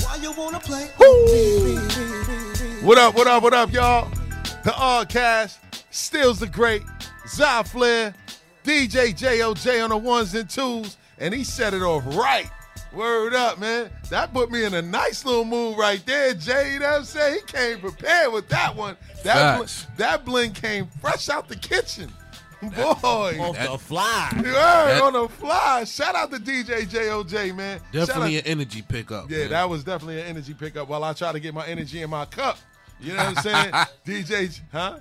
why you wanna play. What up, what up, what up, y'all? The Oddcast, Stills the Great, Zy Flair, DJ JOJ on the ones and twos, and he set it off right. Word up, man. That put me in a nice little mood right there, Jay. You know what I'm saying? He came prepared with that one. That, bl- that bling came fresh out the kitchen. Boy. Off the fly. You heard on the fly. Shout out to DJ JOJ, man. Shout Definitely out- an energy pickup. yeah, man. that was definitely an energy pickup while I try to get my energy in my cup. You know what I'm saying? DJ, huh?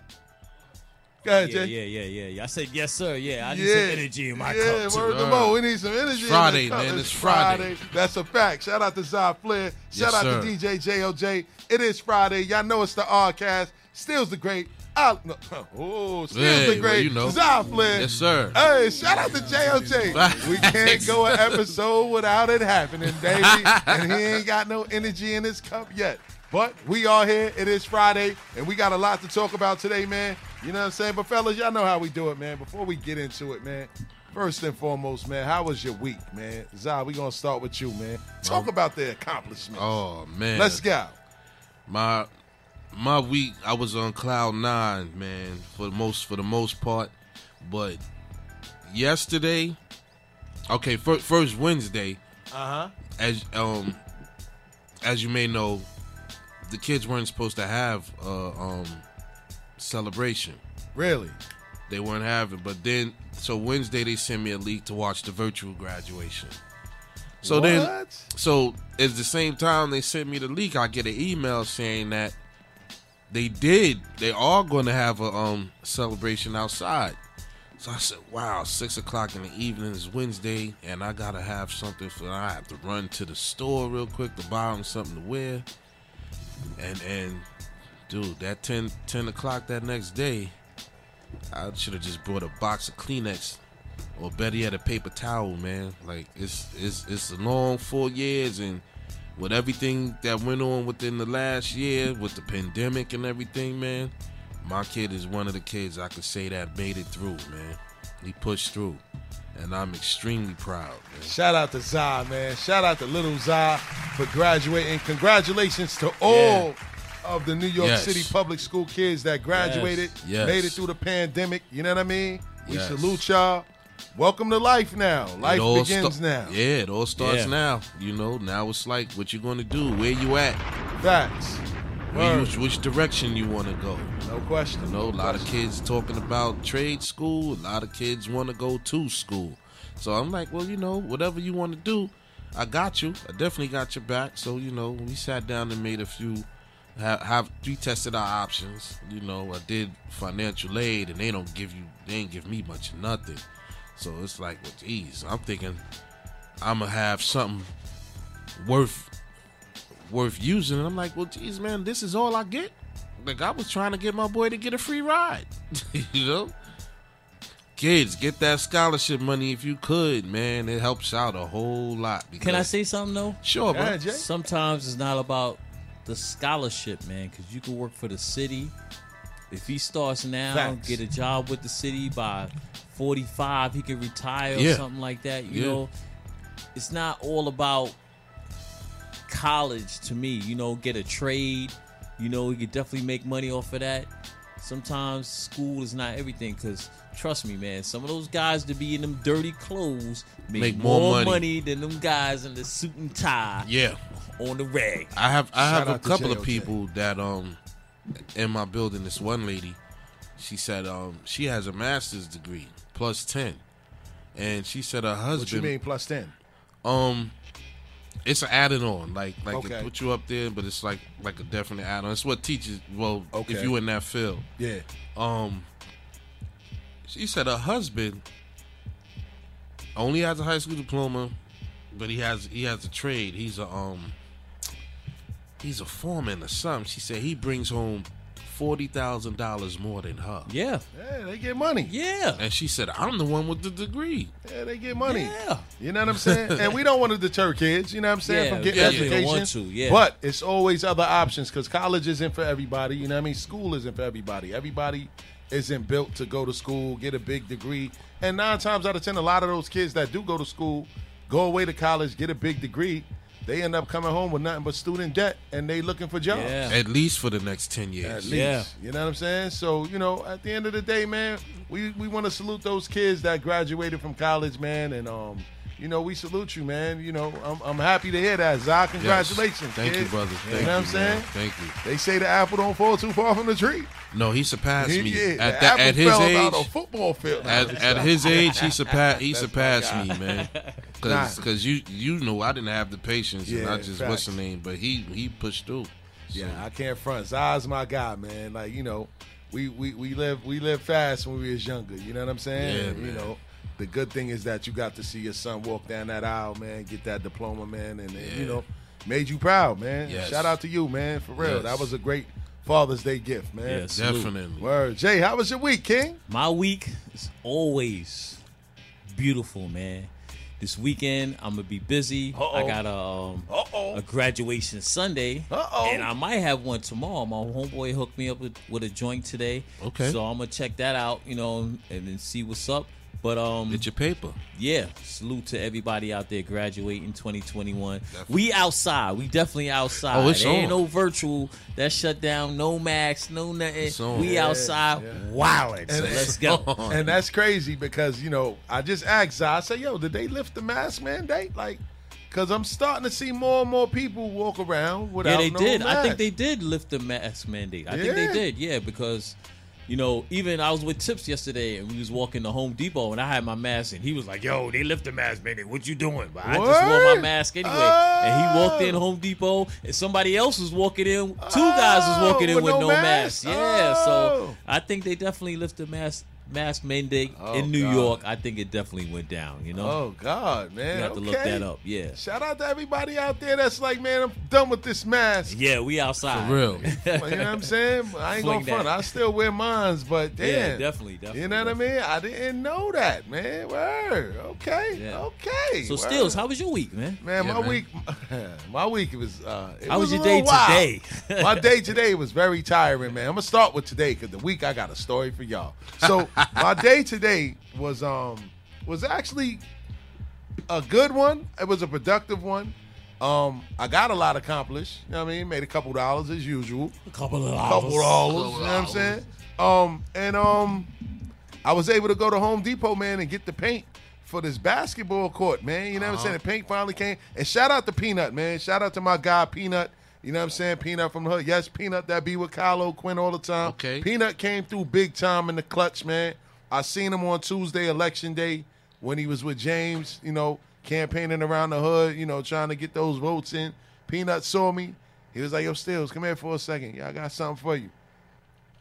Go ahead, Yeah, Jay. yeah, yeah, yeah, yeah. I said yes, sir. Yeah, I need Yeah. some energy in my yeah, cup. word Too. to Mo. We need some energy. in Friday, the man. It's Friday. That's a fact. Shout out to Zy Flair. Shout Yes, out sir. to DJ JOJ. It is Friday. Y'all know it's the R-Cast. Stills the great. I, no, oh, Stills Hey, the well, great. you know. Zy Flair. Yes, sir. Hey, shout out to JOJ. We can't go an episode without it happening, baby. And he ain't got no energy in his cup yet. But we are here. It is Friday, and we got a lot to talk about today, man. You know what I'm saying? But fellas, y'all know how we do it, man. Before we get into it, man, first and foremost, man, how was your week, man? Zah, we gonna start with you, man. Talk about the accomplishments. Oh man. Let's go. my my week I was on cloud nine, man, for the most for the most part. But yesterday, okay, first, first Wednesday, Uh huh. as um as you may know, the kids weren't supposed to have a um celebration. Really? They weren't having, but then so Wednesday they sent me a link to watch the virtual graduation. So then so at the same time they sent me the leak, I get an email saying that they did. They are going to have a um celebration outside. So I said, "Wow, six o'clock in the evening is Wednesday, and I gotta have something for. I have to run to the store real quick to buy them something to wear." And and dude, that 10, 10 o'clock that next day, I should have just brought a box of Kleenex, or better yet, a paper towel, man. Like it's it's it's a long four years, and with everything that went on within the last year, with the pandemic and everything, man, my kid is one of the kids I could say that made it through, man. He pushed through, and I'm extremely proud, man. Shout out to Zah, man. Shout out to little Zah for graduating. Congratulations to all of the New York Yes. City public school kids that graduated, Yes. made it through the pandemic. You know what I mean? We Yes. salute y'all. Welcome to life now. Life It all begins sta- now. Yeah, it all starts Yeah. now. You know, now it's like what you gonna do, where you at, Facts. you, which direction you want to go. No question. You know, a lot of kids talking about trade school. A lot of kids want to go to school. So I'm like, well, you know, whatever you want to do, I got you. I definitely got your back. So you know, we sat down and made a few, have, have we tested our options. You know, I did financial aid, and they don't give you, they ain't give me much of nothing. So it's like, well, geez, I'm thinking I'm gonna have something worth worth using. And I'm like, well, geez, man, this is all I get. Like I was trying to get my boy to get a free ride. you know? Kids, get that scholarship money if you could, man. It helps out a whole lot. Can I say something though? Sure, bro. Yeah, Jay. Sometimes it's not about the scholarship, man, because you can work for the city. If he starts now, Facts. get a job with the city by 45, he can retire or Yeah. something like that. You Yeah. know, it's not all about college to me. You know, get a trade. You know, you could definitely make money off of that. Sometimes school is not everything because trust me, man, some of those guys to be in them dirty clothes make, Make more more, money. money. than them guys in the suit and tie Yeah. on the rag. I have I Shout have a couple of people that um in my building. This one lady, she said um she has a master's degree plus ten, and she said her husband. What you mean plus 10? um it's an added on like like Okay. it put you up there, but it's like like a definite add on. It's what teachers well Okay. if you in that field. Yeah. Um, she said her husband only has a high school diploma, but he has he has a trade. He's a um he's a foreman or something. She said he brings home forty thousand dollars more than her. Yeah. Yeah, they get money. Yeah. And she said, I'm the one with the degree. Yeah, they get money. Yeah. You know what I'm saying? and we don't want to deter kids, you know what I'm saying, Yeah, from getting yeah, education. don't want to, yeah. But it's always other options because college isn't for everybody. You know what I mean? School isn't for everybody. Everybody isn't built to go to school, get a big degree. And nine times out of ten, a lot of those kids that do go to school, go away to college, get a big degree, they end up coming home with nothing but student debt and they looking for jobs. Yeah. At least for the next ten At years. least. Yeah. You know what I'm saying? So, you know, at the end of the day, man, we, we want to salute those kids that graduated from college, man. And, um, you know, we salute you, man. You know, I'm, I'm happy to hear that. Zah, Yes. congratulations. Thank kid. you, brother. You Thank know what I'm you, saying? man. Thank you. They say the apple don't fall too far from the tree. No, he surpassed me Yeah, at the that apple at his fell age. about a football field. At, at his age, he surpassed he That's surpassed me, man. Nah. Because you you know I didn't have the patience, and I just facts. what's the name, but he he pushed through. So, Yeah, I can't front. Zah's my guy, man. Like you know, we we we live we live fast when we was younger. You know what I'm saying? Yeah, And, You know, the good thing is that you got to see your son walk down that aisle, man, get that diploma, man, and, and, you know, made you proud, man. Yes. Shout out to you, man, for real. Yes. That was a great Father's Day gift, man. Yeah, salute. definitely. Word, Jay, how was your week, King? My week is always beautiful, man. This weekend I'm gonna be busy. Uh-oh. I got a um, a graduation Sunday, Uh-oh. and I might have one tomorrow. My homeboy hooked me up with, with a joint today, Okay. So I'm gonna check that out, you know, and then see what's up. But um, Get your paper. yeah, salute to everybody out there graduating 2021. We outside. We definitely outside. Oh, it's there ain't no virtual. That shut down. No max. No nothing. It's on. We Yeah, outside. yeah. Wildin'. So And- let's go. And that's crazy because you know I just asked Zah. I said, "Yo, did they lift the mask mandate?" Like, because I'm starting to see more and more people walk around without. Yeah, they no did. I think they did lift the mask mandate. I think they did. Yeah, because you know, even I was with Tips yesterday, and we was walking to Home Depot, and I had my mask, and he was like, "Yo, they lift the mask mandate. What you doing?" But I just wore my mask anyway. And he walked in Oh. Home Depot, and somebody else was walking in. Two guys was walking ah, in with no, mask? mask. Yeah, Oh. so I think they definitely lift the mask mask mandate Oh, in New God. York. I think it definitely went down. You know, Oh God, man! you have to look that up. Yeah, Shout out to everybody out there that's like, man, I'm done with this mask. yeah, we outside For real. you know what I'm saying? I ain't Fling gonna front. I still wear mines, but damn, Yeah, definitely, definitely. You know what I mean? I didn't know that, man. Word. Okay. Yeah. Okay. So, Word. Stills, how was your week, man? Man, Yeah, my man. week, my week was. Uh, it How was a your day wild. today? my day today was very tiring, man. I'm gonna start with today because the week I got a story for y'all. So my day today was um was actually a good one. It was a productive one. Um, I got a lot accomplished. You know what I mean? Made a couple dollars as usual A couple of couple dollars. You know what I'm saying? Um, and um, I was able to go to Home Depot, man, and get the paint for this basketball court, man. You know what I'm saying? The paint finally came. And shout out to Peanut, man. Shout out to my guy Peanut. You know what I'm saying? Peanut from the hood. Yes, Peanut that be with Kylo Quinn all the time. Okay. Peanut came through big time in the clutch, man. I seen him on Tuesday, election day, when he was with James, you know, campaigning around the hood, you know, trying to get those votes in. Peanut saw me. He was like, yo, Stills, come here for a second. Yeah, I got something for you.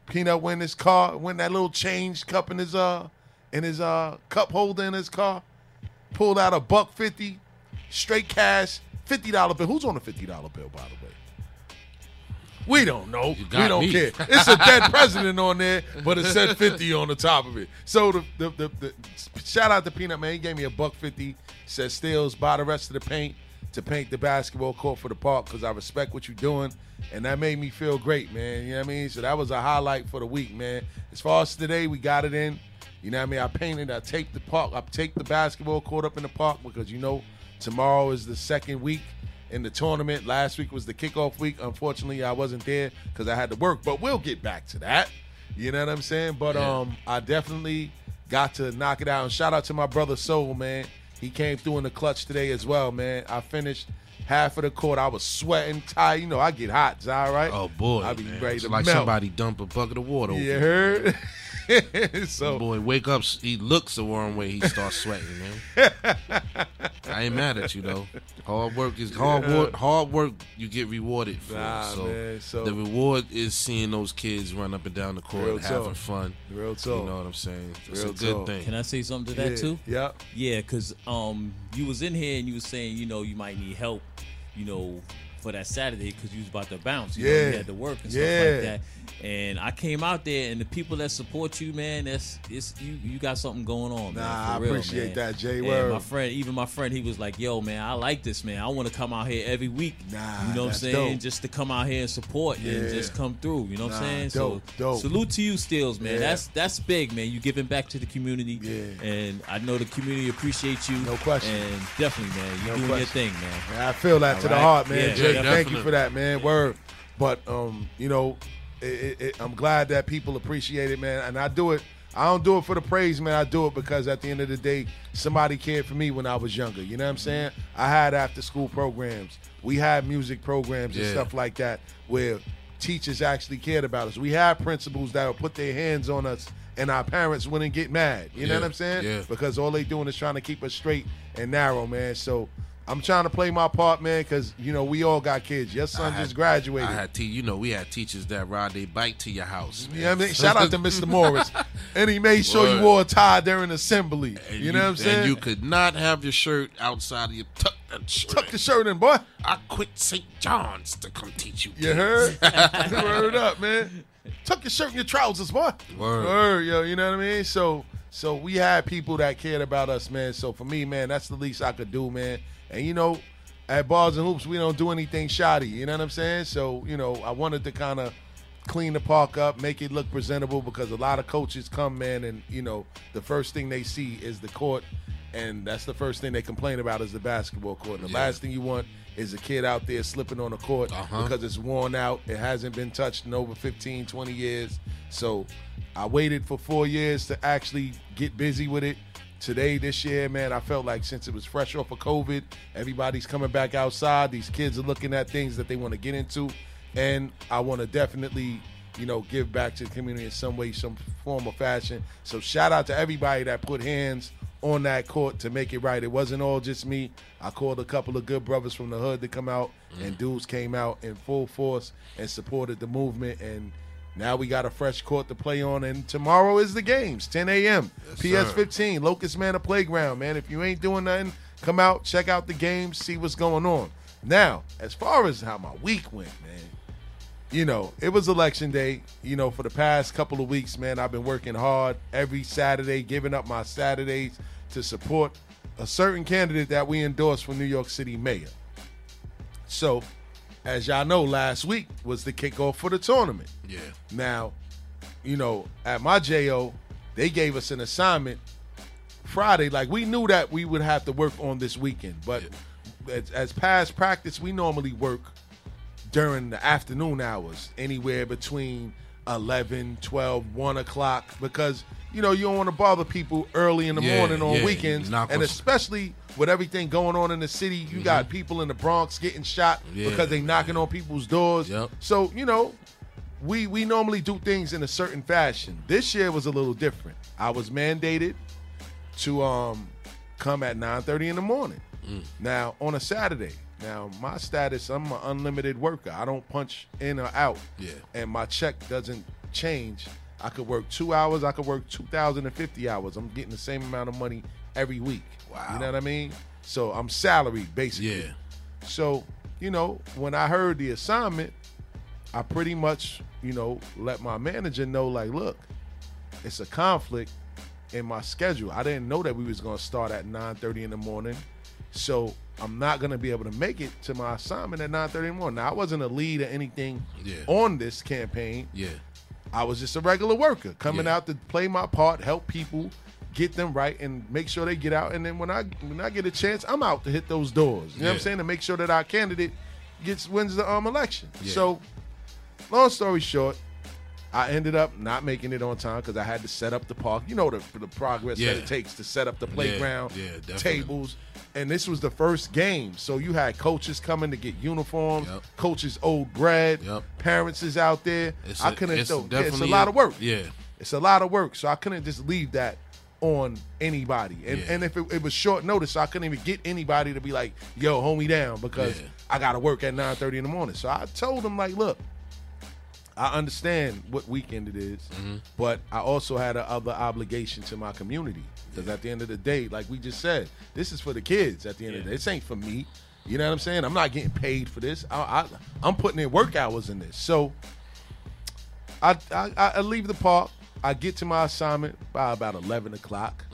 Peanut went in his car, went in that little change cup in his uh in his uh cup holder in his car, pulled out a buck fifty, straight cash, fifty dollar bill. Who's on a fifty dollar bill, by the way? We don't know. We don't me. care. It's a dead president on there, but it said 50 on the top of it. So the, the, the, the shout out to Peanut Man. He gave me a buck 50. Said Stills buy the rest of the paint to paint the basketball court for the park because I respect what you're doing. And that made me feel great, man. You know what I mean? So that was a highlight for the week, man. As far as today, we got it in. You know what I mean? I painted, I taped the park, I taped the basketball court up in the park because you know tomorrow is the second week in the tournament. Last week was the kickoff week. Unfortunately, I wasn't there because I had to work, but we'll get back to that. You know what I'm saying? But Yeah. um, I definitely got to knock it out. And shout out to my brother Soul, man. He came through in the clutch today as well, man. I finished half of the court. I was sweating, tired. You know, I get hot. All right? Oh boy, I be man. ready It's like melt. somebody dump a bucket of water. You over heard? so Boy, wake up. He looks the wrong way. He starts sweating, man. I ain't mad at you though. Hard work is hard work. Hard work you get rewarded for. Nah, so, man, so- the reward is seeing those kids run up and down the court Real having talk. fun. Real talk. You know what I'm saying? It's Real a good talk. thing. Can I say something to that yeah. too? Yep. Yeah, cause um, you was in here and you was saying, you know, you might need help, you know, for that Saturday because you was about to bounce. You know, you had to work and Yeah. stuff like that. And I came out there, and the people that support you, man, that's it's you. You got something going on, man. Nah, I real, appreciate man. that, Jay. Word. my friend, even my friend, he was like, "Yo, man, I like this, man. I want to come out here every week. Nah, you know what I'm saying? dope. Just to come out here and support Yeah. and just come through. You know what I'm saying? dope, so dope. salute to you, Stills, man. Yeah. That's that's big, man. You giving back to the community. Yeah. And I know the community appreciates you. No question. And definitely, man, you No doing question. your thing, man. Man, I feel that All to the heart, man. Yeah, Jay, yeah, thank you for that, man. Word. But um, you know, it, it, I'm glad that people appreciate it, man. And I do it. I don't do it for the praise, man. I do it because at the end of the day, somebody cared for me when I was younger. You know what I'm saying? I had after school programs. We had music programs and Yeah. stuff like that where teachers actually cared about us. We had principals that would put their hands on us and our parents wouldn't get mad. You know what I'm saying? yeah. Because all they doing is trying to keep us straight and narrow, man. So I'm trying to play my part, man, because you know we all got kids. Your son had- just graduated. I had te- you know, we had teachers that ride their bike to your house. you know I mean? Shout out to Mr. Morris, and he made sure you wore a tie during assembly. And you know what I'm saying? And you could not have your shirt outside of your tuck that shirt. tuck the shirt in, boy. I quit St. John's to come teach you. You heard? Word up, man. Tuck your shirt in your trousers, boy. Word. yo. You know what I mean? So, so we had people that cared about us, man. So for me, man, that's the least I could do, man. And you know, at bars and hoops, we don't do anything shoddy. You know what I'm saying? So, you know, I wanted to kind of clean the park up, make it look presentable because a lot of coaches come, man, and you know, the first thing they see is the court, and that's the first thing they complain about is the basketball court. And the Yeah. last thing you want is a kid out there slipping on the court Uh-huh. because it's worn out. It hasn't been touched in over 15, 20 years. So I waited for four years to actually get busy with it. Today, this year, man, I felt like since it was fresh off of COVID, everybody's coming back outside. These kids are looking at things that they want to get into. And I want to definitely, you know, give back to the community in some way, some form or fashion. So shout out to everybody that put hands on that court to make it right. It wasn't all just me. I called a couple of good brothers from the hood to come out, and mm. dudes came out in full force and supported the movement. And now we got a fresh court to play on. And tomorrow is the games, 10 a.m. Yes, PS 15, Locust Manor Playground, man. If you ain't doing nothing, come out, check out the games, see what's going on. Now, as far as how my week went, man, you know, it was election day. You know, for the past couple of weeks, man, I've been working hard every Saturday, giving up my Saturdays to support a certain candidate that we endorsed for New York City mayor. So, as y'all know, last week was the kickoff for the tournament. Yeah. Now, you know, at my JO, they gave us an assignment Friday. Like we knew that we would have to work on this weekend, but as, as past practice, we normally work during the afternoon hours, anywhere between 11, 12, 1 o'clock, because, you know, you don't want to bother people early in the Yeah, morning on yeah, weekends. And gonna- especially with everything going on in the city, you got people in the Bronx getting shot Yeah, because they knocking on people's doors. Yep. So, you know, we we normally do things in a certain fashion. This year was a little different. I was mandated to um come at 9:30 in the morning. Mm. Now, on a Saturday. Now, my status, I'm an unlimited worker. I don't punch in or out. Yeah. And my check doesn't change. I could work 2 hours, I could work 2050 hours. I'm getting the same amount of money every week. Wow. You know what I mean? So, I'm salaried basically. Yeah. So, you know, when I heard the assignment, I pretty much, you know, let my manager know, like, look, it's a conflict in my schedule. I didn't know that we was gonna start at 9:30 in the morning. So I'm not gonna be able to make it to my assignment at 9:30 in the morning. Now I wasn't a lead or anything Yeah. on this campaign. Yeah. I was just a regular worker coming Yeah. out to play my part, help people, get them right, and make sure they get out. And then when I when I get a chance, I'm out to hit those doors. You know what I'm saying? To make sure that our candidate gets wins the um election. Yeah. So, long story short, I ended up not making it on time because I had to set up the park. You know the the progress that it takes to set up the playground, tables. And this was the first game, so you had coaches coming to get uniforms. Yep. Coaches old bread. Yep. Parents is out there. It's I a- couldn't. it's yeah, it's a lot of work. yeah. It's a lot of work, so I couldn't just leave that on anybody. And Yeah. and if it, it was short notice, I couldn't even get anybody to be like, "Yo, hold me down," because Yeah. I got to work at nine thirty in the morning. So I told them like, "Look, I understand what weekend it is, Mm-hmm. but I also had a other obligation to my community. Because at the end of the day, like we just said, this is for the kids. At the end of the day, this ain't for me. You know what I'm saying? I'm not getting paid for this. I, I, I'm putting in work hours in this. So I, I, I leave the park. I get to my assignment by about 11 o'clock.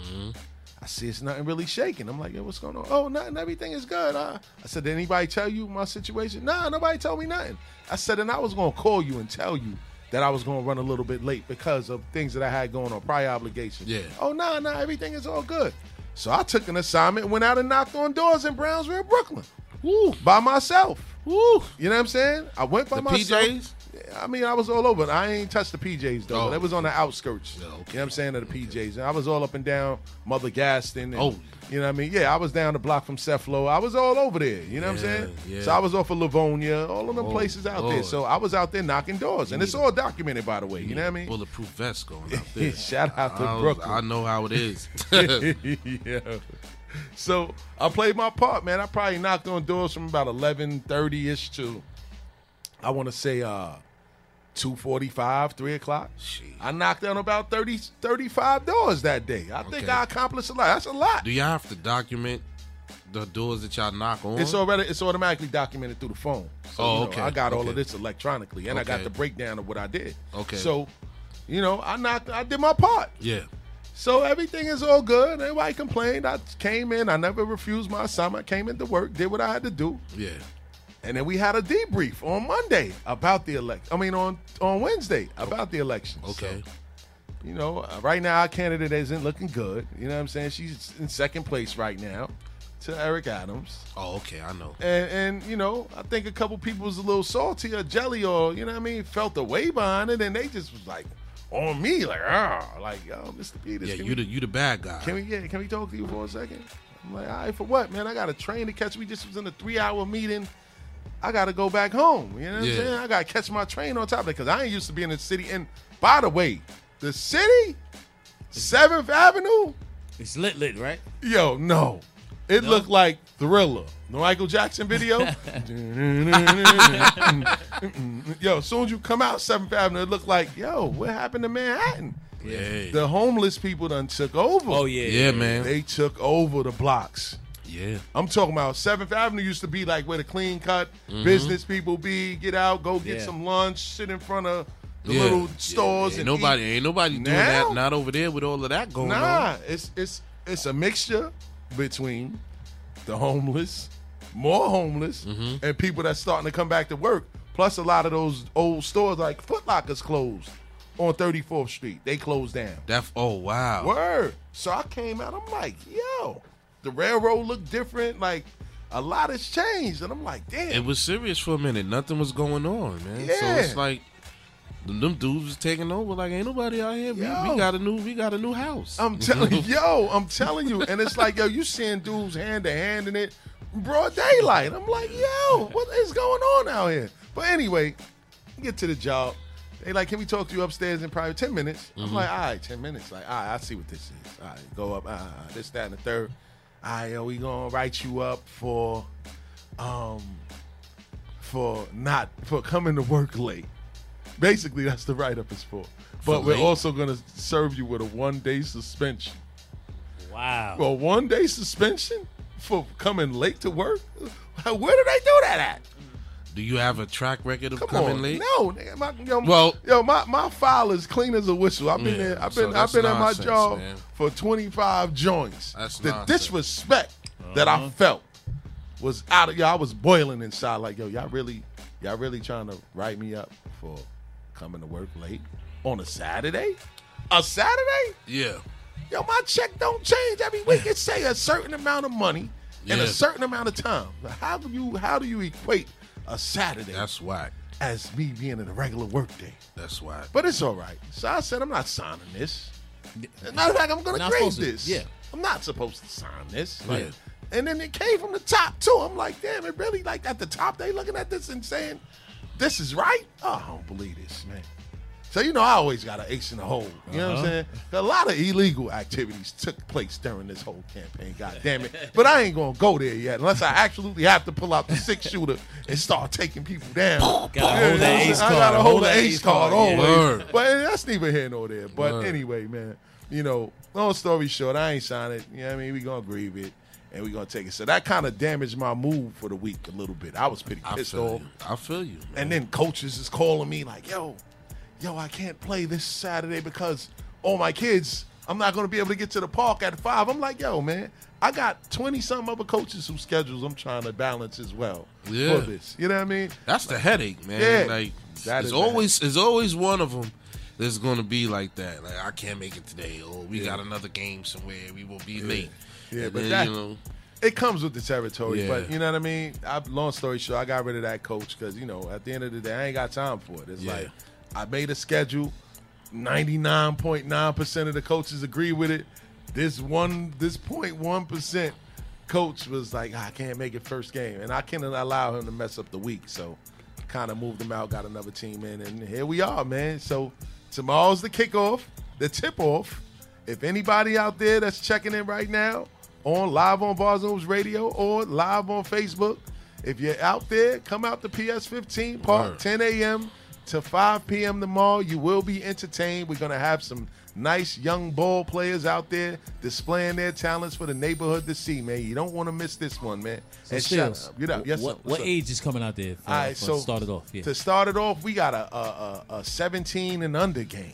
I see it's nothing really shaking. I'm like, yo, what's going on? Oh, nothing. Everything is good. Uh, I said, did anybody tell you my situation? Nah, nobody told me nothing. I said, and I was to call you and tell you that I was going to run a little bit late because of things that I had going on, prior obligations. Yeah. Oh, nah, nah, everything is all good. So I took an assignment, went out and knocked on doors in Brownsville, Brooklyn. Woo. By myself. Woo. You know what I'm saying? I went by The myself. PJs? I mean, I was all over. I ain't touched the PJs though. Oh. That was on the outskirts. Yeah, okay. You know what I'm saying? Of the PJs. And I was all up and down Mother Gaston. And, Oh. You know what I mean? Yeah, I was down the block from Ceflo. I was all over there. You know what I'm saying? yeah. So I was off of Livonia, all of them Oh, places out there. So I was out there knocking doors. And it's all documented, by the way. You know what I mean? Bulletproof vest going out there. Shout out to I, was- Brooklyn. I know how it is. yeah. So I played my part, man. I probably knocked on doors from about eleven thirty ish to I want to say uh two forty five, three o'clock. Shit. I knocked on about 30, 35 doors that day. I think I accomplished a lot. That's a lot. Do y'all have to document the doors that y'all knock on? It's already it's automatically documented through the phone. So, Oh, you know, okay, I got all of this electronically, and I got the breakdown of what I did. Okay. So, you know, I knocked. I did my part. yeah. So everything is all good. Everybody complained. I came in. I never refused my assignment. I Came into work, did what I had to do, Yeah. And then we had a debrief on Monday about the election. I mean, on on Wednesday about the election. Okay. So, you know, uh, right now our candidate isn't looking good. You know what I'm saying? She's in second place right now to Eric Adams. Oh, okay. I know. And, and you know, I think a couple people was a little salty or jelly or, you know what I mean, felt the way behind it. And they just was like, on me, like, ah, like, yo, Mr. Peters. Yeah, you we- the you the bad guy. can we yeah, can we talk to you for a second? I'm like, all right, for what, man? I got a train to catch. We just was in a three hour meeting. I got to go back home. You know what Yeah. I'm saying? I got to catch my train on top of it because I ain't used to be in the city. And by the way, the city, Seventh Avenue, It's lit, lit, right? yo, no, it No? looked like Thriller, the Michael Jackson video. yo, as soon as you come out Seventh Avenue, it looked like, yo, what happened to Manhattan? Yeah. The homeless people done took over. Oh yeah, yeah, man. They took over the blocks. Yeah. I'm talking about Seventh Avenue used to be like where the clean cut Mm-hmm. business people be. Get out, go get Yeah. some lunch, sit in front of the Yeah. little stores Ain't and nobody eat. ain't nobody doing Now? that. Not over there with all of that going Nah, on. it's it's it's a mixture between the homeless, more homeless, Mm-hmm. and people that's starting to come back to work. Plus, a lot of those old stores like Foot Locker's closed on 34th Street. They closed down. That oh wow. Word. So I came out. I'm like, yo, the railroad looked different. Like a lot has changed, and I'm like, damn. It was serious for a minute. Nothing was going on, man. Yeah. So it's like them, them dudes was taking over. Like ain't nobody out here. We, we got a new we got a new house. I'm telling you, yo, I'm telling you, and it's like, yo, you seeing dudes hand to hand in it, broad daylight. I'm like, yo, what is going on out here? But anyway, get to the job. They like, can we talk to you upstairs in probably ten minutes? I'm mm-hmm. like, all right, ten minutes. Like, all right, I see what this is. All right, go up. Uh, this, that, and the third. All right, we gonna write you up for, um, for not for coming to work late. Basically, that's the write up is for. But For we're late? also gonna serve you with a one day suspension. Wow. A one day suspension for coming late to work? Where do they do that at? Do you have a track record of Come coming on, late? no, nigga, my, yo, Well- yo, my, my file is clean as a whistle. I've been Yeah, there. I've so been I've that's been at my job man. for twenty five joints. That's the nonsense. disrespect that I uh-huh. felt was out of yo. I was boiling inside. Like yo, y'all really, y'all really trying to write me up for coming to work late on a Saturday? A Saturday? Yeah. Yo, my check don't change every week. It say a certain amount of money in Yeah. a certain amount of time. How do you how do you equate a Saturday That's whack. as me being in a regular work day? That's whack. But it's all right. So I said I'm not signing this. Matter of fact, I'm gonna Not grade this. Yeah. I'm not supposed to sign this. Like, Yeah. And then it came from the top too. I'm like, damn, it really like at the top they looking at this and saying, This is right? Oh, I don't believe this, man. So you know, I always got an ace in the hole. You know what I'm Uh-huh. saying? A lot of illegal activities took place during this whole campaign. God damn it! But I ain't gonna go there yet unless I absolutely have to pull out the six shooter and start taking people down. Gotta you know what I'm ace card. I gotta hold the ace card yeah. always. Word. But that's neither here nor there. But Word. anyway, man, you know, long story short, I ain't sign it. You know what I mean? We gonna grieve it. And we gonna take it. So that kind of damaged my mood for the week a little bit. I was pretty pissed feel off. you. I feel you. And then coaches is calling me like, yo, yo, I can't play this Saturday because all my kids, I'm not going to be able to get to the park at five. I'm like, yo, man, I got 20 some other coaches whose schedules I'm trying to balance as well Yeah. for this. You know what I mean? That's the headache, man. Yeah. like That there's is always there's always one of them that's going to be like that. Like I can't make it today, or we got another game somewhere. We will be late. Yeah, And but then, that- you know, It comes with the territory, Yeah. but you know what I mean. I, long story short, I got rid of that coach because you know at the end of the day, I ain't got time for it. It's Yeah. like I made a schedule. Ninety nine point nine percent of the coaches agree with it. This one, this point one percent coach was like, ah, I can't make it first game, and I can't allow him to mess up the week. So, kind of moved him out, got another team in, and here we are, man. So tomorrow's the kickoff, the tip off. If anybody out there that's checking in right now on live on Barzooms Radio or live on Facebook, if you're out there, come out to PS15 Park, Word. 10 a.m. to 5 p.m. tomorrow. You will be entertained. We're gonna have some nice young ball players out there displaying their talents for the neighborhood to see, man. You don't want to miss this one, man. So And Stills, shout out. Get up. Yes, what, what up? age is coming out there? For, All right, so start it off. Yeah. To start it off, we got a a, a, a 17 and under game.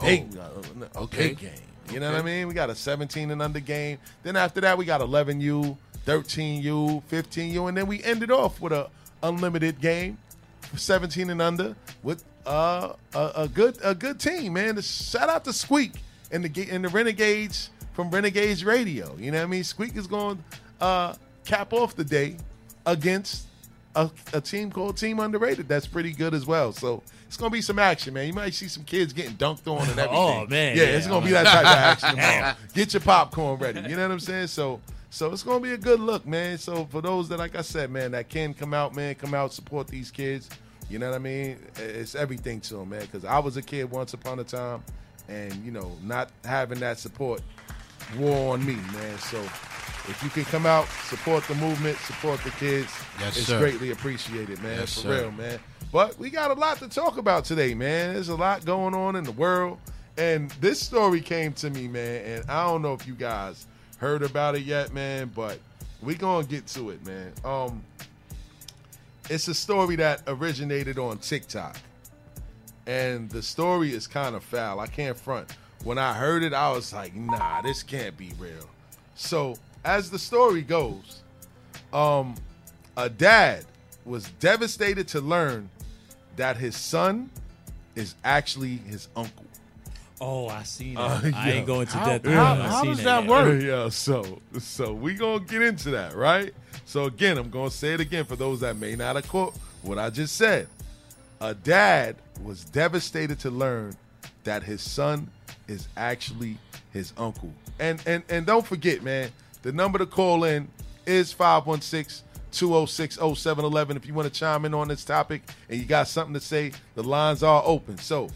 Big, uh, Okay. big game. You know what I mean? We got a 17 and under game. Then after that, we got 11U, 13U, 15U, and then we ended off with a unlimited game, 17 and under, with uh, a, a good a good team, man. Shout out to Squeak and the and the Renegades from Renegades Radio. You know what I mean? Squeak is going to uh, cap off the day against a, a team called Team Underrated. That's pretty good as well. So it's gonna be some action, man. You might see some kids getting dunked on and everything. Oh, man, yeah, yeah. it's gonna be that type of action tomorrow. Get your popcorn ready. You know what I'm saying? So. So it's gonna be a good look, man. So for those that, like I said, man, that can come out, man, come out, support these kids. You know what I mean? It's everything to him, man. Because I was a kid once upon a time, and you know, not having that support wore on me, man. So if you can come out, support the movement, support the kids, Yes, it's sir. greatly appreciated, man. Yes, for sir. real, man. But we got a lot to talk about today, man. There's a lot going on in the world. And this story came to me, man, and I don't know if you guys heard about it yet, man, but we gonna get to it, man. Um it's a story that originated on TikTok. And the story is kind of foul. I can't front. When I heard it, I was like, nah, this can't be real. So, as the story goes, um, a dad was devastated to learn that his son is actually his uncle. Oh, I seen that. Uh, I ain't going to How- depth. how- how seen does that yet. work? Yeah, so so we gonna get into that, right? So again, I'm gonna say it again for those that may not have caught what I just said. A dad was devastated to learn that his son is actually his uncle. And and and don't forget, man, the number to call in is 516 206 0711 if you want to chime in on this topic and you got something to say, the lines are open. So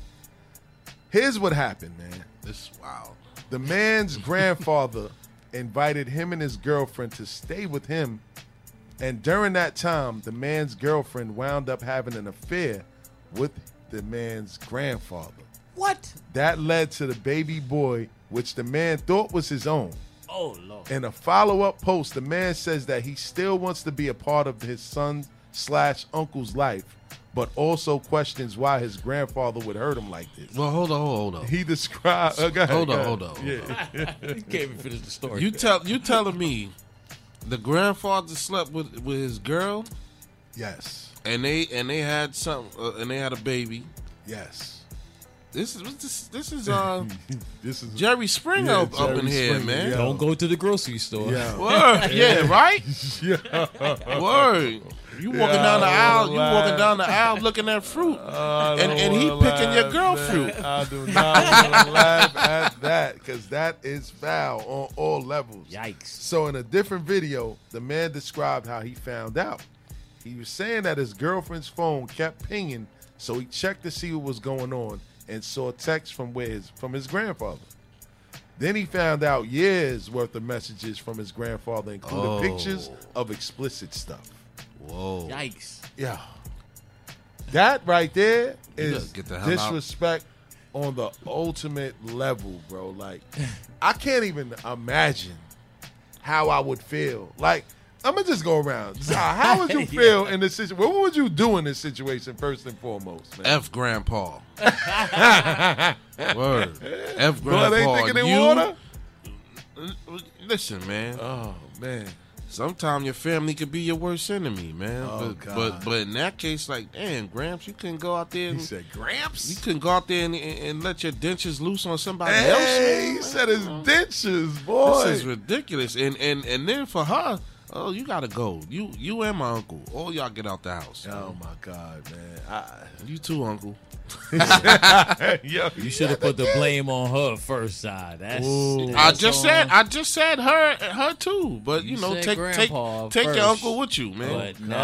here's what happened, man. this wow. The man's grandfather invited him and his girlfriend to stay with him. And during that time, the man's girlfriend wound up having an affair with the man's grandfather. What? That led to the baby boy, which the man thought was his own. Oh lord. In a follow up post, the man says that he still wants to be a part of his son slash uncle's life, but also questions why his grandfather would hurt him like this. Well, hold on, hold on. He described. uh, go ahead, Hold on, hold on, hold Yeah. you can't even finish the story. You tell you telling me the grandfather slept with with his girl Yes. and they and they had some uh, and they had a baby. Yes. This is this this is uh This is Jerry Springer Yeah, up, up in Jerry here, Springer, man. yeah. Don't go to the grocery store. Yeah. Word, yeah, right. yeah. Word. You walking Yeah, down the oh, aisle, don't you walking down the aisle looking at fruit, I oh, and and he wanna picking your girl man. fruit. I do not want to laugh at that because that is foul on all levels. Yikes. So in a different video, the man described how he found out. He was saying that his girlfriend's phone kept pinging, So he checked to see what was going on and saw a text from where his from his grandfather. Then he found out years worth of messages from his grandfather, including Oh. pictures of explicit stuff. Whoa. Yikes. Yeah. That right there You is gotta get the hell out. disrespect on the ultimate level, bro. Like, I can't even imagine how I would feel. Like, I'm gonna just go around. Zah, How would you Yeah. feel in this situation? What would you do in this situation first and foremost, man? F grandpa. Word. F Boy, grandpa. they thinking in you- water. Listen, man. Oh man, Sometimes your family could be your worst enemy, man. Oh, but, but but in that case, like, damn, Gramps, you couldn't go out there. he And, said, you couldn't go out there and, and, and let your dentures loose on somebody else. Hey, man. he said his dentures, boy. This is ridiculous. And and and then for her, oh, you gotta go. You you and my uncle, all y'all get out the house. oh my god, man. I, You too, uncle. yo, You should have put the blame on her first side. That's, Ooh. I just on- said I just said her her too, but you, You know said take take grandpa take your uncle with you, man. But Nah,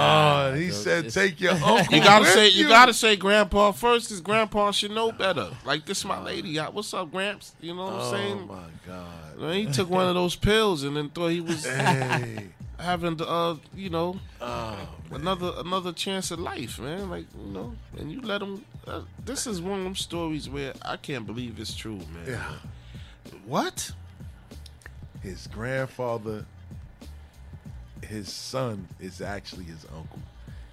nah, he it's- said, "Take your uncle." You gotta with say you gotta say grandpa first, cause grandpa should know better. Like this, my lady. What's up, Gramps? You know what I'm Oh saying? Oh my god. Man, he took one of those pills and then thought he was Hey. Having the, uh, you know, Oh, another another chance at life, man. Like you know, and you let him. Uh, this is one of them stories where I can't believe it's true, man. yeah. What? His grandfather, his son is actually his uncle.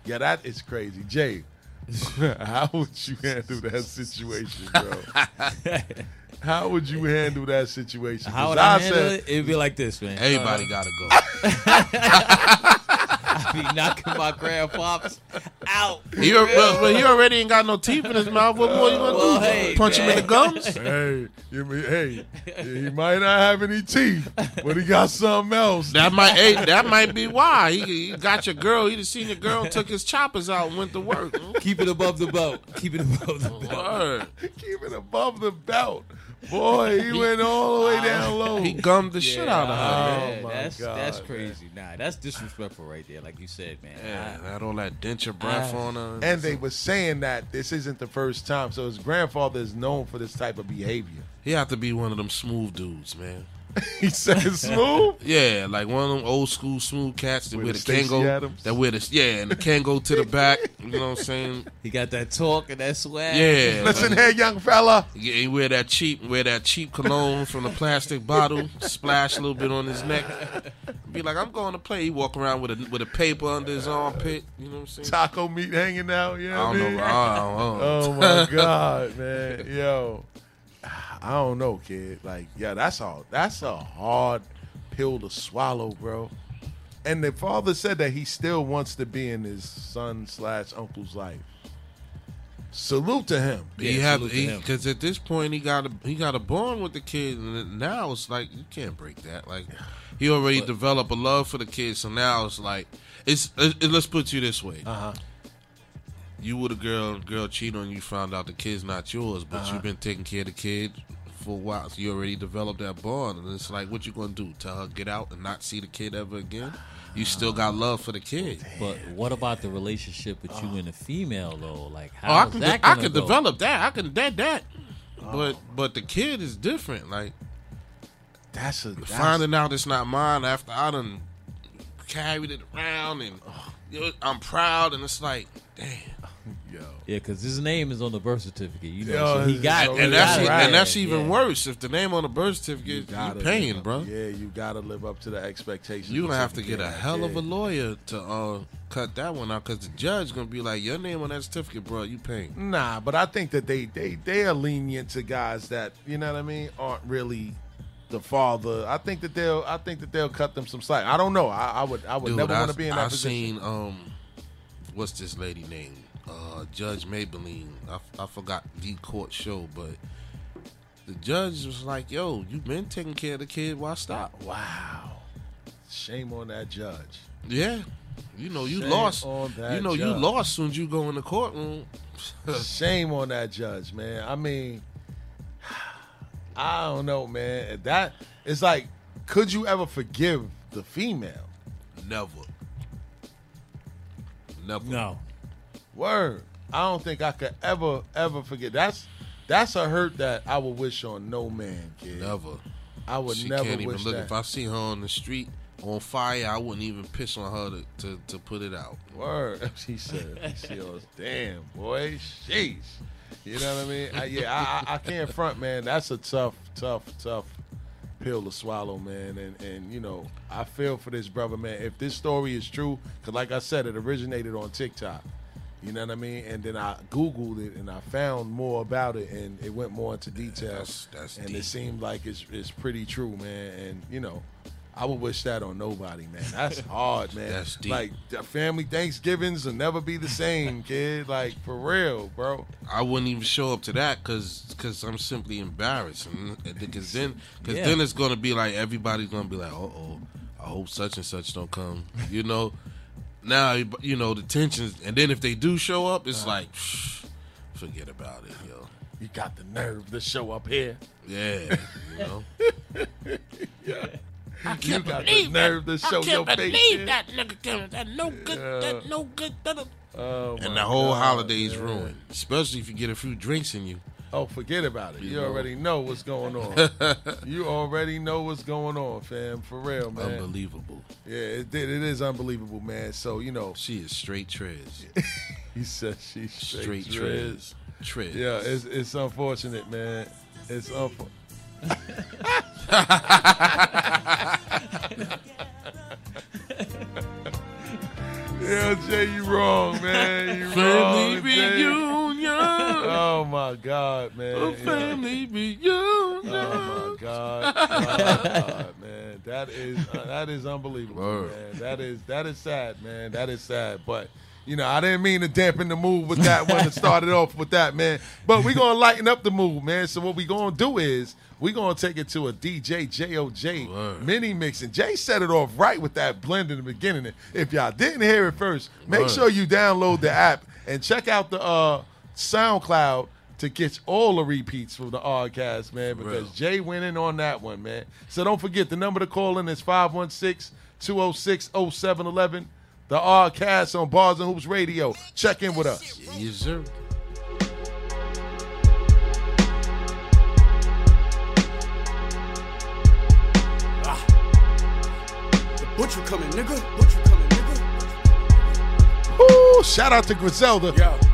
Yeah, that is crazy. Jay, how would you handle that situation, bro? How would you handle that situation? How 'Cause would I handle it? It'd be like this, man. Everybody Uh, gotta go. I be knocking my grandpops out. He, well, well, he already ain't got no teeth in his mouth. What more you gonna Well, do? hey, Punch him in the gums? hey, you mean, hey, he might not have any teeth, but he got something else. That might hey, that might be why he, he got your girl. He just seen your girl, took his choppers out, and went to work. Keep it above the belt. Keep it above the belt. Word. Keep it above the belt. Boy, he went all the way down low. He gummed the shit out of her. Yeah, Oh, my that's God, that's man. crazy. Nah, that's disrespectful right there. Like you said, man. Yeah, I- had all that denture breath I- on her. And they were saying that this isn't the first time. So his grandfather is known for this type of behavior. he had to be one of them smooth dudes, man. He said smooth. Yeah, like one of them old school smooth cats that With wear the the Stacy Kango. Adams? That wear the yeah, and the Kango to the back. You know what I'm saying? he got that talk and that swag. Yeah. Listen like- here, young fella. Yeah, he wear that cheap, wear that cheap cologne from the plastic bottle, splash a little bit on his neck. Be like, I'm going to play. He walk around with a with a paper under his armpit. You know what I'm saying? Taco meat hanging out. You know I what don't I mean? know. I don't know. Oh my god, man, yo, I don't know, kid. Like, yeah, that's all. That's a hard pill to swallow, bro. And the father said that he still wants to be in his son slash uncle's life. Salute to him. he Yeah, have salute to him. because at this point he got a he got a bond with the kid, and now it's like you can't break that. Like he already developed a love for the kid, so now it's like it's. It, it- let's put you this way: Uh huh. you with a girl, girl cheat on you, found out the kid's not yours, but Uh-huh. you've been taking care of the kid for a while, so you already developed that bond, and it's like, what you gonna do? Tell her get out and not see the kid ever again? You still got love for the kid. But what about the relationship with you and the female though? Like Oh, I how's can, that I gonna can go? develop that. I can that that. Oh. But but the kid is different. Like That's a that's, finding out it's not mine after I done carried it around and you know, I'm proud and it's like, damn. Yo. Yeah, because his name is on the birth certificate. You know, Yo, so he it's got so he And that's got it. right. and that's even yeah. worse. If the name on the birth certificate, you, gotta paying, bro. Yeah, you gotta live up to the expectations. You're gonna have to get a that hell of a lawyer to uh, cut that one out because the judge gonna be like, your name on that certificate, bro. You paying? Nah, but I think that they they they are lenient to guys that you know what I mean aren't really the father. I think that they'll I think that they'll cut them some slack. I don't know. I, I would I would Dude, never want to be in that I position. seen um, what's this lady name? Uh, Judge Mablean. I, I forgot the court show, but the judge was like, "Yo, you been taking care of the kid. Why stop?" Wow, shame on that judge. Yeah, you know you Shame lost. on that You know you lost soon as you go in the courtroom. Shame on that judge, man. I mean, I don't know, man. That it's like, could you ever forgive the female? Never. Never. No, Word. I don't think I could ever ever forget. That's that's a hurt that I would wish on no man, kid. Never. I would she never can't even wish look. that. If I see her on the street on fire, I wouldn't even piss on her to, to, to put it out. Word. She said, she goes, oh, damn, boy, sheesh. You know what I mean? I, yeah, I, I, I can't front, man. That's a tough, tough, tough pill to swallow, man. And, and you know, I feel for this brother, man. If this story is true, because like I said, it originated on TikTok. You know what I mean? And then I Googled it and I found more about it and it went more into details. That's- that's and deep. it seemed like it's, it's pretty true, man. And, you know, I would wish that on nobody, man. That's hard, man. That's deep. Like the family Thanksgivings will never be the same, kid. Like for real, bro. I wouldn't even show up to that because cause I'm simply embarrassed. Because then, cause Yeah. then it's gonna be like everybody's gonna be like, "Uh oh, I hope such and such don't come." You know. Now you know the tensions, and then if they do show up, it's like, "Psh, forget about it, yo. You got the nerve to show up here. Yeah, you know. i You got the nerve to show your face. here. that nigga came. That no good. That no good. That Oh, and the whole God, holiday's man. ruined, especially if you get a few drinks in you. Oh, forget about it. You, You know. already know what's going on. you already know what's going on, fam. For real, man. Unbelievable. Yeah, it, it is unbelievable, man. So you know, She is straight trez. he says she's straight, Straight trez. trez. Trez. Yeah, it's it's unfortunate, man. It's unfortunate. yeah, Jay, you wrong, man. You Family wrong, Jay. reunion. Oh my God, man. A Yeah. family reunion. Oh my God, Oh, God, man, that is uh, that is unbelievable, Word. man. That is that is sad, man. That is sad, but. You know, I didn't mean to dampen the mood with that one and started off with that, man. But we're gonna lighten up the mood, man. So what we gonna do is we're gonna take it to a DJ JOJ Word. mini mix. And Jay set it off right with that blend in the beginning. If y'all didn't hear it first, make Word. sure you download the app and check out the uh SoundCloud to get all the repeats from the Oddcast, man, because. Jay went in on that one, man. So don't forget the number to call in is 516-206-0711. The Oddcast on Bars and Hoops Radio. Check in with us. Yes, sir. Ah. The butcher coming, nigga. Butcher coming, nigga. Woo! Shout out to Griselda. Yo.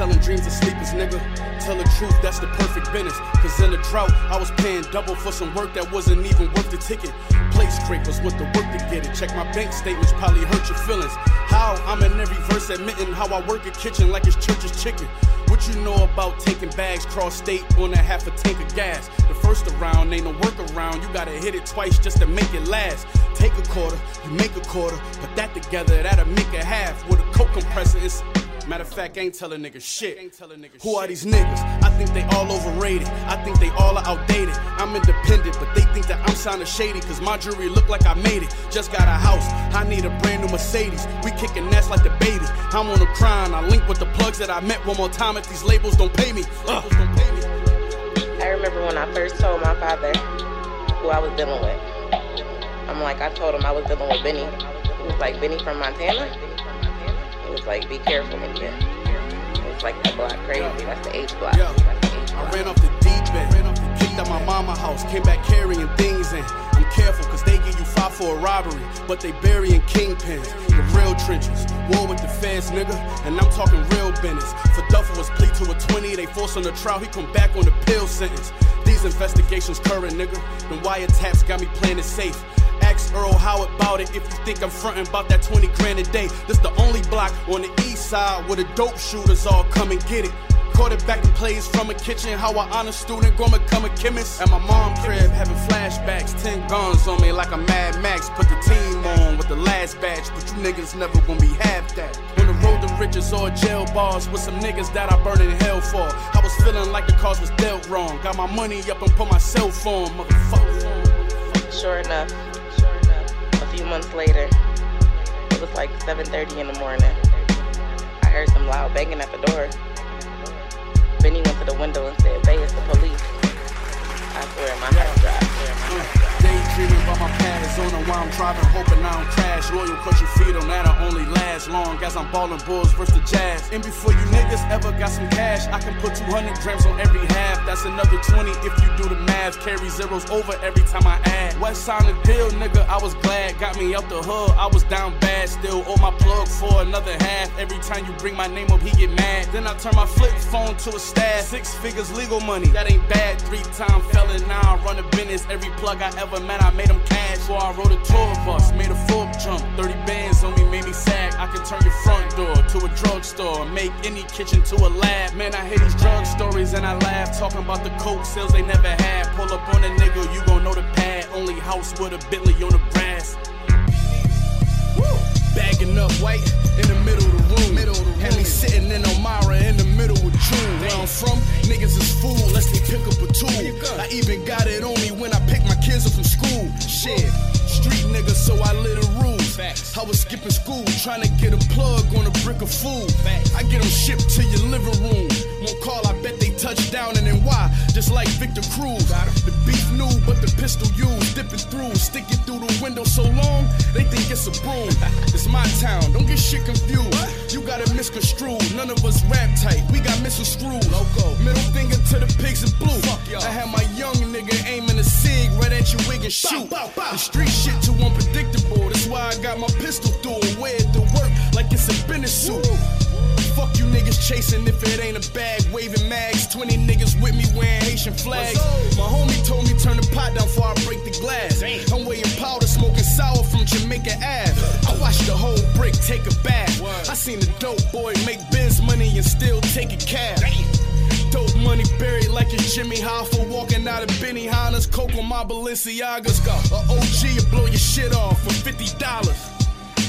Selling dreams of sleepers, nigga. Tell the truth, that's the perfect business. Cause in the drought, I was paying double for some work that wasn't even worth the ticket. Plate scrapers with the work to get it. Check my bank statements, probably hurt your feelings. How? I'm in every verse admitting how I work a kitchen like it's church's chicken. What you know about taking bags cross state on a half a tank of gas? The first around ain't no workaround. You gotta hit it twice just to make it last. Take a quarter, you make a quarter, put that together, that'll make a half. With a coke compressor, it's Matter of fact, I ain't telling niggas shit. Who are these niggas? I think they all overrated. I think they all are outdated. I'm independent, but they think that I'm sounding shady. Cause my jewelry look like I made it. Just got a house. I need a brand new Mercedes. We kicking ass like the baby. I'm on the grind. I link with the plugs that I met one more time if these labels don't pay me. Uh. Labels don't pay me. I remember when I first told my father who I was dealing with. I'm like, I told him I was dealing with Benny. He was like, Benny from Montana? He was like, be careful, India. It was like the block crazy. That's the H block. Yeah. That's the H I block. ran off the deep end, kicked out my mama house, came back carrying things in. I'm careful cause they give you five for a robbery, but they burying kingpins. The real trenches, war with the feds, nigga, and I'm talking real business. For Duffel was plea to a 20, they forced on the trial, he come back on the pill sentence. These investigations current, nigga. The wiretaps got me playing it safe. Ask Earl how about it if you think I'm frontin' about that 20 grand a day. This the only block on the east side where the dope shooters all come and get it. Quarterbacking plays from a kitchen, how I honor student, gonna become a chemist. At my mom crib, having flashbacks, 10 guns on me like a Mad Max. Put the team on with the last batch, but you niggas never gonna be half that. On the road to riches or jail bars with some niggas that I burn in hell for. I was feeling like the cause was dealt wrong. Got my money up and put my cell phone, motherfucker. Sure enough, few months later, it was like 7.30 in the morning. I heard some loud banging at the door. Benny went to the window and said, Bay, it's the police. I swear my heart dropped. Daydreaming about my past, zoning while I'm driving, hoping I don't crash. Loyal feed on that'll only last long as I'm ballin' bulls versus the jazz. And before you niggas ever got some cash, I can put 200 grams on every half. That's another 20 if you do the math. Carry zeros over every time I add. West sign the deal, nigga, I was glad. Got me out the hood, I was down bad. Still owe my plug for another half. Every time you bring my name up, he get mad. Then I turn my flip phone to a stash. Six figures legal money, that ain't bad. Three time felon, now I run a business. Every plug I ever met, I made them cash. So I rode a tour bus, made a full jump. 30 bands on me, made me sag. I can turn your front door to a drugstore. Make any kitchen to a lab. Man, I hear these drug stories and I laugh. Talking about the coke sales they never had. Pull up on a nigga, you gon' know the pad. Only house with a Bentley on the brass. Bagging up white in the middle of the room. Middle of the room. Had me sitting in Elmira in the middle of June. Where I'm from, niggas is fool unless they pick up a tool. I even got it on me when I pick my kids up from school. Shit, street nigga, so I lit a rule. I was skipping school, trying to get a plug on a brick of food. I get them shipped to your living room. One call, I bet they touch down and then why? Just like Victor Cruz. The beef new, but the pistol used. Dipping through, stick it through the window so long, they think it's a broom. it's my town, don't get shit confused. You got it misconstrued. None of us rap tight, we got misconstrued. Loco. Middle finger to the pigs in blue. I had my young nigga aiming a cig right at your wig and shoot. The street shit too unpredictable. That's why I got my pistol through and wear it to work like it's a business suit. Fuck you niggas chasing if it ain't a bag, waving mags. 20 niggas with me wearing Haitian flags. My homie told me turn the pot down before I break the glass. I'm weighing powder, smoking sour from Jamaica Ave. I watched the whole brick take a bath. I seen the dope boy make biz money and still take a cab. Dope money buried like it's Jimmy Hoffa walking out of Benihana's, Coke on my Balenciagas. A OG will blow your shit off for fifty dollars.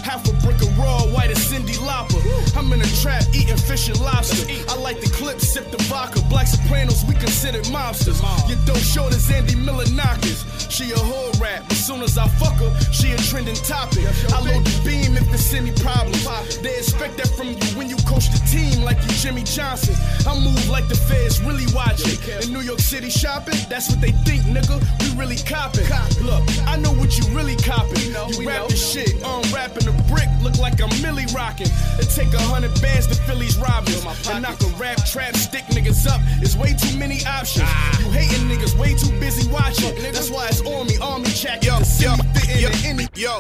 Half a brick of raw, white as Cyndi Lauper. I'm in a trap eating fish and lobster. I like the clips, sip the vodka. Black Sopranos, we considered mobsters. Your dope short as Andy Miller knockers. She a hood rap. but soon as I fuck her, she a trending topic. I load the beam if there's any problems. They expect that from you when you coach the team like you Jimmy Johnson. I move like the feds really watching. In New York City shopping, that's what they think, nigga. We really copping. Look, I know what you really copping. You rap the shit, um, rapping the brick, look like I'm Millie rocking. It take a hundred bands to Phillies robbers. And knock a rap, trap, stick niggas up. It's way too many options. Ah. You hating niggas way too busy watching. That's why it's on me, army check. Yo, yo, yo, any. Yo,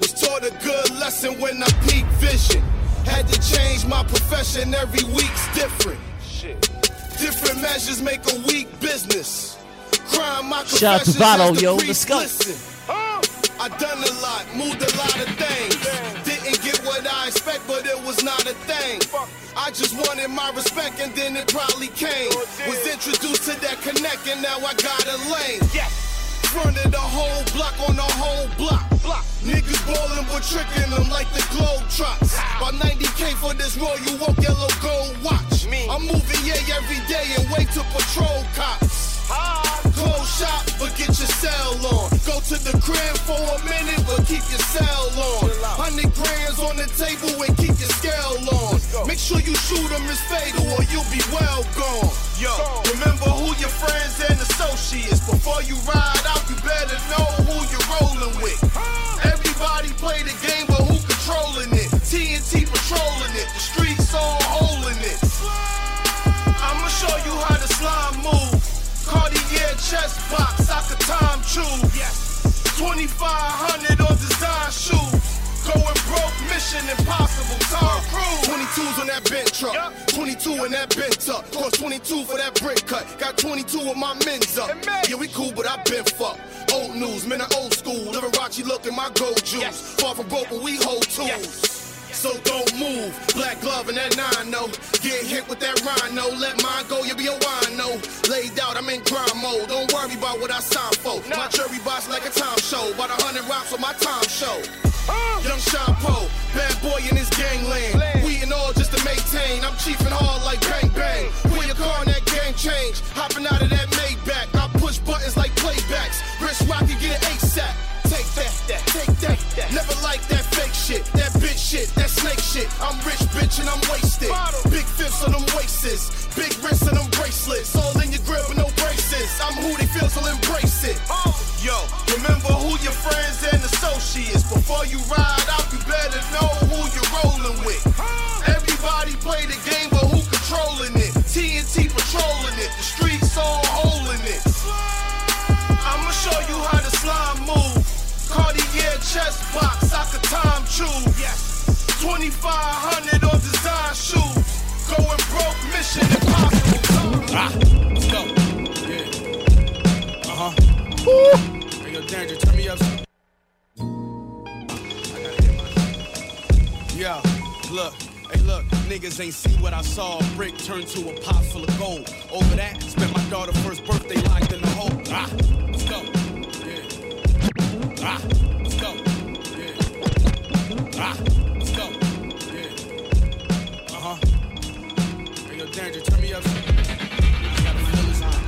was taught a good lesson when I peak vision. Had to change my profession every week's different. Shit. Different measures make a weak business. Crime, my Shout out to confessions Votto, as the yo, the priest skunk. listen. I done a lot, moved a lot of things. Didn't get what I expect, but it was not a thing. I just wanted my respect, and then it probably came. Was introduced to that connect, and now I got a lane. Fronted the whole block on the whole block. Niggas ballin' but tricking them like the globe trots. By 90k for this roll, you walk yellow gold watch. Me. I'm moving yay every day and wait to patrol cops. Close shop, but get your cell on. Go to the crib for a minute, but keep your cell on. Hundred grands on the table and keep your scale on. Make sure you shoot them as fatal or you'll be well gone. Yo, remember who your friends and associates. Before you ride out, you better know who you're rolling with. Everybody play the game, but who controlling it? TNT patrolling it. The streets all holding it. I'ma show you how the slime move. Cartier chest box, I could time choose. 2500 on design shoes. Going broke, mission impossible. Tom Cruise. 22s on that bent truck. 22 in that bent up. Cost 22 for that brick cut. Got 22 of my men's up. Yeah, we cool, but I been fucked. Old news, men I'm old school. Liberace look at my gold juice. Far from broke, but we hold tools. So don't move. Black glove and that nine no. Get hit with that rhino. Let mine go, you'll be a wino. Laid out, I'm in crime mode. Don't worry about what I sign for. My jury box like a time show. About a hundred rocks on my time show. Uh. Young Sean Poe, bad boy in his gangland. We and all just to maintain. I'm chiefing hard like bang bang. Put your car in that game change. Hopping out of that Maybach. I push buttons like playbacks. Wrist rock you get an ASAP. Take that, take that. Never like that fake shit, that bitch shit, that snake shit. I'm rich, bitch, and I'm wasted. Big fifths on them waistes, big wrists on them bracelets. All in your grip with no braces. I'm who they feel, so embrace it. Oh. Yo, remember who your friends and associates. Before you ride out, you better know who you're rolling with. Everybody play the game, but who controlling it? TNT patrolling it, the Chest box, I could time choose. 2500 on design shoes. Going broke, mission impossible. Ah, let's go. Yeah. Uh huh. Hey, yo, Danger, turn me up. some- I gotta hit my- Yeah, look. Hey, look, niggas ain't see what I saw. A brick turned to a pot full of gold. Over that, spent my daughter's first birthday locked in the hole. Ah, let's go. Yeah. Ah, let's go. Yeah. Ah, let's go. Yeah. Uh huh. Hey, yo, Danger, turn me up. Gotta feel this high.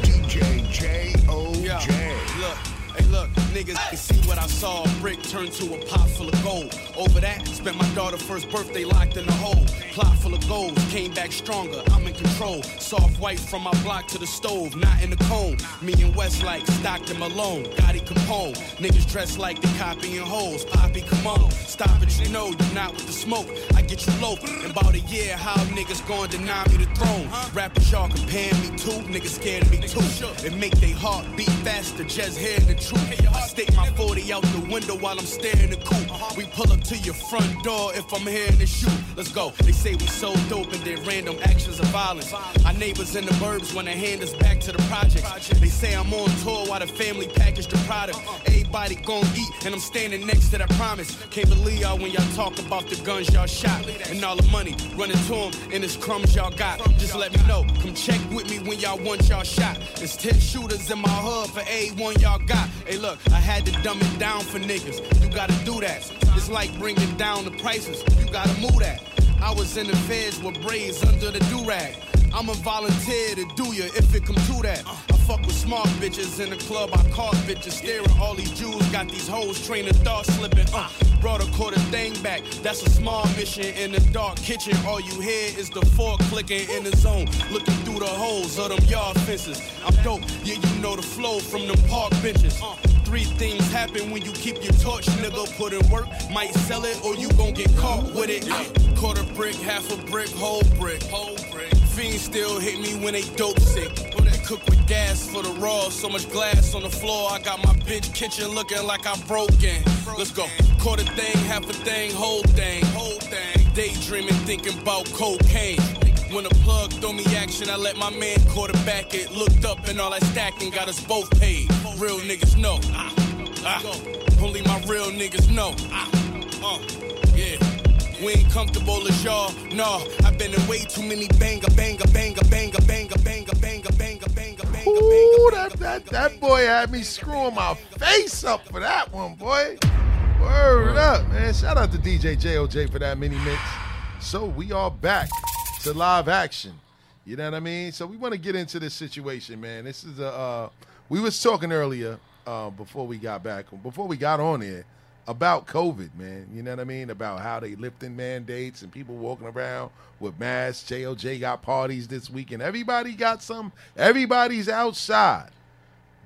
DJ J.O.J. Look, hey, look, niggas can see what I saw. A brick turned to a pot full of gold. Over that, spent my daughter's first birthday locked in a hole. Plot full of gold, came back stronger. I'm in control. Soft white from my block to the stove, not in the cone. Me and West like Stockton Malone, Gotti Capone. Niggas dressed like they copying hoes. Poppy, come on, stop it, you know you're not with the smoke. I get you low. In about a year, how niggas gonna deny me the throne? Rappers y'all comparing me to, niggas scared of me too. It make they heart beat faster, just hearing the truth. I stick my 40 out the window while I'm staring the coupe. We pull up to your front door if I'm hearing the shoot. Let's go. They say we so dope and did random actions of violence. Our neighbors in the burbs wanna hand us back to the projects. They say I'm on tour while the family package the product. Everybody gon' eat and I'm standing next to that promise. Can't believe y'all when y'all talk about the guns y'all shot and all the money running to them and it's crumbs y'all got. Just let me know. Come check with me when y'all want y'all shot. There's 10 shooters in my hood for A1 y'all got. Hey, look, I had to dumb it down for niggas. You gotta do that. It's like bringing down the prices. You gotta move that. I was in the feds with braids under the do-rag. I'm a volunteer to do ya if it come to that. I fuck with smart bitches in the club. I caught bitches staring. All these Jews got these hoes training thoughts slipping. Uh, brought a quarter thing back. That's a small mission in the dark kitchen. All you hear is the fork clicking in the zone, looking through the holes of them yard fences. I'm dope. Yeah, you know the flow from them park benches. Uh, Three things happen when you keep your torch, nigga. Put in work, might sell it, or you gon' get caught with it. Uh, quarter brick, half a brick, whole brick, whole brick. Fiends still hit me when they dope sick. They cook with gas for the raw, so much glass on the floor. I got my bitch kitchen looking like I'm broken. Let's go. Quarter thing, half a thing, whole thing, whole thing. Daydreaming, thinking about cocaine. When the plug throw me action, I let my man quarterback it. Looked up and all that stacking got us both paid. Real niggas know. Ah, ah. Only my real niggas know. Ah, uh, yeah. We ain't comfortable as y'all. No, I've been in way too many banger, banger, banger, banger, banger, banger, banger, banger, banger, banger, Ooh, that, that, that boy had me screwing my face up for that one, boy. Word up, man. Shout out to DJ JOJ for that mini mix. So we are back to live action. You know what I mean? So we want to get into this situation, man. This is a uh, we was talking earlier uh, before we got back, before we got on here about COVID, man. You know what I mean? About how they lifting mandates and people walking around with masks. JOJ got parties this week, and everybody got some. Everybody's outside,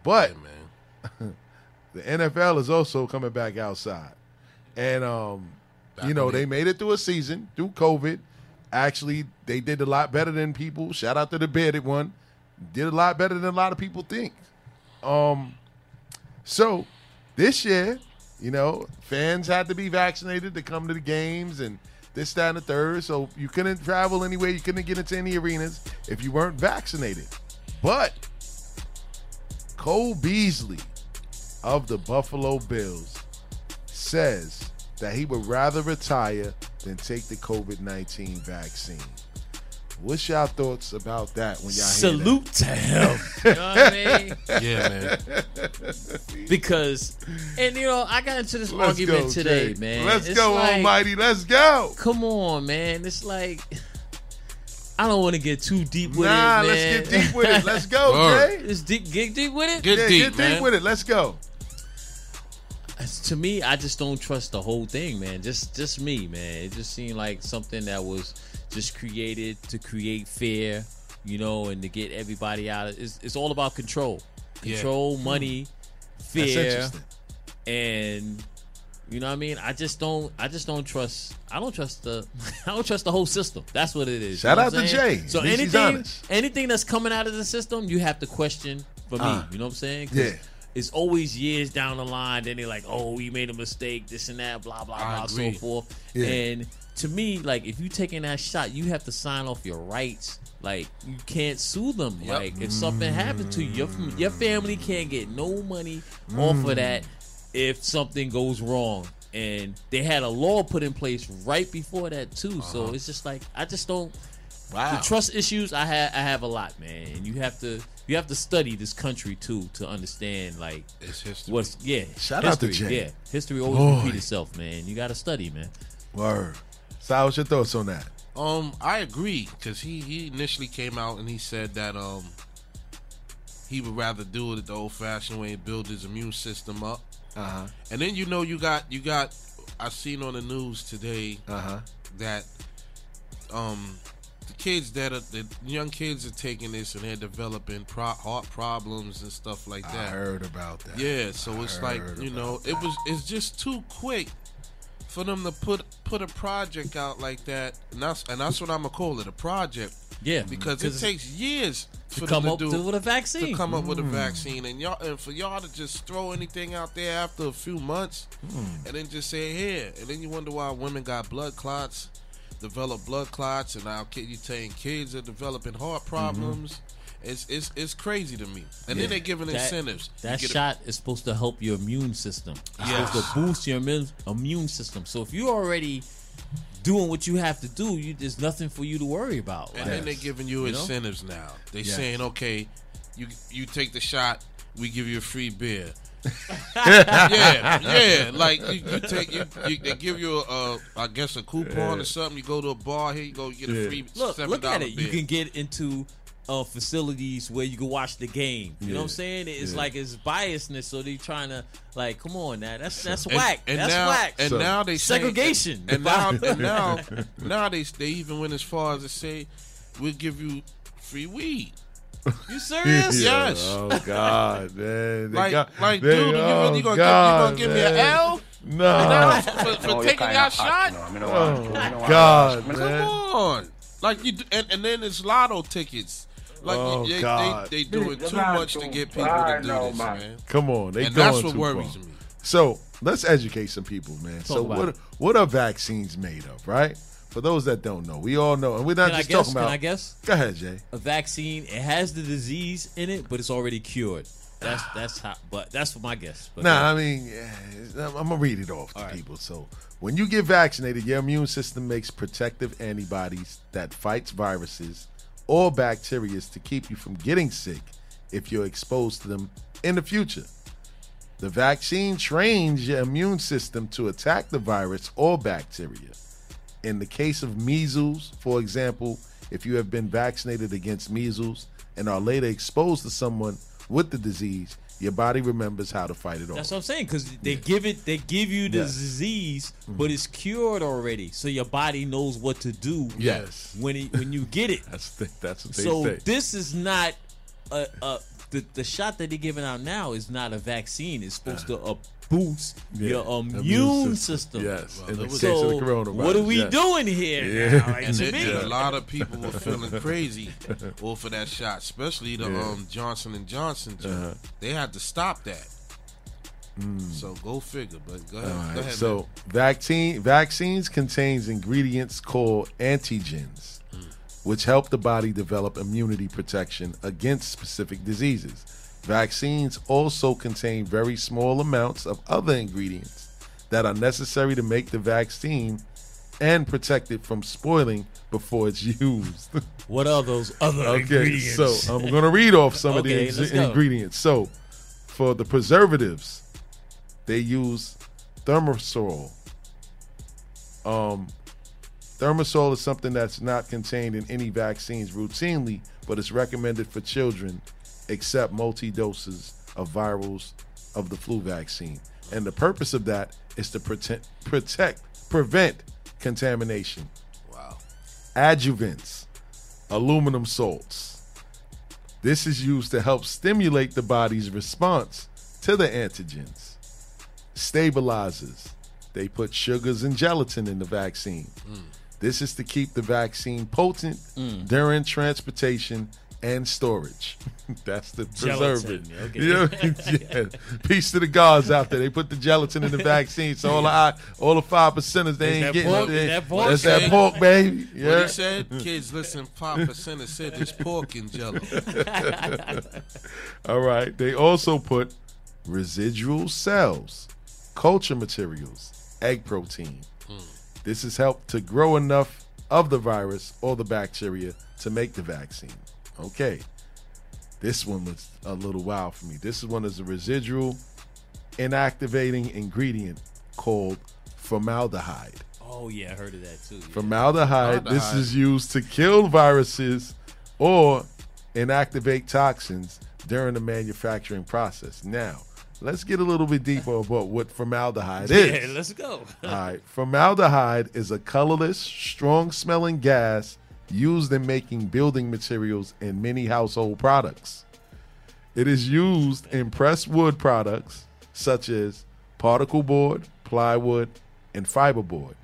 but man. the NFL is also coming back outside, and um, Back you know they made it through a season through COVID. Actually, they did a lot better than people. Shout out to the bearded one. Did a lot better than a lot of people think. Um, so this year, you know, fans had to be vaccinated to come to the games and this, that, and the third. So you couldn't travel anywhere. You couldn't get into any arenas if you weren't vaccinated. But Cole Beasley of the Buffalo Bills says that he would rather retire than take the COVID 19 vaccine. What's y'all thoughts about that when y'all Salute to him. you know what I mean? Yeah, man. Because, and you know, I got into this? Let's argument go, today, Jay. man. Let's It's go, like, Almighty. Let's go. Come on, man. It's like I don't want to get too deep with nah, it, man. let's get deep with it. Let's go, Word. Jay. Let's deep, get deep with it. Get Yeah, deep, get man. deep with it. Let's go. to me, I just don't trust the whole thing, man. Just just me, man. It just seemed like something that was just created to create fear, you know, and to get everybody out. Of, it's, it's all about control, Yeah. control, money, fear, and you know what I mean. I just don't. I just don't trust. I don't trust the. I don't trust the whole system. That's what it is. Shout You know out to? Jay. So anything, anything that's coming out of the system, you have to question. For me, Uh, you know what I'm saying? yeah. It's always years down the line. Then they're like, "Oh, we made a mistake. This and that. Blah blah I blah, so forth." Yeah. And to me, like, if you taking that shot, you have to sign off your rights. Like, you can't sue them. Yep. Like, if something happened to you, your, your family can't get no money off of mm. that if something goes wrong. And they had a law put in place right before that too. So uh-huh. it's just like I just don't. Wow. The trust issues I have, I have a lot, man. And you have to, you have to study this country too to understand like It's history. what's yeah. Shout out to history, Jay. Yeah, history always Boy. repeat itself, man. You got to study, man. Word. So, what's your thoughts on that? Um, I agree because he he initially came out and he said that um he would rather do it the old fashioned way and build his immune system up. Uh huh. And then you know you got you got I seen on the news today Uh huh. that um the kids that are the young kids are taking this and they're developing pro- heart problems and stuff like that. I heard about that. Yeah, so it's like you know, about it was it's just too quick for them to put put a project out like that, and that's and that's what I'm gonna call it a project. Yeah, because it takes years to for come up to do with a vaccine. to come up with a mm. vaccine, and y'all and for y'all to just throw anything out there after a few months, mm. and then just say here, and then you wonder why women got blood clots, develop blood clots, and now you saying kids are developing heart mm-hmm. problems. It's, it's it's crazy to me, and then they're giving That- incentives. That get a- shot is supposed to help your immune system. It's Yes. supposed to boost your immune, system. So if you're already doing what you have to do, you there's nothing for you to worry about. And Like, then they're giving you, You know? incentives now. They Yes. saying, okay, you you take the shot, we give you a free beer. yeah, yeah. Like you, you take you, you, they give you a, I guess a coupon or something. You go to a bar here, you go get a free look, look at it. beer. You can get into uh, facilities where you can watch the game. You know what I'm saying? It's Yeah. like it's biasness, so they trying to like, come on now, that's that's and, whack. and that's now, whack. And So- now they saying- Segregation. And, now, and now, now they they even went as far as to say, we'll give you free weed. you serious? Yeah. Yes. Oh God, man. They Like, got- like, they- dude, you, oh, you, gonna God, give, you gonna give me an. L? No. for, for taking your shot? Oh God, Come man. on, like you, do, and, and then it's lotto tickets. Like Oh, they, God. they, they doing too much to get people to do this, man. Come on, they And that's going what too worries far. me. So let's educate some people, man. so what it. what are vaccines made of, right? For those that don't know, we all know, and we're not Can I just guess? talking Can. I guess? Go ahead, Jay. A vaccine. It has the disease in it, but it's already cured. That's that's how. But that's my guess. But Nah, I mean, yeah, I'm gonna read it off to All right. people. So, when you get vaccinated, your immune system makes protective antibodies that fights viruses or bacteria to keep you from getting sick if you're exposed to them in the future. The vaccine trains your immune system to attack the virus or bacteria. In the case of measles, for example, if you have been vaccinated against measles and are later exposed to someone with the disease, your body remembers how to fight it off. That's what I'm saying because they give it, they give you the Yeah. disease, but it's cured already, so your body knows what to do. Yes. when it, when you get it. That's the, that's what they so say. this is not a, a the the shot that they're giving out now is not a vaccine. It's supposed to uh, boost Yeah, your immune, system. Yes. Well, in the there was- case So of the coronavirus. what are we yes. doing here? Yeah. Now? Like, And to then, a lot of people were feeling crazy over that shot, especially the um, Johnson and Johnson. Uh-huh. They had to stop that. So go figure. But go ahead. Mm. All right, go ahead so man. vaccine vaccines contains ingredients called antigens, which help the body develop immunity protection against specific diseases. Vaccines also contain very small amounts of other ingredients that are necessary to make the vaccine and protect it from spoiling before it's used. what are those other Okay, ingredients? so I'm going to read off some of the Okay, ex- let's go. ingredients. So, for the preservatives, they use thermosol. Um, thermosol is something that's not contained in any vaccines routinely, but it's recommended for children, except multi doses of virals of the flu vaccine. And the purpose of that is to protect, protect prevent contamination wow. adjuvants, aluminum salts. This is used to help stimulate the body's response to the antigens. Stabilizers. They put sugars and gelatin in the vaccine. Hmm. This is to keep the vaccine potent hmm. during transportation and storage. That's the Gelatin, preservative. okay. You know, yeah. Peace to the guards out there. They put the gelatin in the vaccine, so all the all the five percenters they Is ain't that getting pork? it. Is that pork? That's that pork, baby. What Yeah. he said, kids, listen, five percent of said there's pork in Jello. All right. They also put residual cells, culture materials, egg protein. Hmm. This has helped to grow enough of the virus or the bacteria to make the vaccine. Okay. This one was a little wild for me. This one is a residual inactivating ingredient called formaldehyde. Oh yeah, I heard of that too. yeah. Formaldehyde, this is used to kill viruses or inactivate toxins during the manufacturing process. Now, let's get a little bit deeper about what formaldehyde is. Yeah, is. let's go. All right. Formaldehyde is a colorless, strong smelling gas used in making building materials and many household products. It is used in pressed wood products such as particle board, plywood, and fiberboard,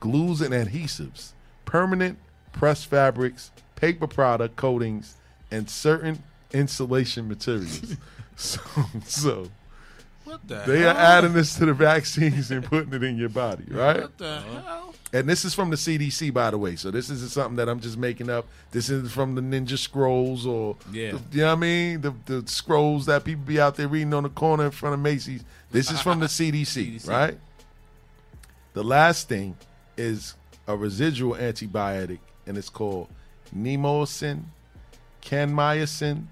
glues and adhesives, permanent pressed fabrics, paper product coatings, and certain insulation materials. so, so What the they hell? are adding this to the vaccines and putting it in your body, right? What the hell? And this is from the CDC, by the way. So this isn't something that I'm just making up. This is from the Ninja Scrolls or, Yeah. the, you know what I mean? The, the scrolls that people be out there reading on the corner in front of Macy's. This is from the CDC, CDC. right? The last thing is a residual antibiotic, and it's called nemocin, canmycin,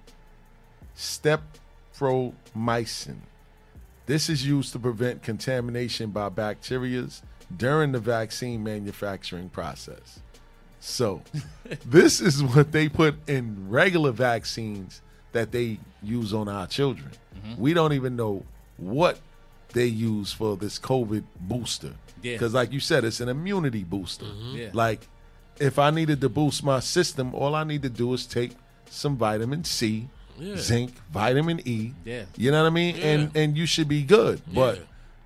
streptomycin. This is used to prevent contamination by bacteria during the vaccine manufacturing process. So, this is what they put in regular vaccines that they use on our children. Mm-hmm. We don't even know what they use for this COVID booster. Yeah. Because, like you said, it's an immunity booster. Mm-hmm. Yeah. Like, if I needed to boost my system, all I need to do is take some vitamin C, Yeah. zinc, vitamin E. Yeah. You know what I mean? And Yeah. and you should be good. But Yeah.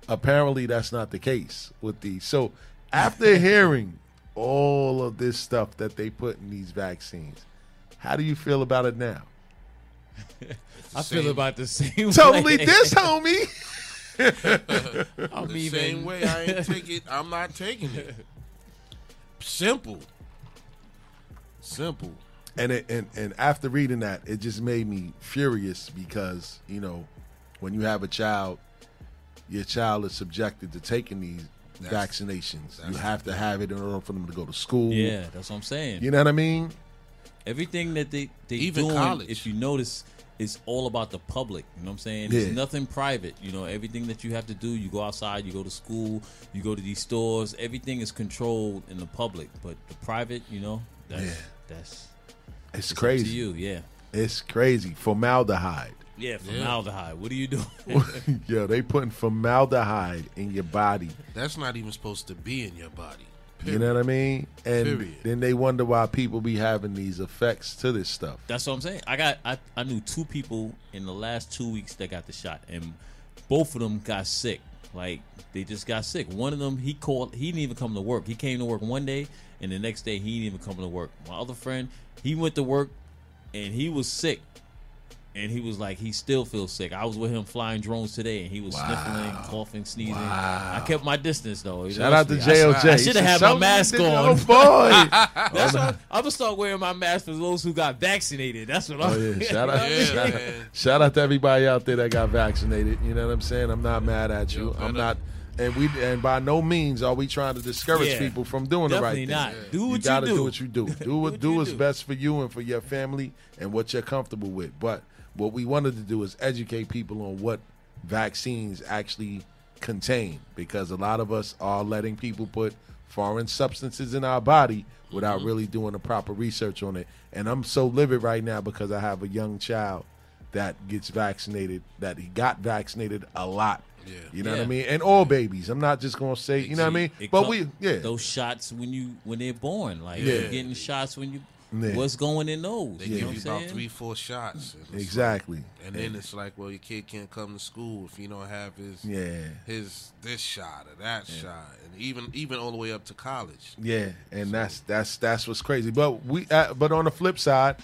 Apparently that's not the case with these. So after hearing all of this stuff that they put in these vaccines, how do you feel about it now? I feel about the same. Totally way. this, homie. I'm The even. same way I ain't take it, I'm not taking it. Simple. Simple. And it, and and after reading that, it just made me furious because you know, when you have a child, your child is subjected to taking these That's- vaccinations. You have to have it in order for them to go to school. Yeah, that's what I'm saying. You know what I mean? Everything that they they Even doing, college. if you notice, is all about the public. You know what I'm saying? Yeah. There's nothing private. You know, everything that you have to do, you go outside, you go to school, you go to these stores. Everything is controlled in the public, but the private, you know, that's Yeah. that's It's it's crazy. to you. Yeah, It's crazy. Formaldehyde. Yeah. Formaldehyde. What are you doing? Yo, they putting formaldehyde in your body. That's not even supposed to be in your body. You know what I mean? And Period. then they wonder why people be having these effects to this stuff. That's what I'm saying. I got I, I knew two people in the last two weeks that got the shot, and both of them got sick. Like they just got sick. One of them he called. He didn't even come to work. He came to work one day, and the next day he didn't even come to work. My other friend, he went to work, and he was sick. And he was like, he still feels sick. I was with him flying drones today, and he was sniffling, coughing, sneezing. I kept my distance though. You Shout know, out to I- JLJ. I should have had my mask on. Oh boy. That's what I'm gonna start wearing my mask for those who got vaccinated. That's what oh, I'm. Oh yeah, shout out, Yeah, shout, man. shout out to everybody out there that got vaccinated. You know what I'm saying? I'm not mad at you. Yo, I'm not, and we and by no means are we trying to discourage Yeah. people from doing the right Definitely thing. not. Do you what you gotta do. do what you do. Do what, what do what's do. best for you and for your family and what you're comfortable with. But what we wanted to do is educate people on what vaccines actually contain, because a lot of us are letting people put foreign substances in our body without Mm-hmm. really doing the proper research on it. And I'm so livid right now because I have a young child that gets vaccinated, that he got vaccinated a lot. Yeah. You know what I mean? And all babies. I'm not just gonna say, you know what I mean? But come- we yeah. those shots when you when they're born, like Yeah. you're getting shots when you Yeah. what's going in those. They you know give what you I'm about three, four shots. and Exactly. like- and then it's like, well, your kid can't come to school if you don't have his Yeah. his this shot or that shot, and even even all the way up to college. Yeah, and that's that's that's what's crazy. But we, uh, but on the flip side,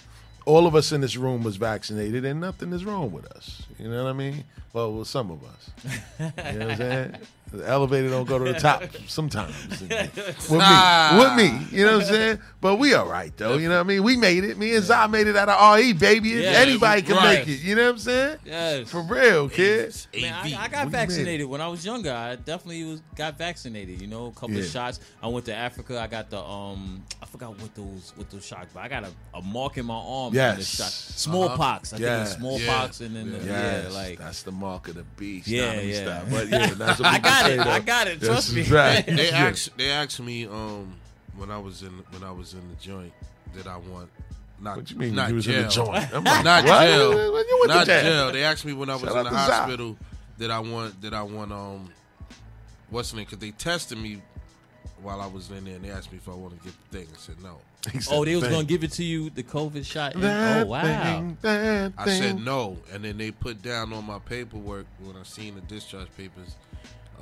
all of us in this room was vaccinated, and nothing is wrong with us. You know what I mean? Well, with some of us. You know what I'm saying? The elevator don't go to the top sometimes. with me, with me, you know what I'm saying? But we all right though. You know what I mean? We made it. Me and Zah made it out of RE, baby. Yeah, Anybody can right. make it. You know what I'm saying? Yes. For real, kids. Man, I, I got We vaccinated when I was younger. I definitely was got vaccinated. You know, a couple Yeah. of shots. I went to Africa. I got the um, I forgot what those what those shots, but I got a, a mark in my arm. from Yes. the shot. smallpox. I Yes. think it was smallpox, and then the, Yes, yeah, like that's the mark of the beast. Yeah, Nah, let me yeah. But yeah, that's what I people got it. I got it. Trust me. right. They asked they asked me um when I was in when I was in the joint did I want not What you mean not you was jail. in the joint? I'm like, not what? jail. When you went to not jail? jail. They asked me when I was Shout in the hospital did I want did I want um what's the name? Because they tested me while I was in there and they asked me if I wanted to get the thing. I said no. Said, oh, they was gonna give it to you the COVID shot. and- oh wow. thing, that I said no, and then they put down on my paperwork when I seen the discharge papers,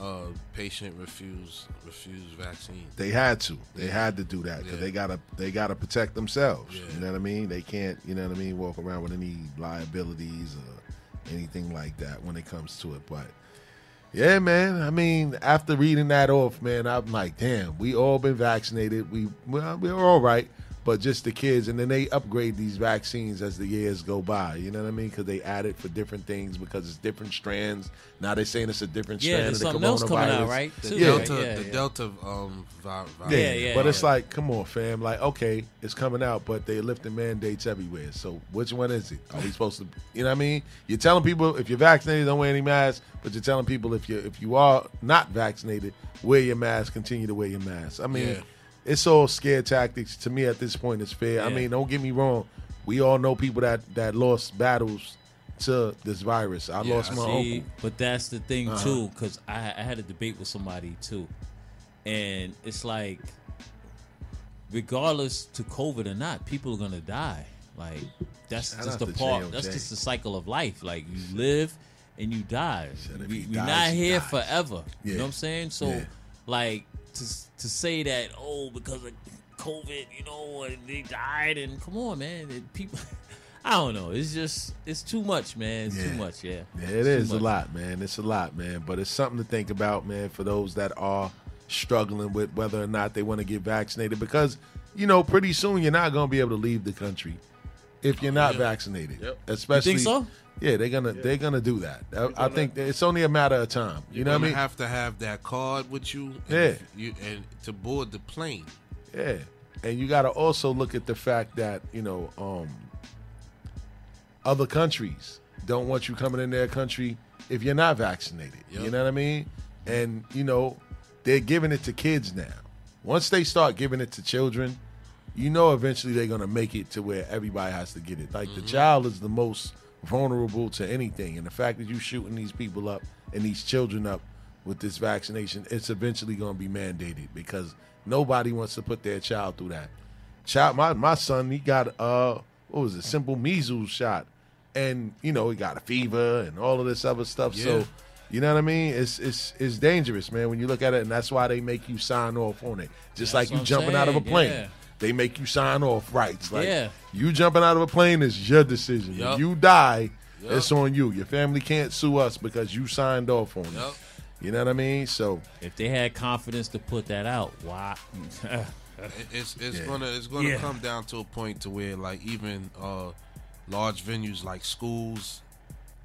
uh, patient refuse refuse vaccine. They had to. They had to do that because Yeah. they gotta. They gotta protect themselves. Yeah. You know what I mean? They can't. You know what I mean? Walk around with any liabilities or anything like that when it comes to it. But yeah, man. I mean, after reading that off, man, I'm like, damn. We all been vaccinated. We well, we're all right. But just the kids, and then they upgrade these vaccines as the years go by. You know what I mean? Because they add it for different things because it's different strands. Now they're saying it's a different Yeah, strand there's of the something else coming out, coronavirus. right? The Too, Yeah. right? Delta, Yeah, the yeah. Delta um, vi- virus. Yeah, Yeah, yeah, but it's like, come on, fam. Like, okay, it's coming out, but they're lifting mandates everywhere. So which one is it? Are we supposed to? You know what I mean? You're telling people if you're vaccinated, don't wear any masks, but you're telling people if you if you are not vaccinated, wear your mask. Continue to wear your mask. I mean, Yeah. It's all scare tactics. To me, at this point, it's fair. I mean, don't get me wrong. We all know people that that lost battles to this virus. I Yeah, lost my See, uncle. but that's the thing Uh-huh. too, because I, I had a debate with somebody too, and it's like, regardless to COVID or not, people are gonna die. Like that's Shout just the part. That's just the cycle of life. Like you live and you die. We, we're dies, not here dies. forever. You know what I'm saying? So, Yeah. like to to say that oh because of COVID, you know, and they died, and come on, man, it, people. I don't know. It's just it's too much, man. It's too much. Yeah. Yeah, It's it too is a lot, man. It's a lot, man. But it's something to think about, man, for those that are struggling with whether or not they want to get vaccinated. Because, you know, pretty soon you're not going to be able to leave the country if you're not vaccinated. Yep. Especially, You think so? Yeah, they're gonna they're gonna do that. I, I think it's only a matter of time. You You're know what I mean? have to have that card with you. and Yeah. You and to board the plane. Yeah. And you got to also look at the fact that, you know, um, other countries don't want you coming in their country if you're not vaccinated. You know what I mean? And, you know, they're giving it to kids now. Once they start giving it to children, you know eventually they're going to make it to where everybody has to get it. Like the child is the most vulnerable to anything. And the fact that you shooting these people up and these children up with this vaccination, it's eventually going to be mandated because nobody wants to put their child through that. Child, my, my son, he got, uh, what was it, simple measles shot. And, you know, he got a fever and all of this other stuff. Yeah. So, you know what I mean? It's it's it's dangerous, man, when you look at it, and that's why they make you sign off on it. Just like you jumping out of a plane. yeah. They make you sign off rights. Like Yeah. you jumping out of a plane is your decision. If you die, Yup. it's on you. Your family can't sue us because you signed off on Yup. it. You know what I mean? So If they had confidence to put that out, why? It's it's Yeah. gonna it's gonna Yeah. come down to a point to where like even uh, large venues like schools,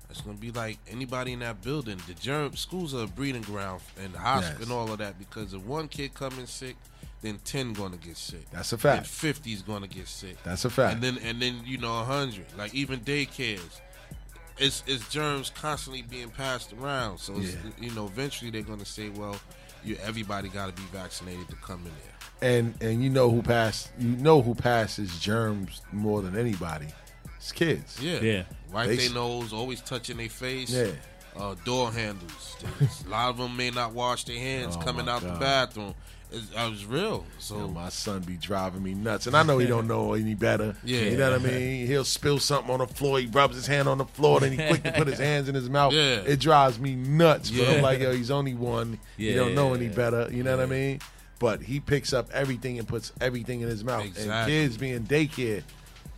it's gonna be like anybody in that building. The germ schools are a breeding ground and the hospital Yes. and all of that because if one kid coming sick, then ten gonna get sick. That's a Then fact. fifty's gonna get sick. That's a fact. And then and then you know hundred. Like even daycares. It's, it's germs constantly being passed around, so it's, Yeah. you know eventually they're gonna say, well, you everybody got to be vaccinated to come in there. and and you know who pass you know who passes germs more than anybody. It's kids. Yeah. Yeah. Wipe They their nose, always touching their face. Yeah. Uh, door handles. a lot of them may not wash their hands Oh, coming my out the bathroom. I was real. So Yo, my son be driving me nuts, and I know he don't know any better. Yeah. you know what I mean. He'll spill something on the floor. He rubs his hand on the floor, then he quick to put his hands in his mouth. Yeah. It drives me nuts. But Yeah. I'm like, yo, he's only one. Yeah. he don't know any better. You know what I mean? But he picks up everything and puts everything in his mouth. Exactly. And kids being daycare,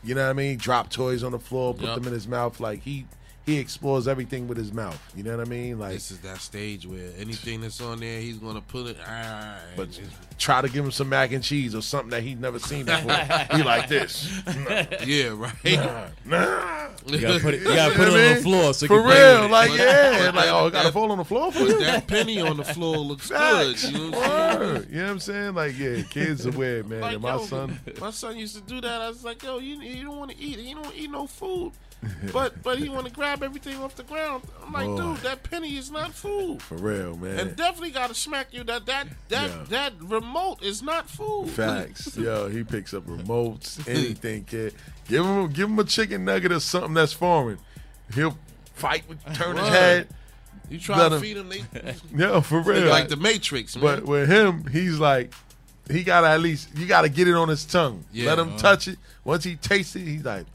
you know what I mean? Drop toys on the floor, put Yup. them in his mouth. Like he he explores everything with his mouth. You know what I mean? Like, this is that stage where anything that's on there, he's gonna put it. Ah, but just- try to give him some mac and cheese or something that he's never seen before. he like this. yeah, right. Nah. You gotta put it, you gotta put it what I on the floor so you For can play real, it. like But- yeah, but like oh, it gotta fall on the floor for But you. that penny on the floor looks good. You know what I'm saying? You know what I'm saying? Like yeah, kids are weird, man. Like, and my yo, son, my son used to do that. I was like, yo, you, you don't want to eat. You don't eat no food. But but he want to grab everything off the ground. I'm like, Boy. dude, that penny is not food. for real, man. And definitely got to smack you that that that Yeah. that remote is not food. Facts. Yo, he picks up remotes, anything, kid. Give him give him a chicken nugget or something that's foreign. He'll fight with turn his head. You try Let to him- feed him, they, Yeah, for real. like the Matrix, man. But with him, he's like, he got to at least, you got to get it on his tongue. Yeah. Let him uh-huh. touch it. Once he tastes it, he's like,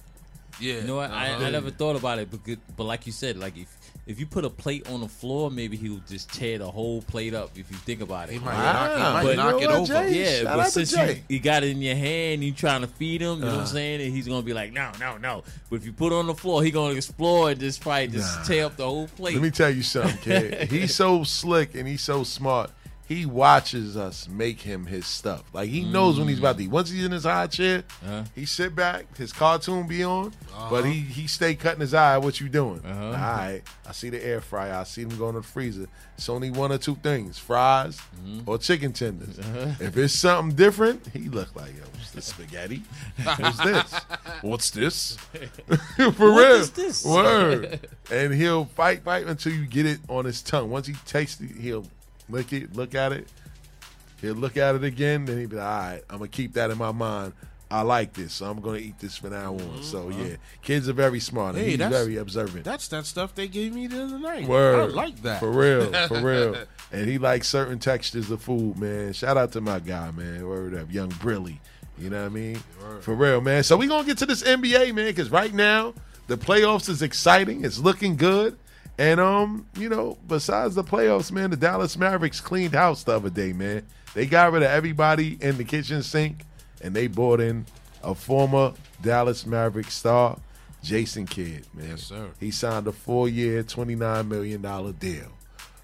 yeah, You know what? I, uh-huh. I never thought about it, but but like you said, like if if you put a plate on the floor, maybe he'll just tear the whole plate up. If you think about it, He might Wow. knock, he might But knock it over. Jay? yeah, Shout but since you, you got it in your hand, you trying to feed him, you know what Uh-huh. I'm saying? And he's gonna be like, no, no, no. But if you put it on the floor, he gonna explore and just probably just Nah. tear up the whole plate. Let me tell you something, kid. he's so slick and he's so smart. He watches us make him his stuff. Like he knows when he's about to eat. Once he's in his high chair, Uh-huh. he sit back, his cartoon be on, but Uh-huh. he he stay cutting his eye. What you doing? Uh-huh. All right, I see the air fryer. I see them going to the freezer. It's only one or two things: fries Mm-hmm. or chicken tenders. Uh-huh. If it's something different, he look like yo. What's this spaghetti? What's this? What's this? For real. is this? Word. and he'll fight, fight until you get it on his tongue. Once he tastes it, he'll lick it, look at it. He'll look at it again, then he'll be like, all right, I'm going to keep that in my mind. I like this, so I'm going to eat this from now on. Mm-hmm. So, uh-huh. yeah, kids are very smart. And Hey, he's very observant. That's that stuff they gave me the other night. Word. I like that. For real, for real. And he likes certain textures of food, man. Shout out to my guy, man. Word up, young Brilly. You know what I mean? For real, man. So we gonna get to this NBA, man, because right now the playoffs is exciting. It's looking good. And um, you know, besides the playoffs, man, the Dallas Mavericks cleaned house the other day, man. They got rid of everybody in the kitchen sink, and they brought in a former Dallas Maverick star, Jason Kidd, man. Yes, sir. He signed a four-year, twenty-nine million dollar deal.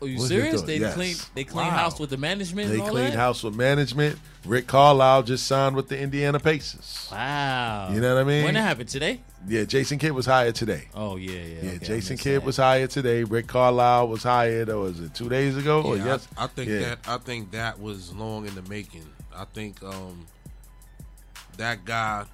Are you What's serious? They Yes. clean they clean Wow. house with the management. They and all cleaned house with management. Rick Carlisle just signed with the Indiana Pacers. Wow. You know what I mean? When that happened today? Yeah, Jason Kidd was hired today. Oh yeah, yeah. Yeah, okay, Jason Kidd that. was hired today. Rick Carlisle was hired, or was it two days ago? or yes, I, I think Yeah. that I think that was long in the making. I think um, that guy,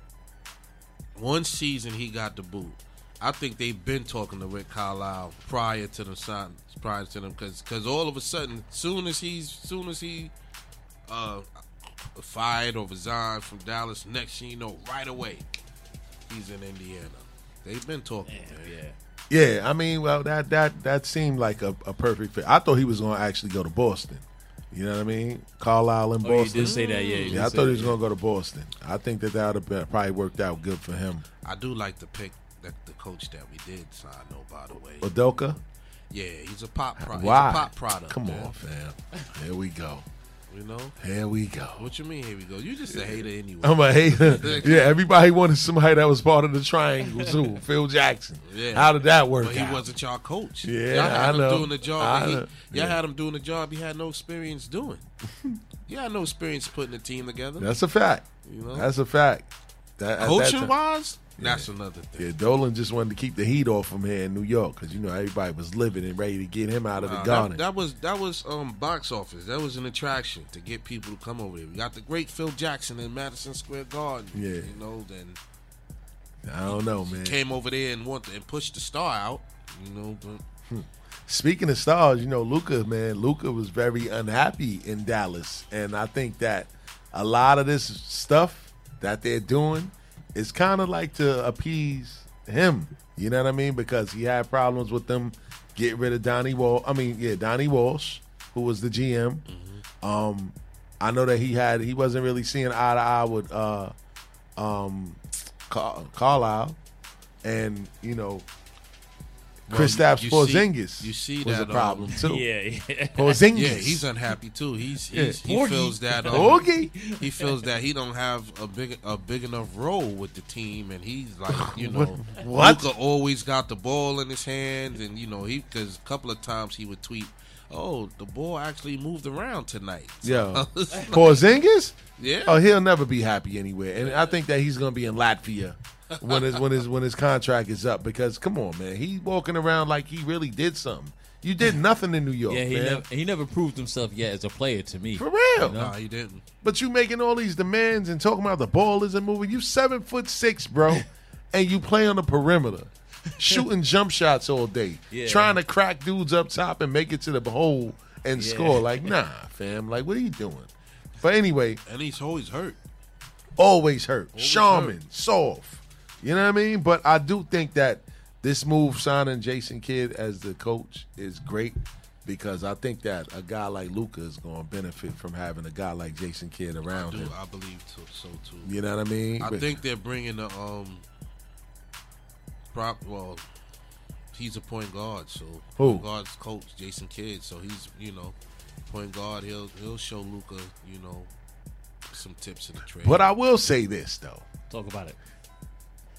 one season he got the boot. I think they've been talking to Rick Carlisle prior to the sign, prior to them, because all of a sudden, soon as he's soon as he uh, fired or resigned from Dallas, next thing you know, right away, he's in Indiana. They've been talking. Damn, man. yeah. Yeah, I mean, well, that that that seemed like a, a perfect fit. I thought he was going to actually go to Boston. You know what I mean? Carlisle in Oh, you Boston. did say that, yeah. yeah, I thought he was going to go to Boston. I think that that would have probably worked out good for him. I do like the pick that the coach that we did sign. though, by the way. Udoka, Yeah, he's a pop pro- he's why? a pop product. Come man. on, fam. Here we go. You know? Here we go. What you mean here we go? You just a hater anyway. I'm a hater. yeah, everybody wanted somebody that was part of the triangle too. Phil Jackson. Yeah. How did that work but he out? wasn't y'all coach. Yeah, y'all had I him know. doing the job. He, y'all Yeah. had him doing the job he had no experience doing. he had no experience putting a team together. That's a fact. You know? That's a fact. That, at that Coaching wise, that's another thing. Yeah, Dolan just wanted to keep the heat off from here in New York because you know everybody was living and ready to get him out of the Nah, garden. that, that was that was um box office. That was an attraction to get people to come over there. We got the great Phil Jackson in Madison Square Garden. Yeah. you know. Then I don't know, man. came over there and wanted and pushed the star out. You know, but Speaking of stars, you know, Luka, man, Luka was very unhappy in Dallas, and I think that a lot of this stuff that they're doing is kind of like to appease him. You know what I mean? Because he had problems with them getting rid of Donnie Wall. I mean, yeah, Donnie Walsh, who was the GM. Um, I know that he had he wasn't really seeing eye to eye with uh, um, Car- Carlisle, and you know, Well, Kristaps you see- Porzingis you see was that, a problem um, too. Yeah, yeah. Porzingis, Yeah, he's unhappy too. He's, Yeah. he feels that um, Porgy. he feels that he don't have a big a big enough role with the team, and he's like, you know, What? Luka always got the ball in his hands, and you know he because a couple of times he would tweet, "Oh, the ball actually moved around tonight." Yeah, Porzingis. yeah. Oh, he'll never be happy anywhere, and I think that he's going to be in Latvia when his when his when his contract is up. Because come on, man, He's walking around like he really did something. You did nothing in New York, Yeah, he man. never he never proved himself yet as a player to me. For real. no, he didn't. But you making all these demands and talking about the ball isn't moving. You seven foot six, bro, and you play on the perimeter, shooting jump shots all day, Yeah. trying to crack dudes up top and make it to the hole and Yeah. score. Like, nah, fam. Like, what are you doing? But anyway, And he's always hurt. always hurt. Shaman, hurt. soft. You know what I mean? But I do think that this move signing Jason Kidd as the coach is great because I think that a guy like Luka is going to benefit from having a guy like Jason Kidd around Do him. I believe too, so too. You know what I mean? I But- think they're bringing the um, prop. Well, he's a point guard, so Who? point guard's coach Jason Kidd. So he's you know point guard. He'll he'll show Luka you know some tips in the trade. But I will say this though. Talk about it.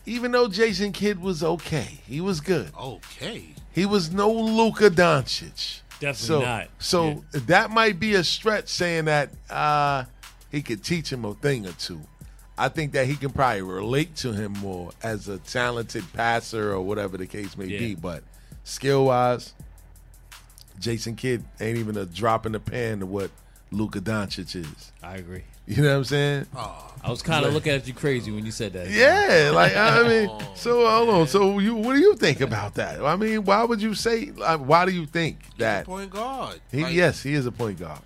Even though Jason Kidd was okay, he was good. okay, He was no Luka Doncic. Definitely so, not. So Yeah. that might be a stretch saying that uh, he could teach him a thing or two. I think that he can probably relate to him more as a talented passer or whatever the case may be. But skill wise, Jason Kidd ain't even a drop in the pan to what Luka Doncic is. I agree. You know what I'm saying? Oh, I was kind of looking at you crazy when you said that. Yeah, like I mean, so hold on. So you, what do you think about that? I mean, why would you say? Like, why do you think that? point guard. He, Like, yes, he is a point guard.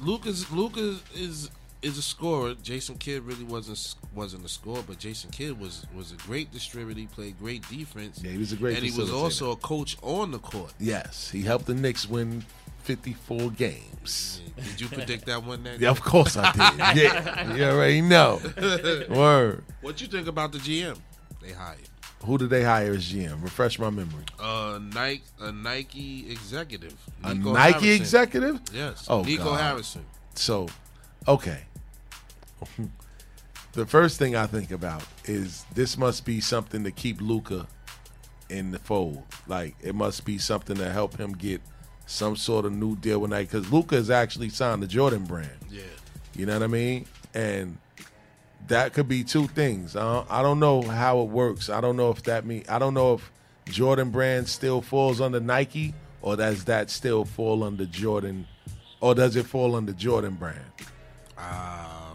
Lucas Lucas is is a scorer. Jason Kidd really wasn't wasn't a scorer, but Jason Kidd was was a great distributor. He played great defense. Yeah, he was a great and he was also a coach on the court. Yes, he helped the Knicks win 54 games. Did you predict that one? That Yeah, of course I did. Yeah, you already know. Word. What you think about the GM they hired? Who did they hire as GM? Refresh my memory. Uh, Nike, a Nike executive. A Nike Harrison. executive? Yes. Oh, Nico God. Harrison. So, okay. the first thing I think about is this must be something to keep Luka in the fold. Like it must be something to help him get some sort of new deal with Nike because Luka has actually signed the Jordan brand. Yeah. You know what I mean? And that could be two things. I don't, I don't know how it works. I don't know if that mean I don't know if Jordan brand still falls under Nike or does that still fall under Jordan or does it fall under Jordan brand? Um,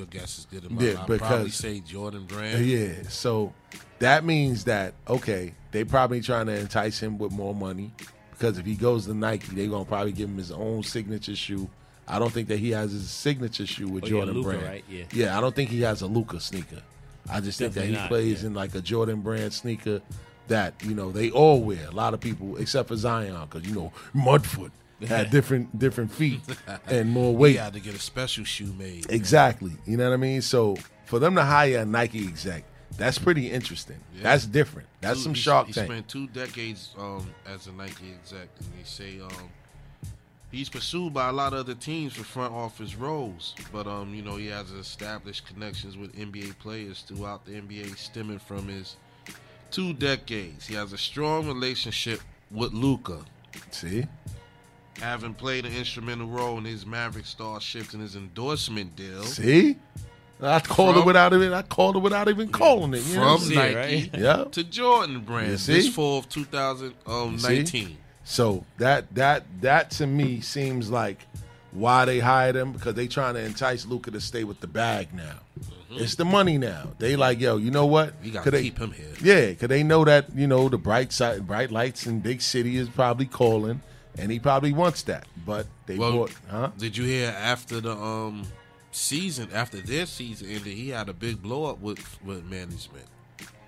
your guess is good. Enough. Yeah, I'd probably say Jordan Brand. Yeah. So that means that okay, they probably trying to entice him with more money because if he goes to Nike, they're gonna probably give him his own signature shoe. I don't think that he has his signature shoe with Oh, yeah, Jordan Luka, brand. right? Yeah. Yeah, I don't think he has a Luka sneaker. I just think that he not, plays yeah. in like a Jordan brand sneaker that you know they all wear. A lot of people, except for Zion, because you know Mudfoot had different different feet and more He weight. had to get a special shoe made. Exactly. You know what I mean? So for them to hire a Nike exec, that's pretty interesting. Yeah. That's different. That's Two- some he- Shark he Tank. spent two decades um, as a Nike exec, and they say um, he's pursued by a lot of other teams for front office roles. But um, you know, he has established connections with NBA players throughout the NBA, stemming from his two decades. He has a strong relationship with Luka, See? Having played an instrumental role in his Maverick star shift and his endorsement deal See? I called it without even I called it without even calling it. You from I'm See Nike right? Yeah. to Jordan brand You see? this fall of See? 2019. So that that that to me seems like why they hired him because they trying to entice Luka to stay with the bag now. Mm-hmm. It's the money now. They like, yo, you know what? You got Could to they- keep him here. Yeah, because they know that you know the bright side, bright lights in big city is probably calling, and he probably wants that. But they Well, bought, huh? Did you hear after the um season, after their season ended, he had a big blow up with with management.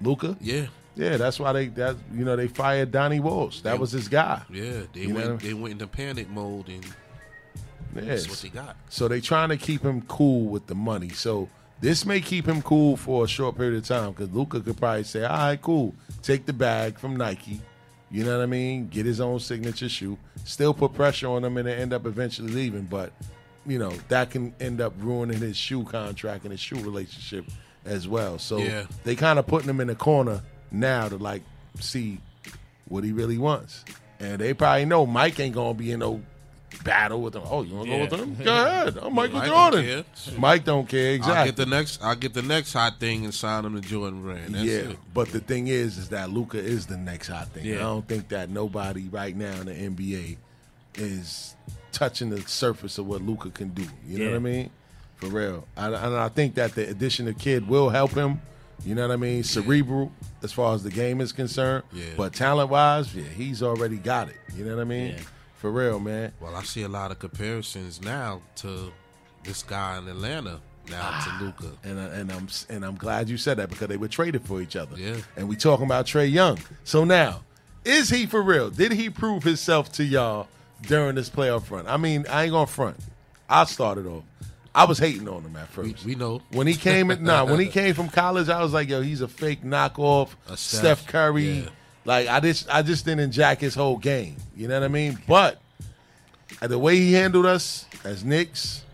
Luka. Yeah, Yeah, that's why they that you know they fired Donnie Walsh. That Yeah. was his guy. yeah. They You went they went into panic mode and That's what they got. So they trying to keep him cool with the money. So this may keep him cool for a short period of time because Luka could probably say, "All right, cool, take the bag from Nike." You know what I mean? Get his own signature shoe. Still put pressure on him and they end up eventually leaving. But you know that can end up ruining his shoe contract and his shoe relationship as well. So Yeah. they kind of putting him in the corner now to like see what he really wants. And they probably know Mike ain't gonna be in no battle with them. Oh, you wanna Yeah. go with them? Go ahead. I'm Michael Mike don't Jordan. care. Mike don't care Exactly. I'll get the next. I'll get the next hot thing and sign him to Jordan Brand. That's yeah, it. but the thing is, is that Luka is the next hot thing. Yeah. I don't think that nobody right now in the NBA is touching the surface of what Luka can do. You know what I mean? For real. I, and I think that the addition of Kidd will help him. You know what I mean? Cerebral as far as the game is concerned. Yeah. But talent wise, yeah, he's already got it. You know what I mean? For real, man. Well, I see a lot of comparisons now to this guy in Atlanta now to ah, Luka. And, I- and I'm and I'm glad you said that because they were traded for each other. Yeah. And we talking about Trae Young. So now, is he for real? Did he prove himself to y'all during this playoff run? I mean, I ain't gonna front. I started off. I was hating on him at We, first. we know. when he came in, nah, when he came from college, I was like, yo, he's a fake knockoff. A Steph, Steph, Curry. yeah. Like I just I just didn't jack his whole game. You know what I mean? But uh, the way he handled us as Knicks,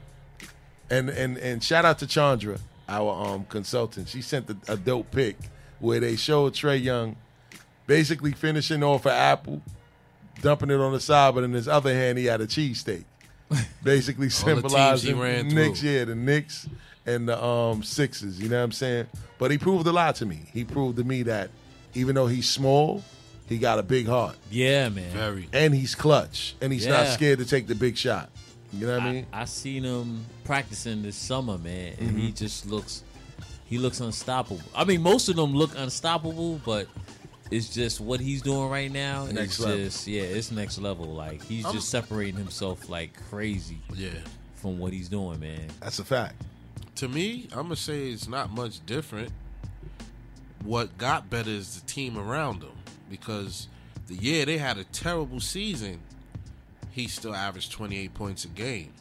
and and and shout out to Chandra, our um consultant. She sent a, a dope pic where they showed Trae Young basically finishing off an apple, dumping it on the side, but in his other hand he had a cheesesteak. Basically symbolizing Knicks, yeah, the Knicks and the um Sixers. You know what I'm saying? But he proved a lot to me. He proved to me that even though he's small, he got a big heart Yeah, man. Very. and he's clutch and he's not scared to take the big shot. You know what I mean? I, I seen him practicing this summer, man, and Mm-hmm. he just looks he looks unstoppable. I mean, most of them look unstoppable, but it's just what he's doing right now. Next is level. just yeah, it's next level. Like he's I'm- just separating himself like crazy Yeah. from what he's doing, man. That's a fact. To me, I'm gonna say it's not much different. What got better is the team around him because the year they had a terrible season, he still averaged 28 points a game.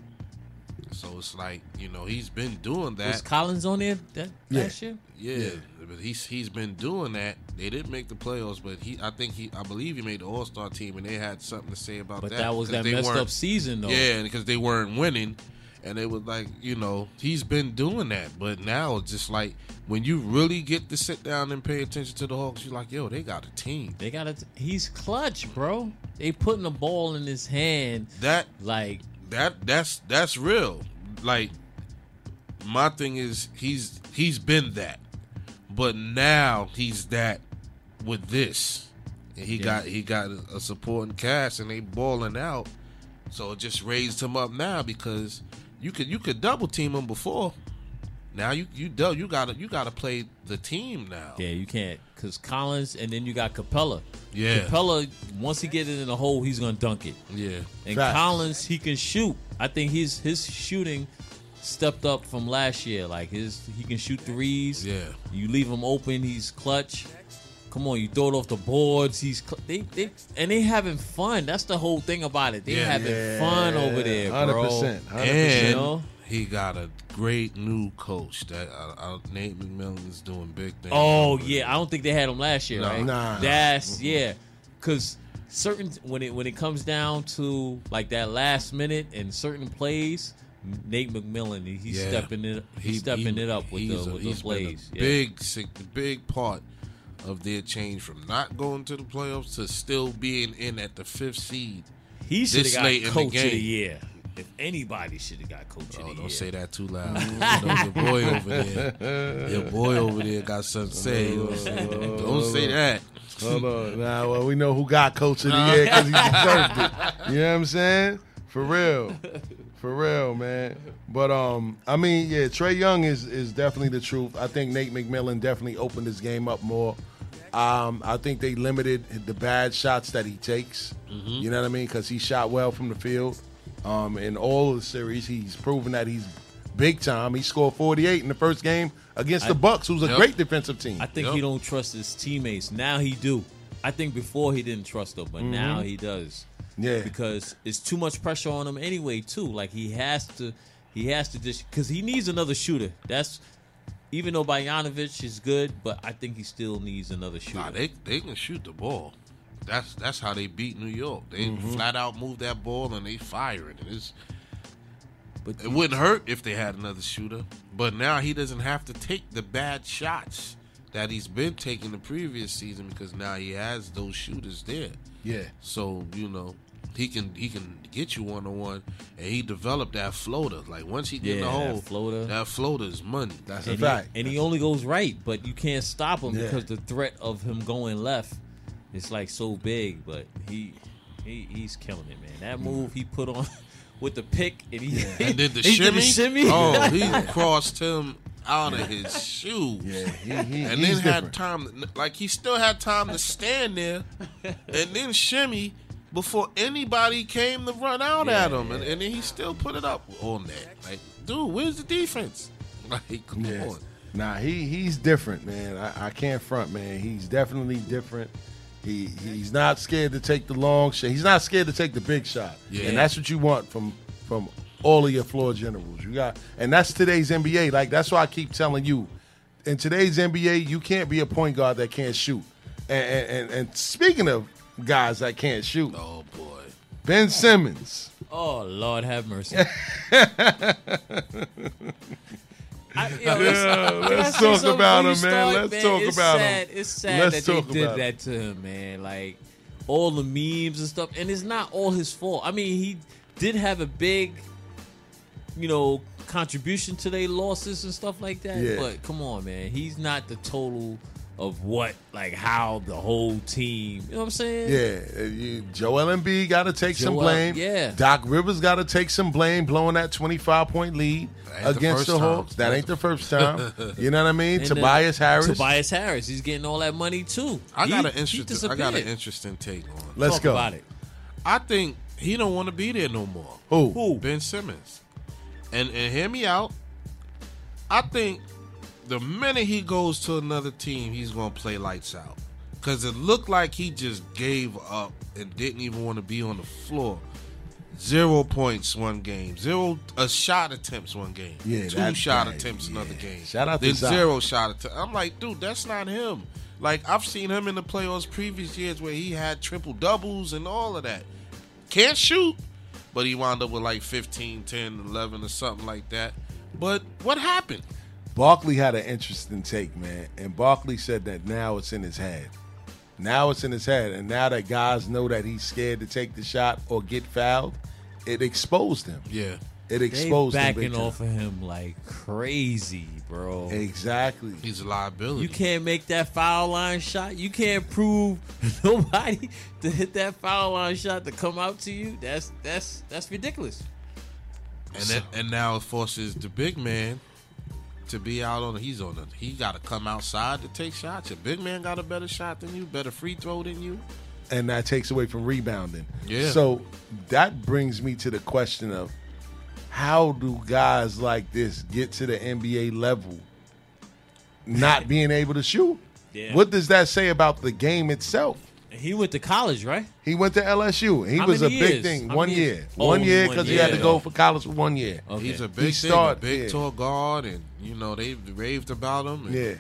So it's like you know he's been doing that. Was Collins on there that Yeah. last year? Yeah, but he's he's been doing that. They didn't make the playoffs, but he I think he I believe he made the All Star team, and they had something to say about But that. But that was that messed up season though. Yeah, because they weren't winning, and it was like, you know, he's been doing that, but now it's just like when you really get to sit down and pay attention to the Hawks, you're like, yo, they got a team. They got it. He's clutch, bro. They putting the ball in his hand That like that that's that's real. Like my thing is he's he's been that. But now he's that with this. And he got he got a supporting cast and they balling out. So it just raised him up now because you could you could double team him before. Now you you do you gotta you gotta play the team now. Yeah, you can't because Collins and then you got Capela. Yeah. Capela once he get it in the hole, he's gonna dunk it. Yeah. And Facts. Collins, he can shoot. I think his his shooting stepped up from last year. Like his, he can shoot threes. Yeah. You leave him open, he's clutch. Come on, you throw it off the boards. He's cl- they, they and they having fun. That's the whole thing about it. They Yeah. having fun over there, bro. 100%. 100%. And You know? he got a great new coach that uh, uh, Nate McMillan is doing big things. Oh yeah. I don't think they had him last year, No. right? Nah. That's yeah, because certain when it when it comes down to like that last minute and certain plays, Nate McMillan he's Yeah. stepping it he's stepping it up with he's the a- with he's the been a plays. Yeah. Big, big part of their change from not going to the playoffs to still being in at the fifth seed. he should have got late in the coach of the year. If anybody should have got coach of oh, the year. Oh, don't year. say that too loud. you know, your boy over there, your boy over there got something to say. You know what I'm saying? Don't say that. Hold on. Now, well, we know who got coach of the year because he deserved it. You know what I'm saying? For real. For real, man. But um, I mean, yeah, Trae Young is is definitely the truth. I think Nate McMillan definitely opened his game up more. Um, I think they limited the bad shots that he takes. You know what I mean? Because he shot well from the field. Um, in all of the series, he's proven that he's big time. He scored 48 in the first game against the Bucks, who's a Yep. great defensive team. I think Yep. he don't trust his teammates. Now he do. I think before he didn't trust them, but now Mm-hmm. he does. Yeah. because it's too much pressure on him anyway. Too like he has to, he has to just because he needs another shooter. That's even though Bogdanovic is good, but I think he still needs another shooter. Nah, they they can shoot the ball. That's that's how they beat New York. They Mm-hmm. flat out move that ball and they fire it. It's, but it wouldn't hurt if they had another shooter. But now he doesn't have to take the bad shots that he's been taking the previous season because now he has those shooters there. Yeah. So you know he can he can get you one on one, and he developed that floater. Like once he get in the Yeah, that hole, floater. that floater is money. That's a fact. He, and he only goes right, but you can't stop him Yeah. because the threat of him going left is like so big. But he, he he's killing it, man. That move he put on with the pick and he, and then the he shimmy, did the shimmy. oh, he crossed him out of his shoes. yeah, he, he, and he's then had different. time, like he still had time to stand there, and then shimmy before anybody came to run out at him, and, and then he still put it up on that. Like, dude, where's the defense? Like, come Yeah. on. Nah, he he's different, man. I, I can't front, man. He's definitely different. He he's not scared to take the long shot. He's not scared to take the big shot. Yeah. And that's what you want from from all of your floor generals. You got and that's today's NBA. Like that's why I keep telling you. In today's NBA, you can't be a point guard that can't shoot. And, and, and speaking of guys that can't shoot, Oh boy. Ben Simmons. Oh Lord, have mercy. I, yo, let's, can I let's talk about him, man. start, Let's talk it's about sad. him. It's sad Let's that they did that to him, man. Like all the memes and stuff, and it's not all his fault. I mean, he did have a big, you know, contribution to their losses and stuff like that. Yeah. But come on, man, he's not the total of what, like how the whole team. You know what I'm saying? Yeah, uh, you, Joel Embiid got to take some blame. yeah. Doc Rivers got to take some blame, blowing that twenty-five point lead That ain't the against the. Hawks. That ain't the first time. you know what I mean? And then Tobias Harris. Tobias Harris, he's getting all that money too. I got an interesting. I got an interesting take on. it. Let's Talk go. about it. I think he don't want to be there no more. Who? Who? Ben Simmons. And and hear me out. I think the minute he goes to another team, he's gonna play lights out. Cause it looked like he just gave up and didn't even want to be on the floor. Zero points one game, zero a shot attempts one game, Yeah, two shot attempts yeah. another game. Shout out to then Zion. zero shot attempts. I'm like, dude, that's not him. Like I've seen him in the playoffs previous years where he had triple doubles and all of that. Can't shoot, but he wound up with like 15, 10, 11 or something like that. But what happened? Barkley had an interesting take, man, and Barkley said that now it's in his head. Now it's in his head, and now that guys know that he's scared to take the shot or get fouled, it exposed him. Yeah. It They exposed him. backing big off of him like crazy, bro. Exactly. He's a liability. You can't make that foul line shot. You can't prove nobody to hit that foul line shot to come out to you. That's that's that's ridiculous. and then, and now it forces the big man to be out on. He's on. The, he got to come outside to take shots. Your big man got a better shot than you, better free throw than you. and that takes away from rebounding. Yeah. So that brings me to the question of how do guys like this get to the NBA level not being able to shoot? Yeah. What does that say about the game itself? And he went to college, right? He went to LSU. He How was a many big years? thing. How One year. years? Oh, one year one because he had to go for college for one year. Okay. He's a He big started- thing, a big yeah. tall guard, and you know they raved about him. and- Yeah.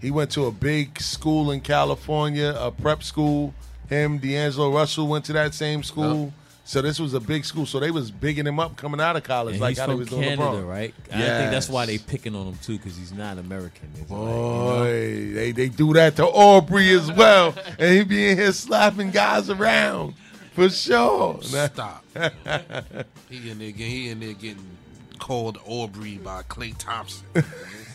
He went to a big school in California, a prep school. Him, D'Angelo Russell went to that same school. So this was a big school. So they was bigging him up coming out of college, And like he's how they from was doing Canada, LeBron. right? I think that's why they picking on him too, because he's not American. It's like, you know? They they do that to Aubrey as well, and he be in here slapping guys around for sure. Stop. he in there. He in there getting called Aubrey by Klay Thompson.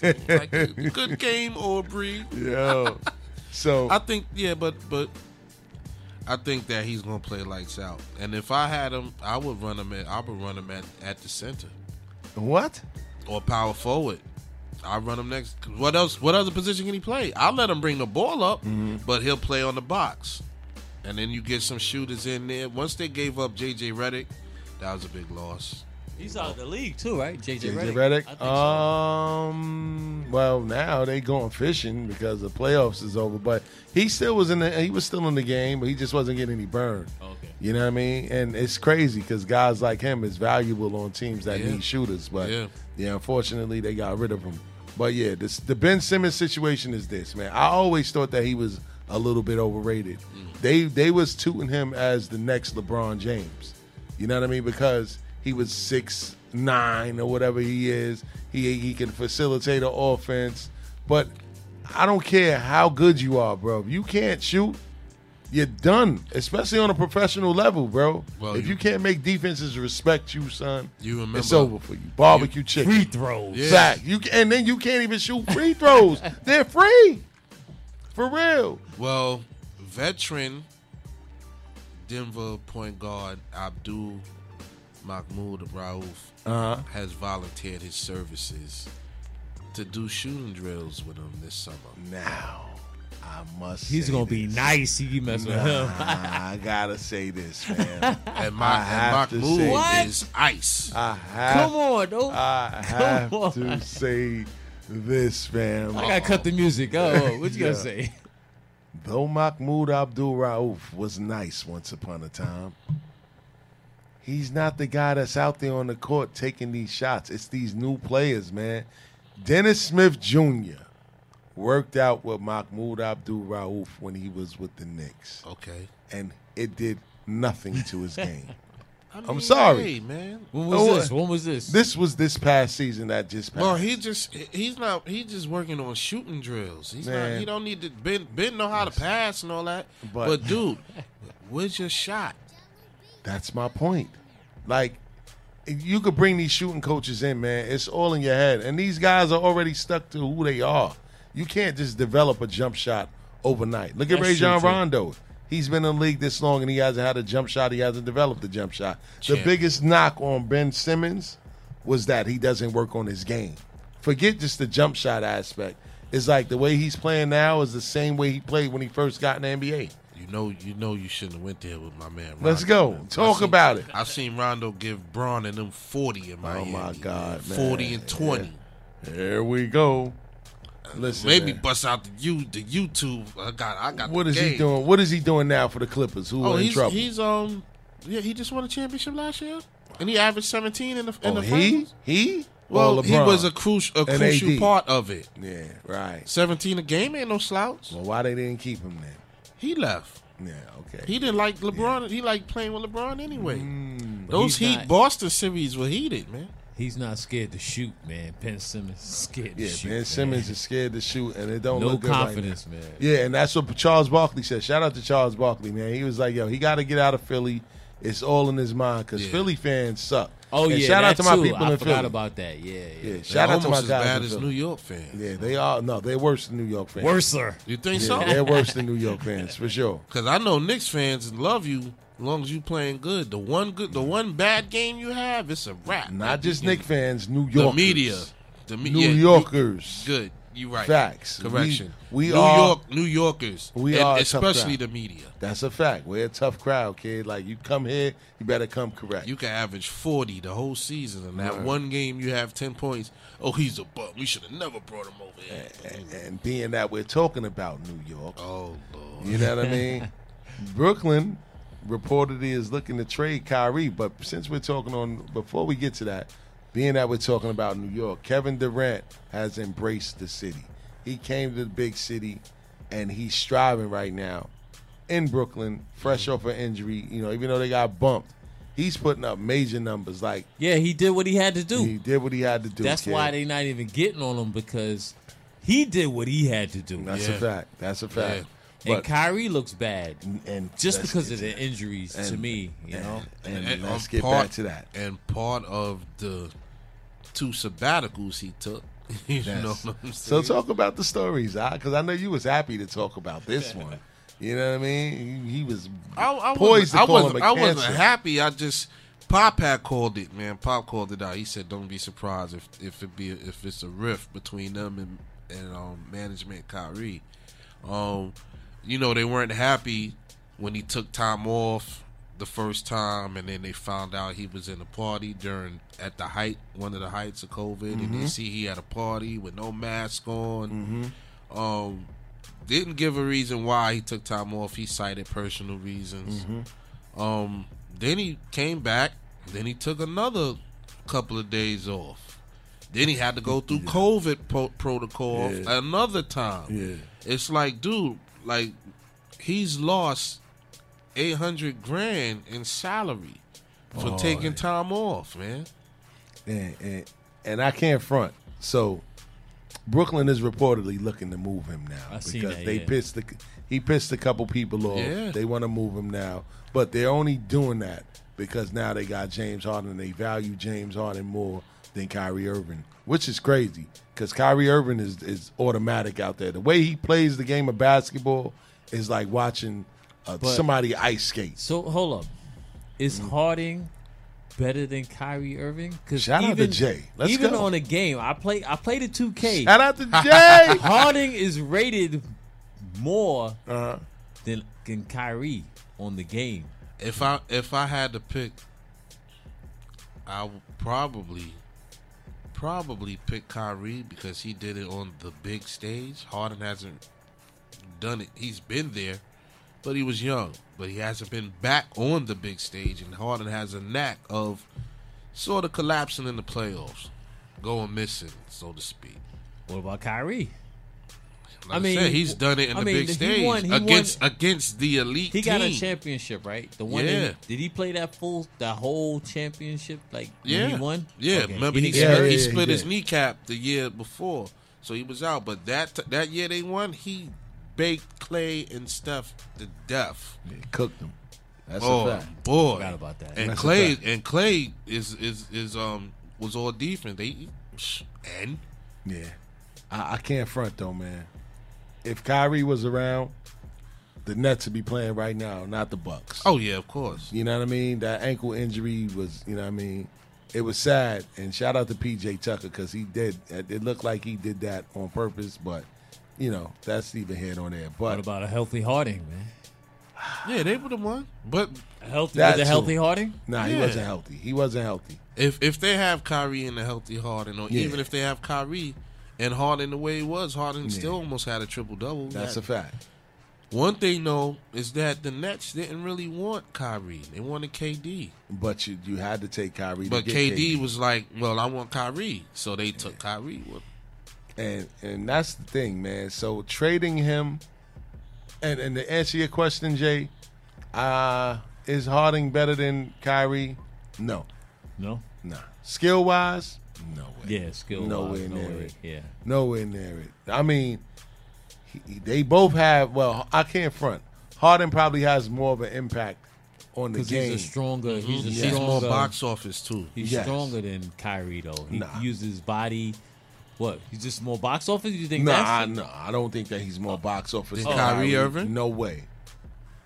like, good game, Aubrey. Yo, so I think yeah, but but I think that he's gonna play lights out. And if I had him, I would run him at I would run him at, at the center what? or power forward. I run him next. What else? What other position can he play? I'll let him bring the ball up, mm-hmm. but he'll play on the box. And then you get some shooters in there. Once they gave up J.J. Redick, that was a big loss. He's out of the league too, right? JJ, JJ Redick. Think so. Um. Well, now they going fishing because the playoffs is over. But he still was in the. He was still in the game, but he just wasn't getting any burn. Okay. You know what I mean? And it's crazy because guys like him is valuable on teams that Yeah. need shooters. But Yeah. yeah. unfortunately, they got rid of him. But yeah, this the Ben Simmons situation is this man. I always thought that he was a little bit overrated. Mm. They they was tooting him as the next LeBron James. You know what I mean? Because he was six nine or whatever he is. He he can facilitate an offense. But I don't care how good you are, bro. If you can't shoot, you're done. Especially on a professional level, bro. Well, if you- you can't make defenses respect you, son, You remember- it's over for you. Barbecue chicken. Free throws. Yeah. You and then you can't even shoot free throws. They're free. For real. Well, veteran Denver point guard Abdul Mahmoud Rauf Uh-huh. has volunteered his services to do shooting drills with him this summer. Now, I must. He's gonna be this. nice. He mess with him. I gotta say this, man. And, I my, and say- Mahmoud What? is ice. I have. Come on, though. I have on. to say this, fam. I gotta cut the music. Oh, what you Yeah. gonna say? Though Mahmoud Abdul Rauf was nice once upon a time, he's not the guy that's out there on the court taking these shots. It's these new players, man. Dennis Smith Jr. worked out with Mahmoud Abdul Rauf when he was with the Knicks, Okay. and it did nothing to his game. I I'm sorry. hey, man. When was Oh, this? When was this? This was this past season that just passed. Well, he just he's not he's just working on shooting drills. He's Man. not he don't need to Ben Ben know how to pass and all that. But- But, dude, where's your shot? That's my point. Like, you could bring these shooting coaches in, man. It's all in your head. And these guys are already stuck to who they are. You can't just develop a jump shot overnight. Look at That's Rajon. Rondo. He's been in the league this long and he hasn't had a jump shot. He hasn't developed a jump shot. The biggest knock on Ben Simmons was that he doesn't work on his game. Forget just the jump shot aspect. It's like the way he's playing now is the same way he played when he first got in the NBA. You know you know you shouldn't have went there with my man. Rondo, Let's go. man. Talk seen- about it. I've seen Rondo give Bron and them forty in Miami. Oh, my God, man. forty and twenty. Here we go. Listen, Maybe man. bust out the you the YouTube. I got I got. What the is he doing? What is he doing now for the Clippers? Who Oh, are in he's trouble? he's um yeah he just won a championship last year and he averaged seventeen in the in oh, the he finals. he. Well, he was a crucial a crucial AD. part of it. yeah right. Seventeen a game ain't no slouch. Well, why they didn't keep him then? He left. Yeah, okay. He didn't like LeBron. He liked playing with LeBron anyway. Mm. Those Heat not- Boston series were heated, man. He's not scared to shoot, man. Ben Simmons is scared to yeah, shoot. Ben Simmons is scared to shoot, and it don't no look good right confidence, man. now. Yeah, and that's what Charles Barkley said. Shout out to Charles Barkley, man. He was like, "Yo, he got to get out of Philly. It's all in his mind because Yeah. Philly fans suck." Oh And yeah, shout out to my too. people I in forgot Philly. about that. Yeah, yeah. Yeah, They're shout out to my almost guys. as bad in as Philly. New York fans. Yeah, they are. No, they're worse than New York fans. Worser. You think Yeah, so? they're worse than New York fans for sure. Because I know Knicks fans love you as long as you playing good. The one good, the one bad game you have, it's a wrap. Not just Knick fans, New York. Media, the me- New yeah, you- Yorkers. Good, you right. Facts. Correction. We- we New are- York, New Yorkers. we and are especially the media. That's a fact. We're a tough crowd, kid. Like you come here, you better come correct. You can average forty the whole season, and that Right. one game you have ten points. Oh, he's a bum. We should have never brought him over here. and, and being that we're talking about New York, Oh Lord. you know what I mean? Brooklyn reportedly is looking to trade Kyrie, but since we're talking on before we get to that, being that we're talking about New York, Kevin Durant has embraced the city. He came to the big city and he's striving right now in Brooklyn, fresh off an injury, you know, even though they got bumped. He's putting up major numbers. Like Yeah, he did what he had to do. he did what he had to do. That's kid. why they're not even getting on him because he did what he had to do. That's a fact. That's a fact. and But Kyrie looks bad and just because of the that. injuries. to me, you know. And, And, let's um, get part- back to that. And part of the two sabbaticals he took. You Yes. know what I'm So talk about the stories, because I know you was happy to talk about this one. You know what I mean? He, he was I, I poised wasn't, to I call wasn't, him a I wasn't happy. I just Pop had called it, man. Pop called it out. He said, "Don't be surprised if if it be if it's a rift between them and and um, management Kyrie." Um, you know they weren't happy when he took time off the first time, and then they found out he was in a party during at the height, one of the heights of COVID, and Mm-hmm. you see he had a party with no mask on. Um, didn't give a reason why he took time off. He cited personal reasons. Mm-hmm. Um, then he came back. Then he took another couple of days off. Then he had to go through COVID po- protocol Yeah. another time. Yeah. It's like, dude, like he's lost eight hundred grand in salary for Oh, taking time off, man. and, and and I can't front. So Brooklyn is reportedly looking to move him now I because that, they yeah. pissed the he pissed a couple people off. Yeah. They want to move him now, but they're only doing that because now they got James Harden. And they value James Harden more than Kyrie Irving, which is crazy because Kyrie Irving is is automatic out there. The way he plays the game of basketball is like watching uh, But- somebody ice skate. So hold up, is Harden better than Kyrie Irving? Because Shout out to even, Jay. Let's even go. on a game, I play. I played a two K. Shout out to Jay. Harden is rated more uh, than than Kyrie on the game. If I if I had to pick, I would probably probably pick Kyrie because he did it on the big stage. Harden hasn't done it. He's been there, but he was young. But he hasn't been back on the big stage, and Harden has a knack of sort of collapsing in the playoffs, going missing, so to speak. What about Kyrie? Like I mean, said, he's done it in I the mean, big he stage won- he against won- against the elite. He got a championship, right? The one. Yeah. that- did he play that full, the whole championship? Like Yeah, when he won. Yeah, Okay. remember he, didn't Yeah, split, he yeah, he split his did. kneecap the year before, so he was out. But that that year they won, he baked Klay and Steph to death. He cooked them. That's oh a fact. boy, Forgot about that. And That's Klay and Klay is is is um was all defense. They and Yeah, I, I can't front though, man. If Kyrie was around, the Nets would be playing right now, not the Bucks. oh yeah, of course. You know what I mean? That ankle injury was, you know what I mean? It was sad. And shout out to PJ Tucker because he did. It looked like he did that on purpose, but you know that's even here nor there. What about a healthy Harden, man? Yeah, they would have won. But A healthy, was a too. healthy Harden? nah, he wasn't healthy. He wasn't healthy. if if they have Kyrie in a healthy Harden, or Yeah. even if they have Kyrie and Harden the way he was, Harden Yeah. still almost had a triple double. That's a fact. One thing though is that the Nets didn't really want Kyrie; they wanted KD. But you you had to take Kyrie. to But get KD, was like, "Well, I want Kyrie," so they took Kyrie. Well, and and that's the thing, man. So trading him, and and to answer your question, Jay, uh, is Harden better than Kyrie? No, No. nah. Skill wise, no way. Yeah, skill. Nowhere wise, near nowhere. it. Yeah. Nowhere near it. I mean, he, they both have. Well, I can't front. Harden probably has more of an impact on the game. he's a stronger. He's a he's more box office too. He's Yes. stronger than Kyrie though. He Nah. uses his body. What? He's just more box office. You think no, that's I, no, I don't think that he's more oh, box office Than than Kyrie Irving? No way.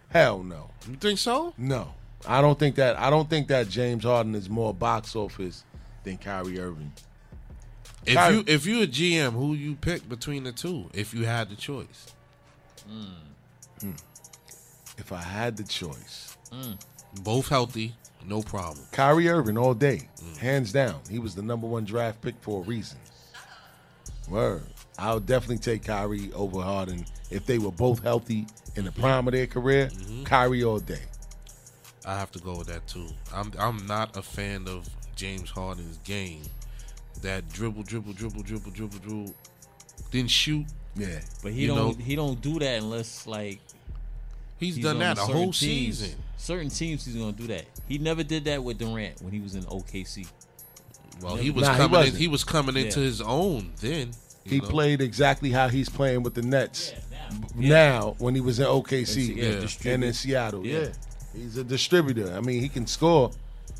Hell no. You think so? No, I don't think that. I don't think that James Harden is more box office than Kyrie Irving. If Kyrie- you if you a GM, who you pick between the two? If you had the choice, hmm. Hmm. If I had the choice, hmm. both healthy, no problem. Kyrie Irving all day, hands down. He was the number one draft pick for a reason. Word. I'll definitely take Kyrie over Harden if they were both healthy in the prime of their career. Mm-hmm. Kyrie all day. I have to go with that too. I'm I'm not a fan of James Harden's game. That dribble, dribble, dribble, dribble, dribble, dribble, then shoot. Yeah. But he don't. know- he don't do that unless like He's, he's done that a certain whole teams. season. Certain teams, he's gonna do that. He never did that with Durant when he was in OKC. Well, he was Nah, he coming. in, wasn't. he was coming into Yeah. his own then. He know? played exactly how he's playing with the Nets Yeah. now when he was in OKC Yeah, Yeah. and in Seattle. Yeah. Yeah. He's a distributor. I mean, he can score.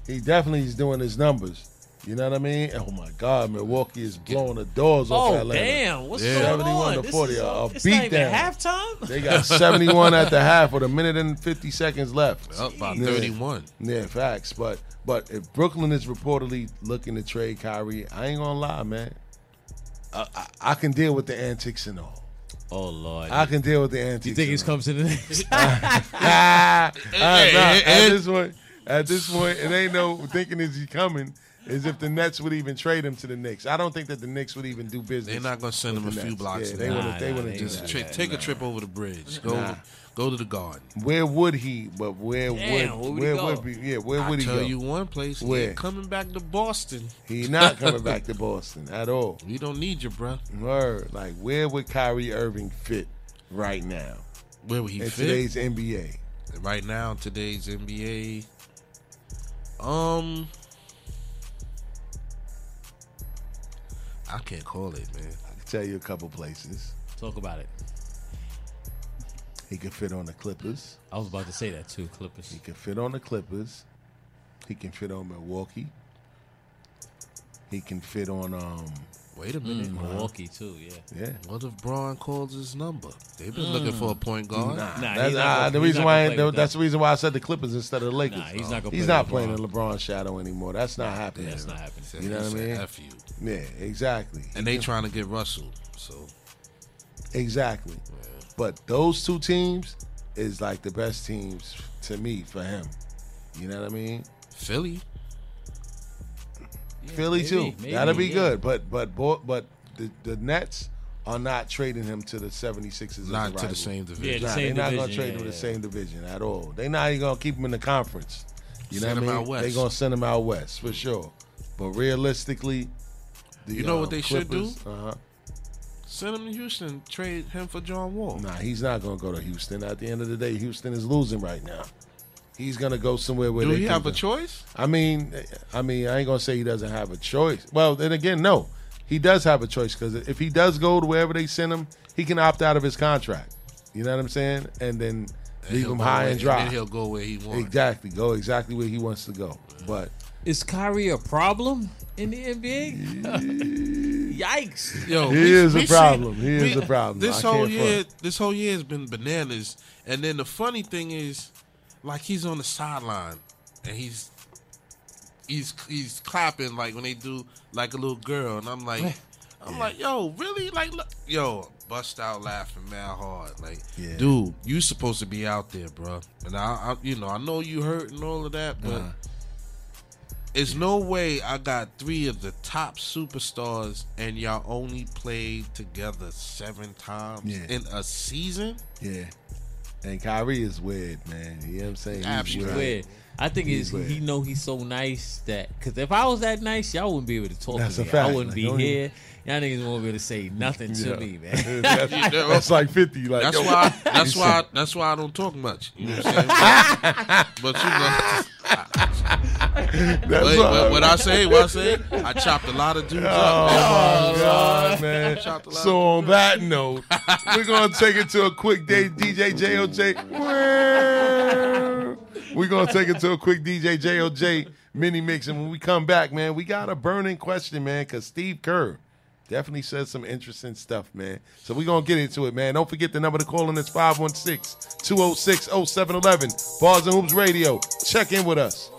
He definitely is doing his numbers. You know what I mean? Oh my God, Milwaukee is blowing the doors off Oh Atlanta. damn! What's Yeah. going 71 on? to This 40, is a- a it's not even beatdown. halftime. They got 71 at the half with a minute and 50 seconds left. up by Yeah. 31. Yeah, facts. But but if Brooklyn is reportedly looking to trade Kyrie, I ain't gonna lie, man. I, I, I can deal with the antics and all. Oh Lord. I can deal with the antics. Do you think he's comes to the Knicks? Ah, ah, ah, hey, nah, hey, at hey. this point, at this point, it ain't no thinking is he coming. Is if the Nets would even trade him to the Knicks. I don't think that the Knicks would even do business. They're not gonna send him a with few blocks. Yeah, they there. wouldn't. They Nah, wouldn't nah, Just that. tri- take a trip over the bridge. Go Nah. go to the garden. Where would he? But where Damn, would where would he where go? would be? Yeah, where I would he tell go? you one place. Where? ain't coming back to Boston. He not coming back to Boston at all. We don't need you, bro. Word. Like where would Kyrie Irving fit right now Where would he in fit? today's NBA? right now today's NBA. Um, I can't call it, man. I can tell you a couple places. Talk about it. He can fit on the Clippers. I was about to say that too, Clippers. He can fit on the Clippers. He can fit on Milwaukee. He can fit on um Wait a minute. Mm, Milwaukee too, yeah. yeah. What if Bron calls his number? They've been looking for a point guard. Nah, Nah, that's, he's not nah, gonna- the he's reason not why gonna I, play with that's that. the reason why I said the Clippers instead of the Lakers. Nah, he's not gonna He's play not playing in LeBron's shadow anymore. That's not happening. That's not happening. Said- You know what I said, mean? F you. Yeah, exactly. And they trying to get Russell. So Exactly. But those two teams is like the best teams to me for him. You know what I mean? Philly. Philly maybe, too. maybe, That'll be yeah. good. But but bo- but the, the Nets are not trading him to the 76ers. as a Not to the same division. Yeah, the Nah, same they're not gonna trade yeah, him to the same division at all. They're not even gonna keep him in the conference. You know what him I out mean? west. They're gonna send him out west for sure. But realistically, the, You know what they should do? Uh huh. Send him to Houston. Trade him for John Wall. Nah, he's not gonna go to Houston. At the end of the day, Houston is losing right now. He's gonna go somewhere where Do they he can have a go- choice? I mean, I mean, I ain't gonna say he doesn't have a choice. Well, then again, no, he does have a choice because if he does go to wherever they send him, he can opt out of his contract. You know what I'm saying? And then leave him high and dry. then he'll go where he wants. Exactly, go exactly where he wants to go. But Is Kyrie a problem in the NBA? Yikes. Yo, He we- is a problem. seen- He is a problem. This I whole year, front. this whole year has been bananas. And then the funny thing is, like he's on the sideline and he's he's he's clapping like when they do like a little girl, and I'm like, I'm like, yo, really? Like, look, yo, bust out laughing mad hard. Like, Yeah. dude, you supposed to be out there, bro. And I, I you know, I know you hurt and all of that, but. Uh-huh. It's no way I got three of the top superstars and y'all only played together seven times Yeah. in a season. yeah, and Kyrie is weird, man. You know what I'm saying? He's Absolutely. Weird. I think He's it's weird. he know he's so nice that because if I was that nice, y'all wouldn't be able to talk That's to a me. fact. I wouldn't Like, be don't here. Y'all niggas won't be able to say nothing to Yeah. me, man. that's, that's like fifty. Like That's yo, why. That's why. That's why I don't talk much. You know what I'm saying? but you know, That's why- but what I say, what I say, I chopped a lot of dudes Oh up. my God, man! So on that note, we're gonna take it to a quick day. DJ JOJ. We're gonna take it to a quick DJ JOJ mini mix, and when we come back, man, we got a burning question, man, because Steve Kerr definitely said some interesting stuff, man. So we're gonna get into it, man. Don't forget the number to call in is 516-206-0711. Bars and Hoops Radio. Check in with us.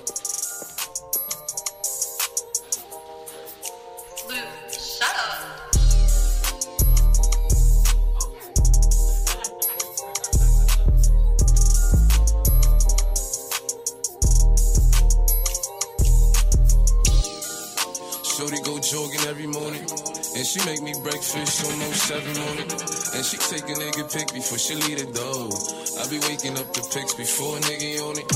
Shorty go jogging every morning. And she make me breakfast almost every morning. And she take a nigga pic before she leave the door. I be waking up the pics before a nigga on it.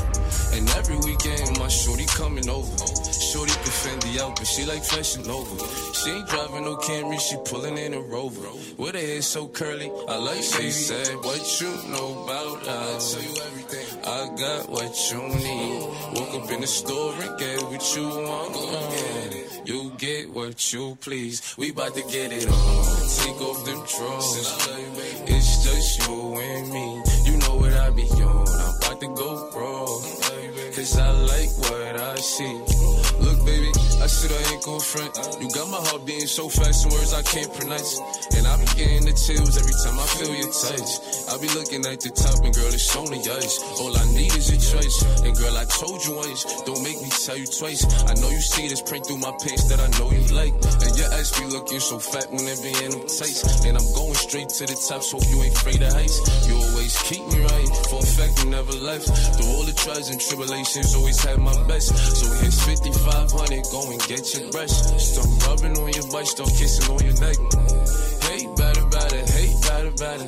And every weekend my shorty coming over. Shorty can Fendi out, but she like fashion over. She ain't driving no Camry, she pulling in a Rover. With her hair so curly, I like she said, what you know about us? I tell you everything. I got what you need. Woke up in the store and get what you want. Get it. You get what you please. We bout to get it on. Take off them drawers. It's just you and me. You know what I be on. I'm about to go raw. cause I like what I see. Look, baby, I said I ain't gon' front. You got my heart beating so fast, words I can't pronounce. And I be getting the chills every time I feel your touch. I be looking at the top, and girl, it's only us. All I need is your choice. And girl, I told you once, don't make me tell you twice. I know you see this print through my pants that I know you like. And your ass be looking so fat when it be in them tights. And I'm going straight to the top, so you ain't afraid of heights. You always keep me right, for a fact you never left. Through all the trials and tribulations, always had my best. So here's 5500, go and get your brush. Start rubbing on your butt, start kissing on your neck. Hate better, better, hate better, better.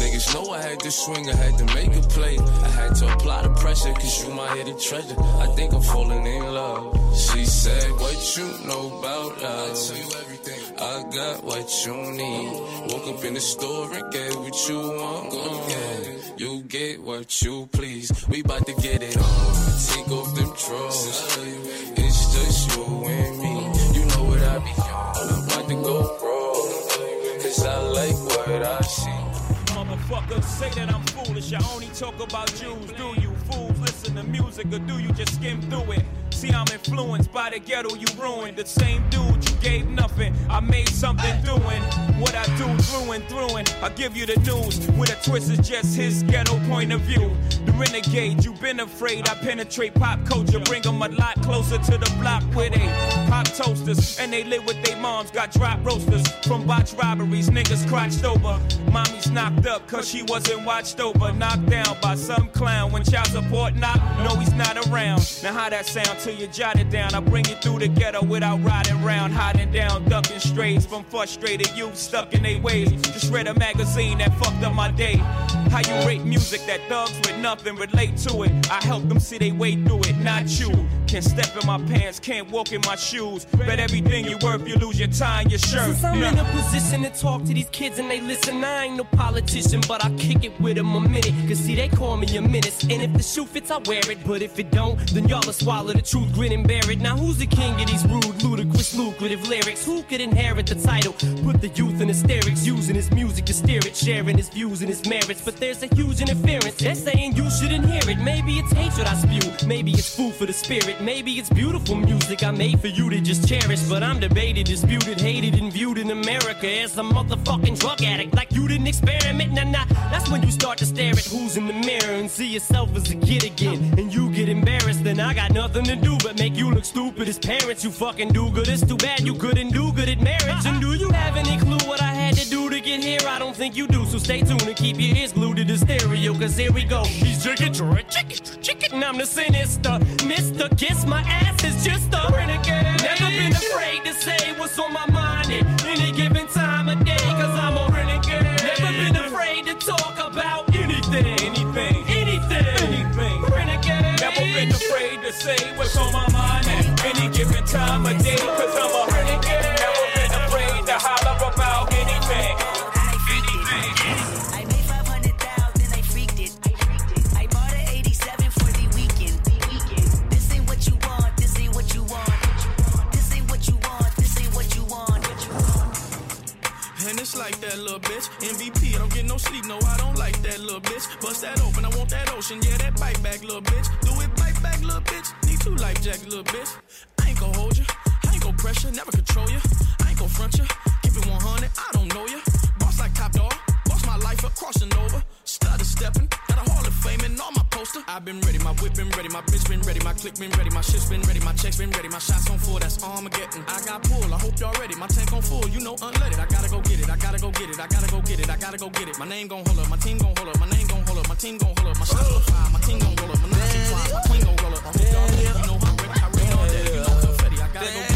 Niggas know I had to swing, I had to make a play. I had to apply the pressure, cause you my hidden treasure. I think I'm falling in love. She said, What you know about us? I tell you everything. I got what you need. Woke up in the store and get what you want. Mm, You get what you please. We about to get it on. Take off them drawers. You and me. You know what I be. I'm about to go wrong. Cause I like what I see. Motherfuckers say that I'm foolish. I only talk about Jews. Do you fools to music or do you just skim through it? See, I'm influenced by the ghetto you ruined. The same dude you gave nothing. I made something doing what I do through and through. And I give you the news with a twist is just his ghetto point of view. The renegade, you've been afraid. I penetrate pop culture, bring them a lot closer to the block where they pop toasters and they live with their moms. Got drop roasters from botch robberies, niggas crotched over. Mommy's knocked up cause she wasn't watched over. Knocked down by some clown when child support knock. No, he's not around. Now, how that sound till you jot it down? I bring it through the ghetto without riding round, hiding down, ducking strays from frustrated youth stuck in their ways. Just read a magazine that fucked up my day. How you rate music that thugs with nothing relate to it? I help them see they way through it, not you. Can't step in my pants, can't walk in my shoes. Bet everything you worth, you lose your tie and your shirt. Since I'm Nah. in a position to talk to these kids and they listen, I ain't no politician, but I kick it with them a minute. Cause see, they call me a menace. And if the shoe fits, I wear it. But if it don't, then y'all will swallow the truth, grin and bear it. Now, who's the king of these rude, ludicrous, lucrative lyrics? Who could inherit the title? Put the youth in hysterics, using his music to steer it, sharing his views and his merits. But there's a huge interference. They're saying you shouldn't hear it. Maybe it's hatred I spew. Maybe it's food for the spirit. Maybe it's beautiful music I made for you to just cherish. But I'm debated, disputed, hated, and viewed in America as a motherfucking drug addict. Like you didn't experiment. Nah, nah. That's when you start to stare at who's in the mirror and see yourself as a kid again. And you get embarrassed. Then I got nothing to do but make you look stupid as parents. You fucking do good. It's too bad you couldn't do good at marriage. And do you have any clue what I had to do to get here? I don't think you do. So stay tuned and keep your ears glued to the stereo. Cause here we go. He's chicken, chicken, chicken. And I'm the sinister. Mr. Kiss my ass is just a renegade. Never been afraid to say what's on my mind at any given time of day. Say what's on my mind at any given time of day. Cause I'm a renegade. Never been afraid to holler about anything. Anything. I made 500,000, I freaked it. I bought an 87 for the weekend. This ain't what you want, this ain't what you want. This ain't what you want, this ain't what you want. And it's like that little bitch. MVP, I don't get no sleep, no, I don't like that little bitch. Bust that open, I want that ocean, yeah, that bite back, little bitch. Life jackets, little bitch. I ain't gon' hold you, I ain't gon' pressure, never control you. I've been ready, my whip been ready, my bitch been ready, my click been ready, my shit's been ready, my checks been ready, my shots on full, that's Armageddon. I got pull, I hope y'all ready, my tank on full, you know unleaded. I gotta go get it, I gotta go get it, I gotta go get it, I gotta go get it. My name gon' hold up, my team gon' hold up, my name gon' hold up, my team gon' hold up, my shots gon' fire, my team gon' roll up, my nine shoot fire, my queen gon' roll up. I hope y'all ready, you know I'm ready, I ready all day, you know confetti. I gotta go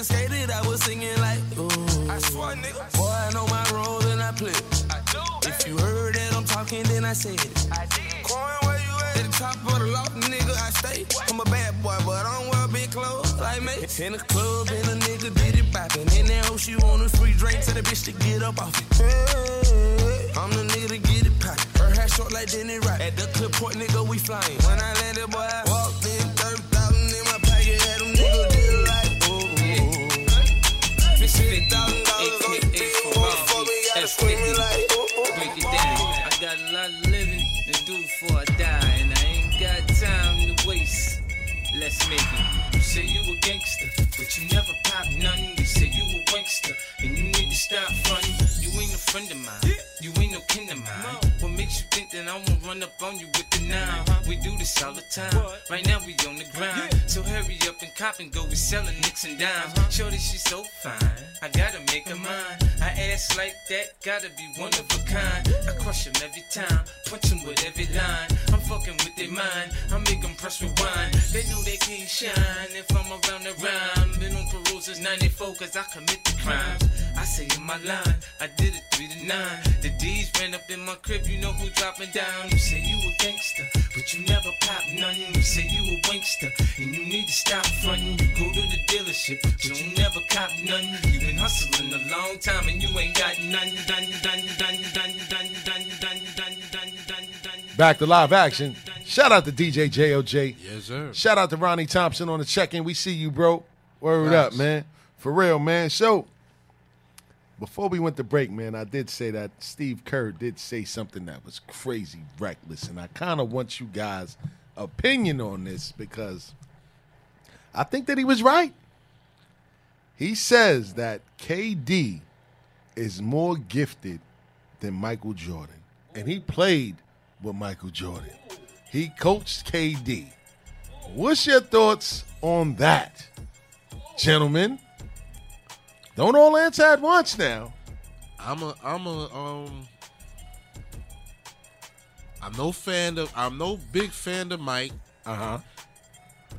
hadn't skated. I was singing like, ooh. I swear, nigga. Boy, I know my role and I play. I do. If you heard that I'm talking then I said it. I Coin, where you at? At the top of the loft, nigga, I stay. I'm a bad boy, but I don't wear big clothes like me. In the club, and a nigga did it poppin'. In that hoe, she want a free drink to the bitch to get up off it. Hey, I'm the nigga to get it poppin'. Her hair short like Denny Rock. At the clip point, nigga, we flyin'. When I landed, boy, I walked in, for me, gotta scream it like, Break it down. I got a lot of living to do before I die, and I ain't got time to waste. Let's make it. You say you a gangster, but you never pop none. You say you a wankster, and you need to stop frontin'. You ain't a friend of mine. You ain't no kin of mine. What you think that I won't run up on you with the nine? We do this all the time. Right now we on the grind. So hurry up and cop and go. We selling nicks and dimes. Uh-huh. Shorty, she's so fine. I gotta make her mine. I ass like that, gotta be one of a kind. I crush 'em every time, punch 'em with every line. I'm fucking with their mind. I make 'em press rewind. They know they can't shine if I'm around the rhyme. Been on parole since 94 cause I commit the crimes. I say in my line, I did it 3 to 9. The D's ran up in my crib, you know who dropping down. You say you a gangster, but you never pop none. You say you a wankster, and you need to stop frontin'. You go to the dealership, but you never cop none. You been hustling a long time and you ain't got none. Done, done, done, done, done, done, done, done, done, done, done. Back to live action. Shout out to DJ JOJ. Yes, sir. Shout out to Ronnie Thompson on the check in. We see you, bro. Word Facts. up, man. For real, man. So, before we went to break, man, I did say that Steve Kerr did say something that was crazy reckless. And I kind of want you guys' opinion on this because I think that he was right. He says that KD is more gifted than Michael Jordan. And he played with Michael Jordan. He coached KD. What's your thoughts on that, gentlemen? Don't all answer at once now. I'm a I'm a um I'm no fan of I'm no big fan of Mike. Uh-huh.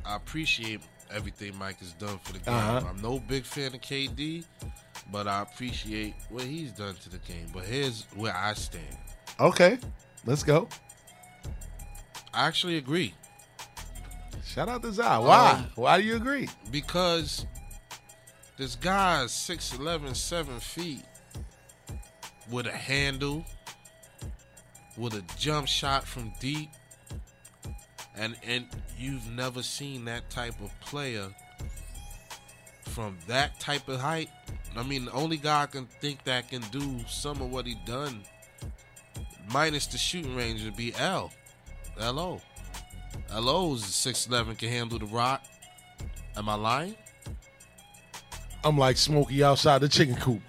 I appreciate everything Mike has done for the game. Uh-huh. I'm no big fan of KD, but I appreciate what he's done to the game. But here's where I stand. Okay, let's go. I actually agree. Shout out to Zai. Why? Um, Why do you agree? Because this guy's 6'11, 7 feet with a handle, with a jump shot from deep. And and you've never seen that type of player from that type of height. I mean, the only guy I can think that can do some of what he done, minus the shooting range, would be L. L.O. L.O.'s 6'11, can handle the rock. Am I lying? I'm like Smokey outside the chicken coop.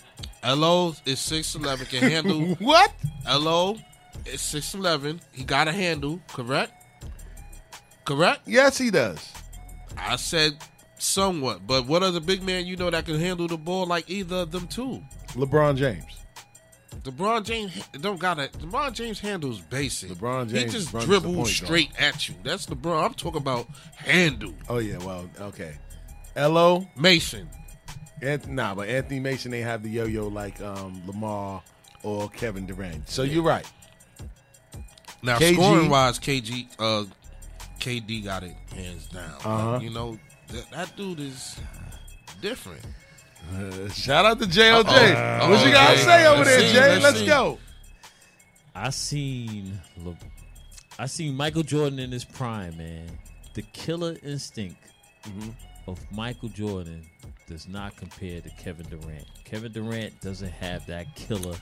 Lo is six eleven, can handle what? Lo is six eleven. He got a handle, correct? Correct? Yes, he does. I said somewhat, but what other big man you know that can handle the ball like either of them two? LeBron James. LeBron James don't got it. LeBron James handles basic. LeBron James, he just dribbles straight at you. That's LeBron. I'm talking about handle. Oh yeah, well, okay. Lo Mason. Anth- nah, but Anthony Mason they have the yo-yo like um, Lamar or Kevin Durant. So you're right. Now KG scoring wise, KG, uh, KD got it hands down. Uh-huh. You know that, that dude is different. Uh, shout out to JOJ. Uh-oh. what you gotta say over Let's there, see, Jay? let's Let's go. I seen Le- I seen Michael Jordan in his prime, man. The killer instinct of Michael Jordan does not compare to Kevin Durant. Kevin Durant doesn't have that killer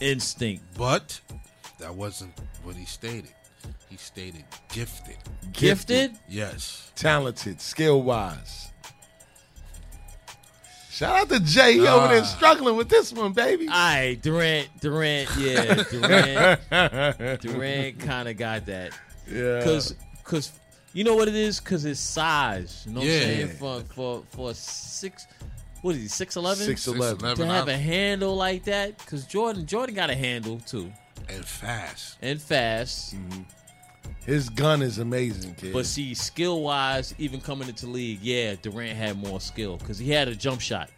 instinct. But that wasn't what he stated. He stated gifted. Gifted? Yes. Talented, skill wise. Shout out to Jay. He over there Ah. struggling with this one, baby. All right, Durant, Durant, yeah, Durant, Durant kind of got that. Yeah. Cause, cause you know what it is? Cause his size. You know what Yeah. I'm saying? For for for six, what is he? Six eleven. 6'11". To have a handle like that, cause Jordan, Jordan got a handle too, and fast. and fast. Mm-hmm. His gun is amazing, kid. But see, skill wise, even coming into league, yeah, Durant had more skill because he had a jump shot.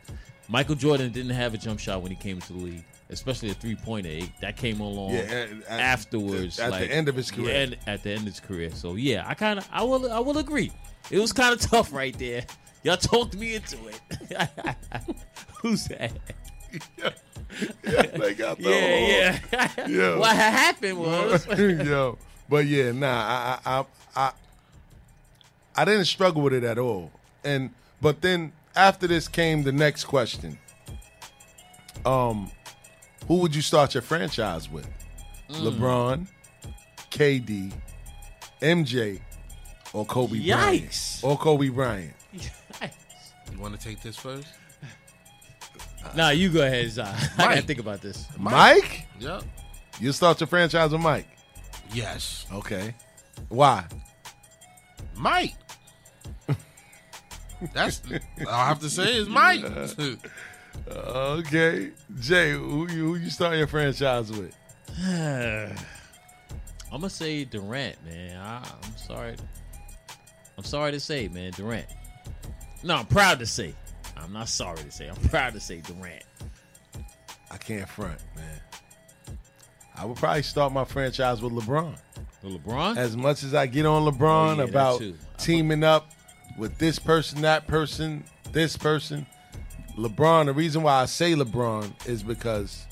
Michael Jordan didn't have a jump shot when he came into the league. Especially a three pointer. That came along Yeah, at- at- afterwards, at the like- end of his career. Yeah, at the end of his career. So yeah, I kind of, I will, I will agree. It was kind of tough right there. Y'all talked me into it. Who's that? they got the Yeah, whole- yeah. Yo. What happened was yo, but yeah, nah, I, I, I, I, I didn't struggle with it at all. And but then after this came the next question. Um, who would you start your franchise with? Mm. LeBron, KD, MJ, or Kobe Yikes. Bryant? Or Kobe Bryant? You want to take this first? Nah, you go ahead, Zai. I gotta think about this. Mike? Yep. You start your franchise with Mike? Yes. Okay. Why? Mike. That's all I have to say is Mike. Okay, Jay, who you who you start your franchise with? I'm gonna say Durant, man. I, I'm sorry. I'm sorry to say, man, Durant. No, I'm proud to say. I'm not sorry to say. I'm proud to say Durant. I can't front, man. I would probably start my franchise with LeBron. With LeBron? As much as I get on LeBron Oh, yeah, about teaming up with this person, that person, this person, LeBron, the reason why I say LeBron is because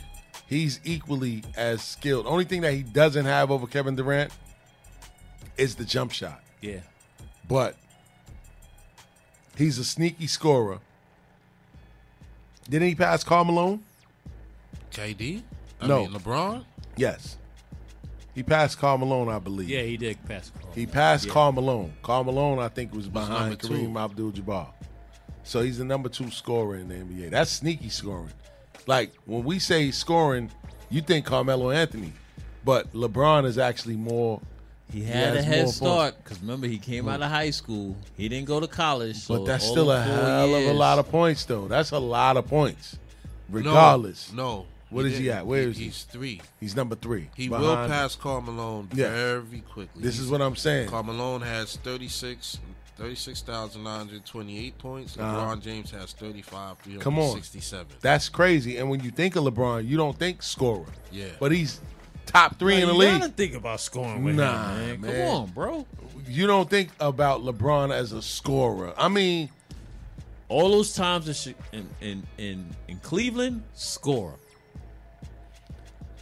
he's equally as skilled. Only thing that he doesn't have over Kevin Durant is the jump shot. Yeah. But he's a sneaky scorer. Didn't he pass Karl Malone? KD? I No. mean LeBron? Yes. He passed Karl Malone, I believe. Yeah, he did pass. Karl. He passed. Karl Malone. Karl Malone, I think, was number behind two. Kareem Abdul-Jabbar. So he's the number two scorer in the NBA. That's sneaky scoring. Like when we say scoring, you think Carmelo Anthony, but LeBron is actually more. He had a head start because remember he came out of high school. He didn't go to college. So But that's still a four hell of a lot of points, though. That's a lot of points, regardless. No. What is he didn't. at? Where is he? He's three. He's number three. He will pass Karl Malone Yeah. very quickly. This is what I'm saying. Karl Malone has 36 36,928 points. Uh-huh. LeBron James has 35, Come on, 367. That's crazy. And when you think of LeBron, you don't think scorer. Yeah. But he's top three Nah, in the you league. gotta think about scoring with nah, him, man. man. Come on, bro. You don't think about LeBron as a scorer. I mean, All those times in in in in, in Cleveland, score.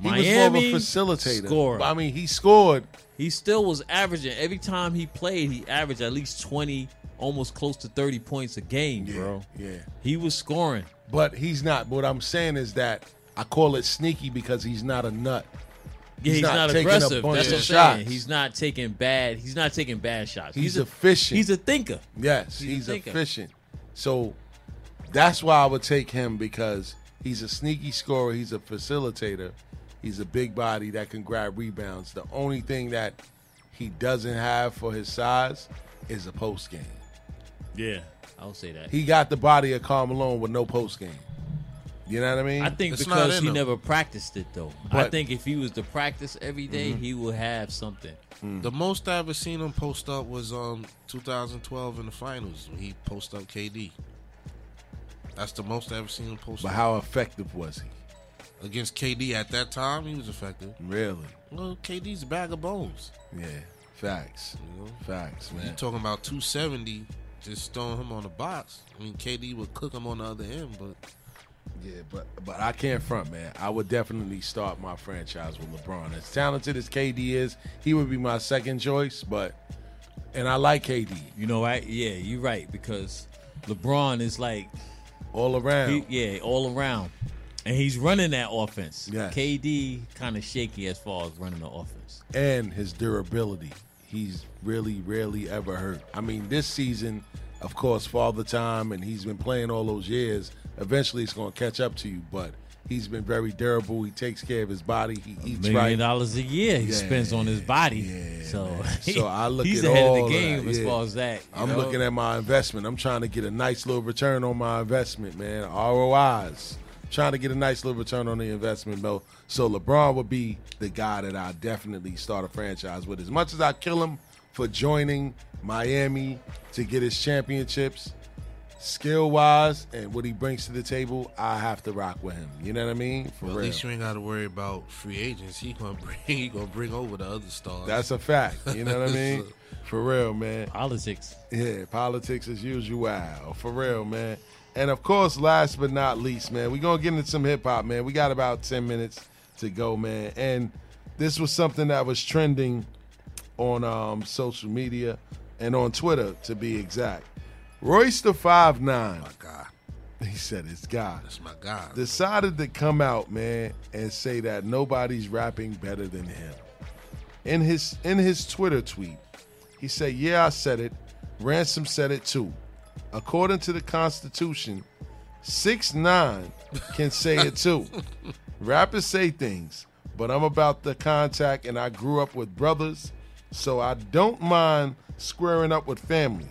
he Miami, was more of a facilitator. scorer. I mean, he scored. He still was averaging every time he played. He averaged at least twenty, almost close to thirty points a game, bro. Yeah. He was scoring. But he's not. What I'm saying is that I call it sneaky because he's not a nut. Yeah, he's, not, taking aggressive. That's what I'm saying. He's not taking bad. He's not taking bad shots. He's a, efficient. He's a thinker. Yes, He's he's, thinker. efficient. So that's why I would take him because he's a sneaky scorer. He's a facilitator. He's a big body that can grab rebounds. The only thing that he doesn't have for his size is a post game. Yeah, I would say that. He got the body of Karl Malone with no post game. You know what I mean? I think It's because he him. never practiced it though. I think if he was to practice every day, Mm-hmm. he would have something. The most I ever seen him post up was um 2012 in the finals when he post up KD. That's the most I ever seen him post But up. how effective was he? Against KD at that time, he was effective. Really? Well, KD's a bag of bones. Yeah. Facts. You know? Facts, man. You man. talking about 270, just throwing him on the box. I mean, KD would cook him on the other end, but Yeah, but but I can't front, man. I would definitely start my franchise with LeBron. As talented as KD is, he would be my second choice. But and I like KD You know, I Yeah, you're right because LeBron is like all around. he, yeah, all around, and he's running that offense. Yes. KD kind of shaky as far as running the offense. and his durability. He's really, rarely ever hurt. I mean, this season, of course, father time, and he's been playing all those years. Eventually, it's going to catch up to you, but he's been very durable. He takes care of his body. He eats Million right. dollars a year he Yeah, spends on his body. so, So I look he's at ahead all of the game as yeah. far as that. I'm know? looking at my investment. I'm trying to get a nice little return on my investment, man. ROIs. Trying to get a nice little return on the investment, though. So LeBron would be the guy that I definitely start a franchise with. As much as I kill him for joining Miami to get his championships, skill wise and what he brings to the table, I have to rock with him. You know what I mean? For Well, at real. least you ain't got to worry about free agents. He gonna bring he gonna bring over the other stars. That's a fact. You know what I mean? For real, man. Politics. Yeah, politics as usual. For real, man. And of course, last but not least, man, we're gonna get into some hip hop, man. We got about 10 minutes to go, man. And this was something that was trending on um, social media and on Twitter to be exact. Royce the Five Nine. my God. He said it's God. That's my God. Decided to come out, man, and say that nobody's rapping better than him. In his in his Twitter tweet, he said, "Yeah, I said it. Ransom said it too. According to the Constitution, six nine can say it too. Rappers say things, but I'm about the contact, and I grew up with brothers, so I don't mind squaring up with family.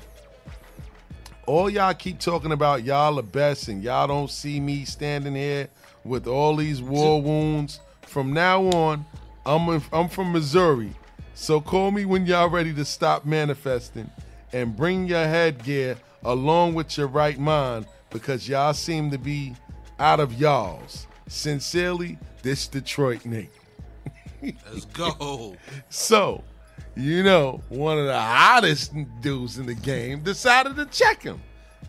All y'all keep talking about y'all the best, and y'all don't see me standing here with all these war wounds. From now on, I'm I'm from Missouri, so call me when y'all ready to stop manifesting, and bring your headgear along with your right mind, because y'all seem to be out of y'all's. Sincerely, this Detroit Nick. Let's go. So, you know, one of the hottest dudes in the game decided to check him.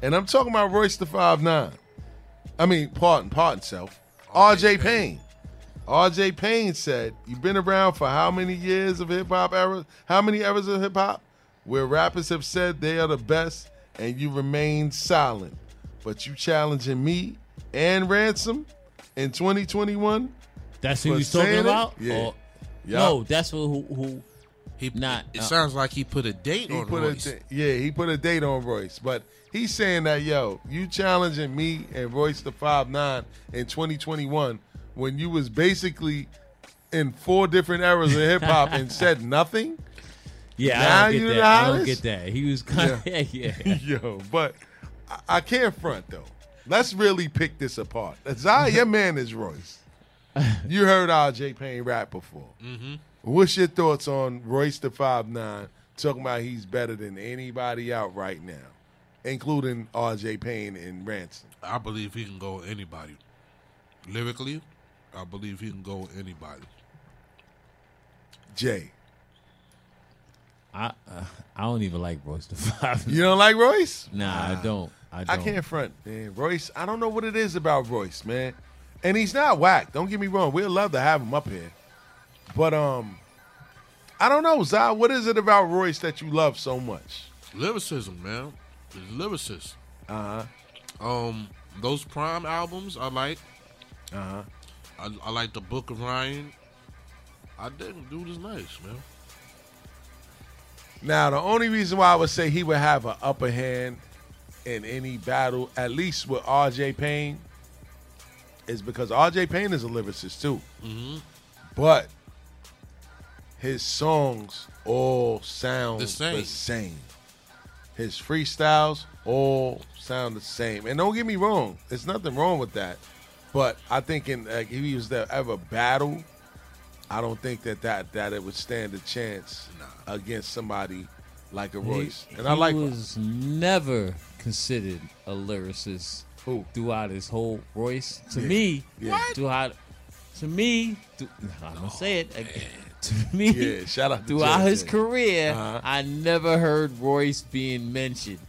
And I'm talking about Royce the Five Nine. I mean, pardon, pardon self. RJ Payne. RJ Payne said, You've been around for how many years of hip hop eras? How many eras of hip hop? Where rappers have said they are the best and you remain silent. But you challenging me and Ransom in 2021? That's who for he's talking saying it? about? Yeah. Or- Yup. No, that's who who, who he not. It uh, sounds like he put a date He on put Royce. a da- yeah, he put a date on Royce, but he's saying that yo, you challenging me and Royce the five nine in 2021 when you was basically in four different eras of hip hop and said nothing. Yeah, Now I don't get the that. I don't get that. He was kind of yeah. yeah. Yo, but I, I can't front though. Let's really pick this apart. Zai, your man is Royce. You heard RJ Payne rap before. Mm-hmm. What's your thoughts on Royce the Five Nine talking about he's better than anybody out right now, including RJ Payne and Ransom? I believe he can go with anybody. Lyrically, I believe he can go with anybody. Jay, I uh, I don't even like Royce the Five. you don't like Royce? Nah, I don't. I don't. I can't front, man. Royce, I don't know what it is about Royce, man. And he's not whack. Don't get me wrong. We'd love to have him up here. But um, I don't know, Zai. What is it about Royce that you love so much? Lyricism, man. His lyricist. Uh huh. Um, those Prime albums I like. Uh huh. I, I like the Book of Ryan. I didn't. Dude is nice, man. Now, the only reason why I would say he would have an upper hand in any battle, at least with RJ Payne, is because RJ Payne is a lyricist too. Mm-hmm. But his songs all sound The same. the same. His freestyles all sound the same. And don't get me wrong, there's nothing wrong with that. But I think in like, if he was to ever battle, I don't think that that, that it would stand a chance against somebody like a Royce. He, and I he like was never considered a lyricist Who? throughout his whole Royce. To Yeah. me, Yeah. What? throughout to me, th- I'm gonna say it again. To me, Yeah, shout out to throughout Jay his career, Uh-huh. I never heard Royce being mentioned.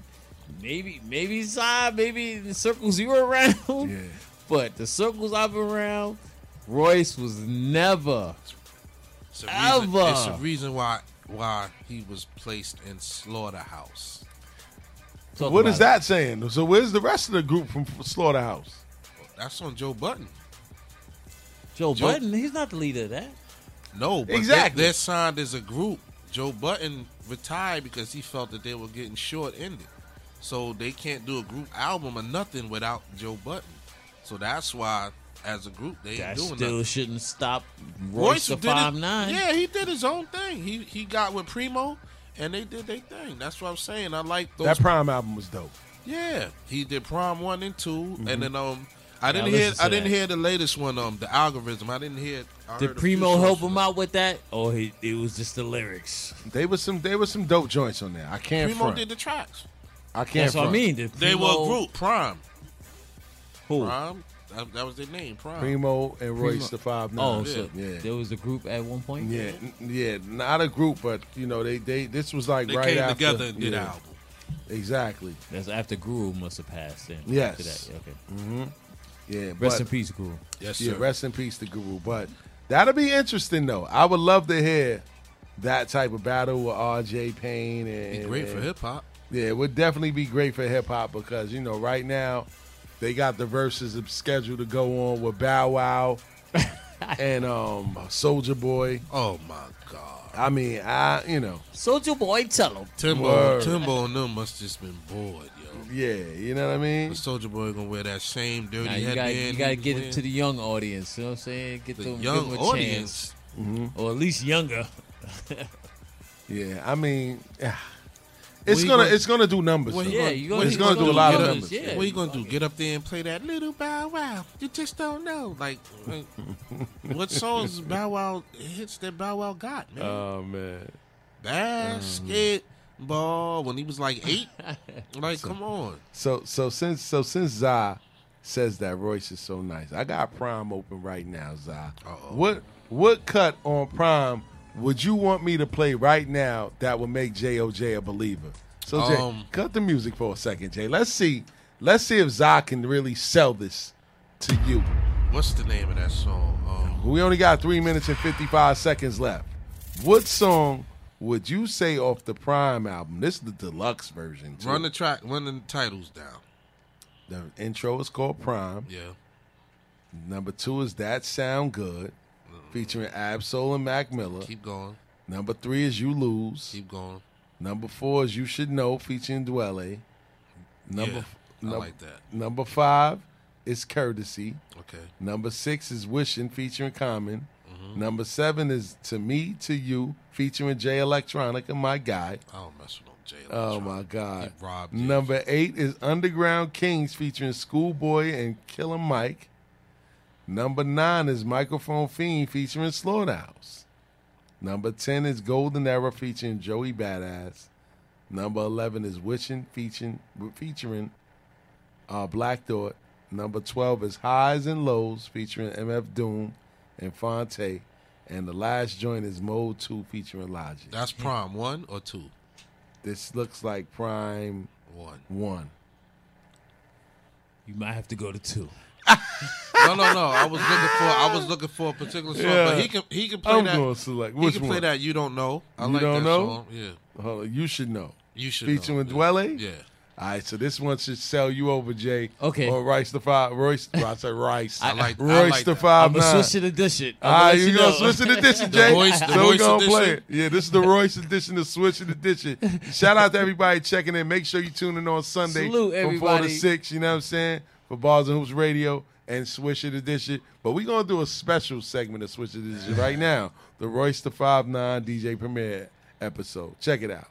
Maybe, maybe side, maybe in the circles you were around. Yeah. But the circles I've been around, Royce was never, It's a reason, ever. It's a reason why why he was placed in slaughterhouse. Talk what about is that saying? So where's the rest of the group from Slaughterhouse? That's on Joe Budden. Joe, Joe- Budden. He's not the leader of that. No, but Exactly. They're, they're signed as a group. Joe Budden retired because he felt that they were getting short ended. So they can't do a group album or nothing without Joe Budden. So that's why, as a group, they ain't That doing still nothing. shouldn't stop Royce, the did it- five nine. Yeah, he did his own thing. He he got with Primo, and they did their thing. That's what I'm saying. I like those. That Prime album was dope. yeah, he did Prime one and 2 Mhm. and then um, I didn't I hear listened to I didn't hear the latest one um, the algorithm. I didn't hear. I Did heard Primo help him out with that, or he, it was just the lyrics? They was some they was some dope joints on there. I can't Primo front. did the tracks. I can't. That's what I front. mean. The They were a group, Prime. Who? Prime. That, that was their name, Prime. Primo and Royce Primo- the Five Nine. Oh, so yeah. there was a group at one point. Yeah, n- yeah, not a group, but you know, they they this was like They right came after together and did yeah, an album. Exactly. That's after Guru must have passed. Then Yes. After that, okay. hmm Yeah. Rest but- in peace, Guru. Yes, yeah, sir. rest in peace the Guru. But that'll be interesting though. I would love to hear that type of battle with RJ Payne and Be great for hip hop. Yeah, it would definitely be great for hip hop because you know right now they got the Verzuz scheduled to go on with Bow Wow and um Soulja Boy. Oh my god! I mean, I you know Soulja Boy, tell him. Timbo, Word. Timbo and them must just been bored, yo. Yeah, you know what I mean. The Soulja Boy gonna wear that same dirty Nah, you headband. got you got to he get was it to the young audience. You know what I'm saying? Get The them, young give them a audience. chance, or at least younger. Yeah, I mean, it's gonna, gonna- it's gonna do numbers. What though. he Yeah, gonna- you gonna- it's gonna gonna do a lot of Get up- numbers. yeah. What you gonna do? Get up there and play that little Bow Wow? You just don't know. Like, like, what songs Bow Wow hits that Bow Wow got, man? Oh man, Basketball when he was like eight. Like, come on. so so since so since Za says that Royce is so nice, I got Prime open right now, Za. What what cut on Prime would you want me to play right now that would make J.O.J. a believer? So Jay, Um, cut the music for a second, Jay. Let's see. Let's see if Za can really sell this to you. What's the name of that song? Um, We only got three minutes and 55 seconds left. What song would you say off the Prime album? This is the deluxe version. too. run the track, run the titles down. The intro is called Prime. Yeah. Number two is That Sound Good, featuring Ab-Soul and Mac Miller. Keep going. Number three is You Lose. Keep going. Number four is You Should Know, featuring Dwele. Number, Yeah, I num- like that. Number five is Courtesy. Okay. Number six is Wishing, featuring Common. Mm-hmm. Number seven is To Me, To You, featuring Jay Electronica, my guy. I don't mess with no Jay. Oh my God. Number eight is Underground Kings featuring Schoolboy and Killer Mike. Number nine is Microphone Fiend featuring Slaughterhouse. Number 10 is Golden Era featuring Joey Badass. Number 11 is Wishing featuring, featuring uh, Black Thought. Number 12 is Highs and Lows featuring MF Doom and Fonte. And the last joint is Mode 2 featuring Logic. That's Prime one or two. This looks like Prime One. 1. You might have to go to two. No, no, no. I was looking for. I was looking for a particular song, Yeah. but he can he can play I'm that. gonna select. Which he Which can play that. You don't know. I you like don't that know? song. Yeah. Hold on, you should know. You should Featuring know. Dwele? Yeah. All right, so this one should sell you over, Jay. Okay. Or Rice the Five. Royce. well, I said Rice. I like- I Royce like the that. Five I'm gonna Nine. switch to the dish it. All right, you gonna switch to the edition, The Jay? Royce- the so we're gonna play it. Yeah, this is the Royce edition, the switch and edition. Shout out to everybody checking in. Make sure you tune in on Sunday Salute, from four to six. You know what I'm saying? For Bars and Hoops Radio and Swish It Edition. But we're gonna do a special segment of Swish It Edition right now. The Royce the Five Nine DJ Premier episode. Check it out.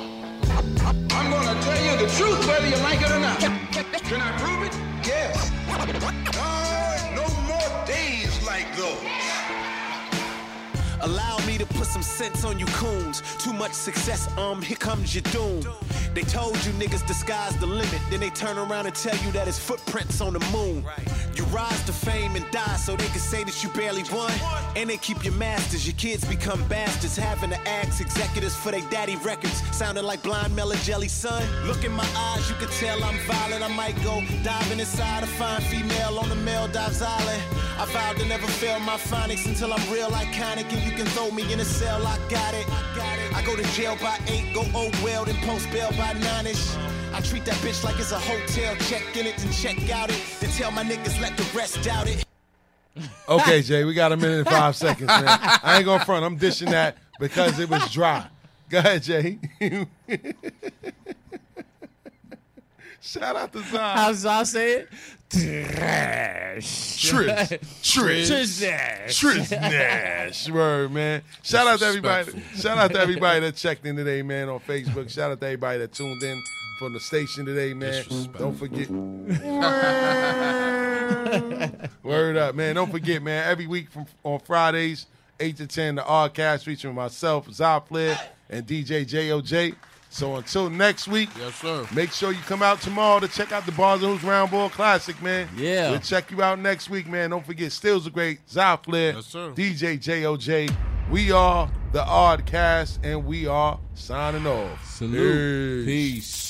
I'm gonna tell you the truth whether you like it or not. Can I prove it? Yes. Allow me to put some sense on you coons. Too much success, um, here comes your doom. They told you niggas disguise the limit. Then they turn around and tell you that it's footprints on the moon. You rise to fame and die so they can say that you barely won. And they keep your masters. Your kids become bastards. Having to ask executives for their daddy records. Sounding like blind Mella Jelly son. Look in my eyes, you can tell I'm violent. I might go diving inside a fine female on the Maldives Island. I vowed to never fail my phonics until I'm real iconic. And you can throw me in a cell, I got it. I go to jail by eight, go oh well, then post bail by nine-ish. I treat that bitch like it's a hotel, check in it and check out it. Then tell my niggas let the rest doubt it. Okay, Jay, we got a minute and five seconds, man. I ain't gonna front. I'm dishing that because it was dry. Go ahead, Jay. Shout out to Zion. How's I say it? Trash. Trish. Trish. Trish Nash. Trish Nash. Word, man. Shout out to everybody. Shout out to everybody that checked in today, man, on Facebook. Shout out to everybody that tuned in from the station today, man. Don't forget. Word up, man. Don't forget, man, every week from on Fridays, 8 to 10, the Oddcast featuring myself, Zy Flair, and DJ JOJ. So until next week, yes, sir. Make sure you come out tomorrow to check out the Bars and Hoops Round Ball Classic, man. Yeah. We'll check you out next week, man. Don't forget, Stills a Great, Zy Flair, Yes, sir. DJ JOJ. We are the Oddcast, and we are signing off. Salute. Peace.